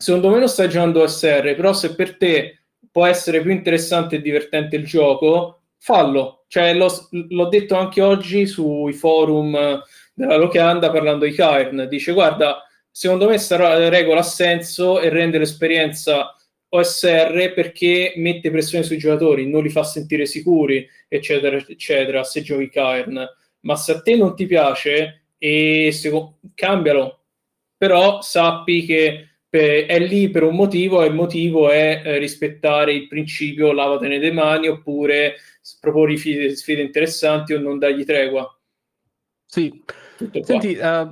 secondo me non stai giocando SR, però se per te può essere più interessante e divertente il gioco, fallo. Cioè, l'ho, l'ho detto anche oggi sui forum eh, della locanda parlando di Cairn. Dice, guarda, secondo me questa regola ha senso e rende l'esperienza OSR perché mette pressione sui giocatori, non li fa sentire sicuri, eccetera, eccetera, se giochi Cairn. Ma se a te non ti piace, e se, cambialo. Però sappi che è lì per un motivo e il motivo è eh, rispettare il principio lavatene le mani oppure proporre sfide, sfide interessanti o non dargli tregua. Sì. Senti, eh,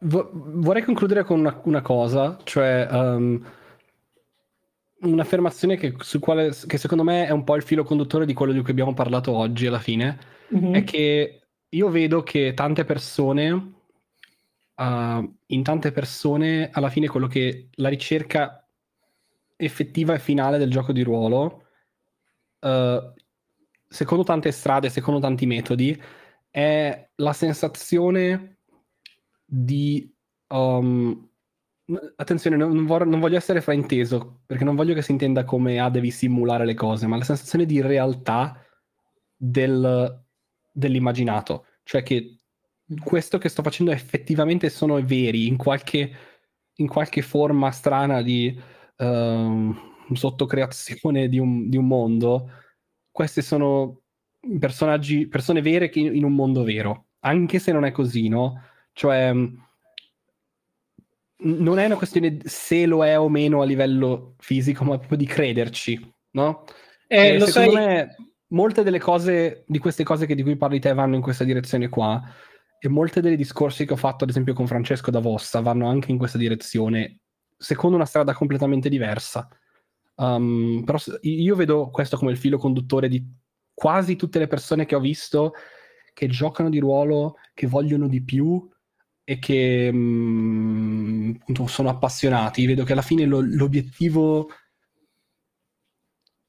vo- vorrei concludere con una, una cosa, cioè um, un'affermazione che, su quale, che secondo me è un po' il filo conduttore di quello di cui abbiamo parlato oggi alla fine, mm-hmm. è che io vedo che tante persone, uh, in tante persone, alla fine quello che la ricerca effettiva e finale del gioco di ruolo, uh, secondo tante strade, secondo tanti metodi, è la sensazione di... Um, attenzione, non, vor- non, voglio essere frainteso, perché non voglio che si intenda come ah, devi simulare le cose, ma la sensazione di realtà del, dell'immaginato, cioè che questo che sto facendo effettivamente sono veri in qualche, in qualche forma strana di uh, sottocreazione di un, di un mondo, queste sono personaggi, persone vere che in un mondo vero, anche se non è così, no? Cioè, non è una questione se lo è o meno a livello fisico, ma proprio di crederci, no? Eh, e lo secondo sai... me molte delle cose, di queste cose che, di cui parli te vanno in questa direzione qua e molte dei discorsi che ho fatto ad esempio con Francesco D'Avossa vanno anche in questa direzione, secondo una strada completamente diversa. Um, però io vedo questo come il filo conduttore di quasi tutte le persone che ho visto che giocano di ruolo, che vogliono di più e che um, sono appassionati. Vedo che alla fine lo, l'obiettivo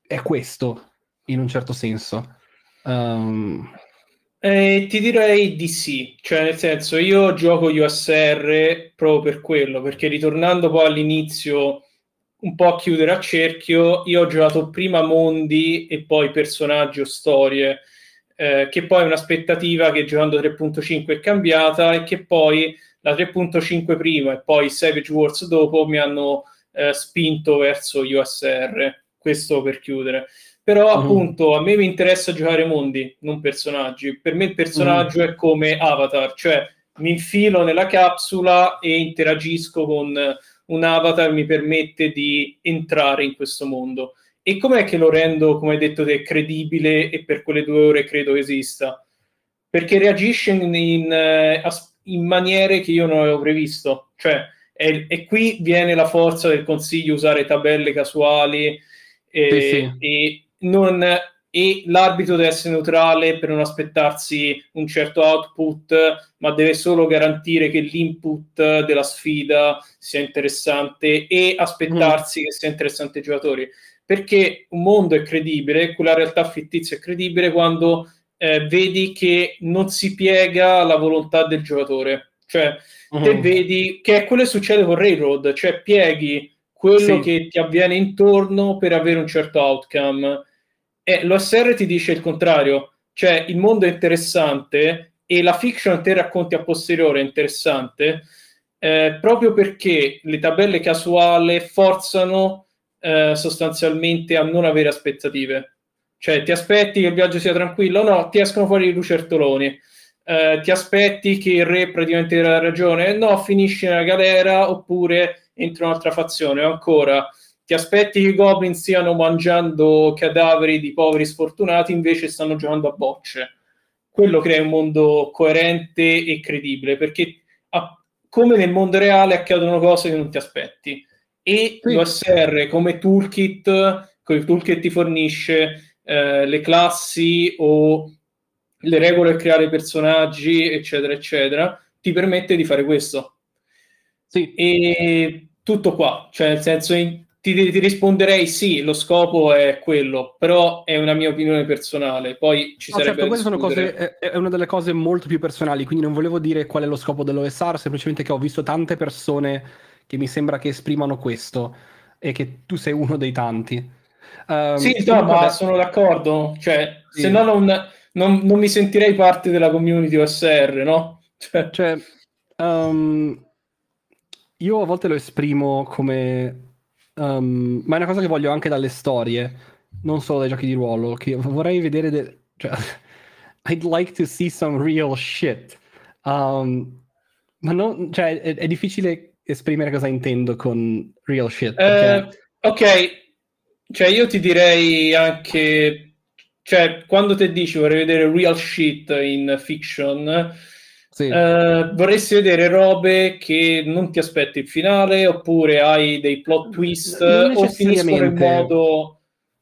è questo, in un certo senso. Um... Eh, ti direi di sì, cioè nel senso io gioco USR proprio per quello, perché ritornando poi all'inizio un po' a chiudere a cerchio, io ho giocato prima mondi e poi personaggi o storie, eh, che poi è un'aspettativa che giocando 3.5 è cambiata e che poi la 3.5 prima e poi Savage Wars dopo mi hanno eh, spinto verso USR. Questo per chiudere. Però mm. appunto a me mi interessa giocare mondi, non personaggi. Per me il personaggio mm. è come Avatar, cioè mi infilo nella capsula e interagisco con un avatar mi permette di entrare in questo mondo. E com'è che lo rendo, come hai detto te, credibile e per quelle due ore credo esista? Perché reagisce in, in, eh, in maniere che io non avevo previsto. Cioè, e, e, qui viene la forza del consiglio usare tabelle casuali e, sì, sì. e non e l'arbitro deve essere neutrale per non aspettarsi un certo output, ma deve solo garantire che l'input della sfida sia interessante e aspettarsi mm. che sia interessante ai giocatori. Perché un mondo è credibile, quella realtà fittizia è credibile quando eh, vedi che non si piega alla volontà del giocatore. Cioè, mm. te vedi che è quello che succede con Railroad, cioè pieghi quello sì. che ti avviene intorno per avere un certo outcome e l'OSR ti dice il contrario, cioè il mondo è interessante e la fiction te racconti a posteriore è interessante eh, proprio perché le tabelle casuali forzano eh, sostanzialmente a non avere aspettative. Cioè ti aspetti che il viaggio sia tranquillo? No, ti escono fuori i lucertoloni. Eh, ti aspetti che il re praticamente la ragione? No, finisce nella galera oppure entra un'altra fazione. Ancora, ti aspetti che i goblin stiano mangiando cadaveri di poveri sfortunati, invece stanno giocando a bocce. Quello crea un mondo coerente e credibile, perché a, come nel mondo reale accadono cose che non ti aspetti. E sì. l'OSR come toolkit, con il toolkit ti fornisce eh, le classi o le regole per creare personaggi, eccetera, eccetera, ti permette di fare questo. Sì. E tutto qua, cioè nel senso in, ti, ti, risponderei sì, lo scopo è quello, però è una mia opinione personale. Poi ci no, sarebbe. Certo, queste sono cose, è una delle cose molto più personali, quindi non volevo dire qual è lo scopo dell'OSR, semplicemente che ho visto tante persone che mi sembra che esprimano questo e che tu sei uno dei tanti. Um, sì, no, ma vabbè... sono d'accordo, cioè, sì. se no non, non, non, mi sentirei parte della community OSR, no? Cioè, cioè um, io a volte lo esprimo come Um, ma è una cosa che voglio anche dalle storie, non solo dai giochi di ruolo, che vorrei vedere... De- cioè, I'd like to see some real shit. Um, ma non, cioè, è, è, difficile esprimere cosa intendo con real shit. Perché... Uh, ok, cioè io ti direi anche... Cioè, quando ti dici vorrei vedere real shit in fiction, Sì. Uh, vorresti vedere robe che non ti aspetti il finale oppure hai dei plot twist o finiscono in modo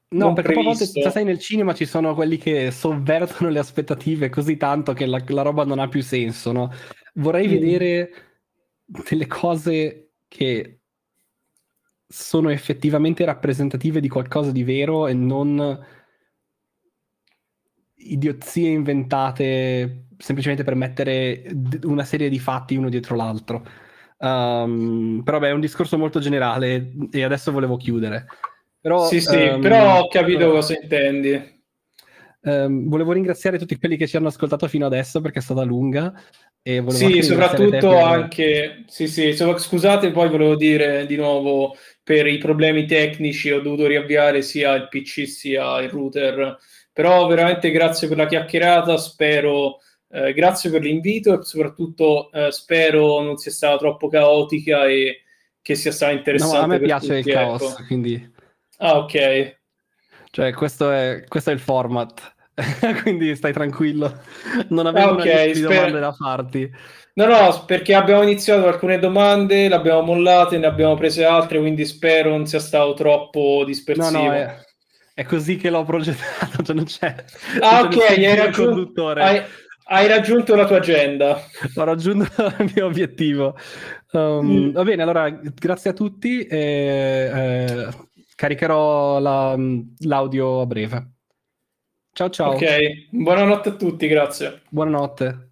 no perché a volte se sei nel cinema ci sono quelli che sovvertono le aspettative così tanto che la, la roba non ha più senso no? vorrei mm. vedere delle cose che sono effettivamente rappresentative di qualcosa di vero e non idiozie inventate semplicemente per mettere una serie di fatti uno dietro l'altro. Um, però beh, è un discorso molto generale e adesso volevo chiudere. Però, sì, sì, um, però ho capito cosa intendi. Um, volevo ringraziare tutti quelli che ci hanno ascoltato fino adesso perché è stata lunga. E sì, soprattutto per... anche, sì, sì, scusate, poi volevo dire di nuovo per i problemi tecnici ho dovuto riavviare sia il PC sia il router però veramente grazie per la chiacchierata, spero, eh, grazie per l'invito e soprattutto eh, spero non sia stata troppo caotica e che sia stata interessante. No, a me piace tutti, il caos, ecco. quindi... Ah, ok. Cioè, questo è, questo è il format. quindi stai tranquillo, non avevo ah, okay, sper- domande da farti. No, no, perché abbiamo iniziato alcune domande, le abbiamo mollate, ne abbiamo prese altre, quindi spero non sia stato troppo dispersivo. No, no, è, è così che l'ho progettato, cioè non c'è. Ah, non ok, hai, hai, hai, raggiunto la tua agenda. Ho raggiunto il mio obiettivo. Um, mm. Va bene, allora grazie a tutti. E, eh, caricherò la, l'audio a breve. Ciao ciao. Ok, buonanotte a tutti, grazie. Buonanotte.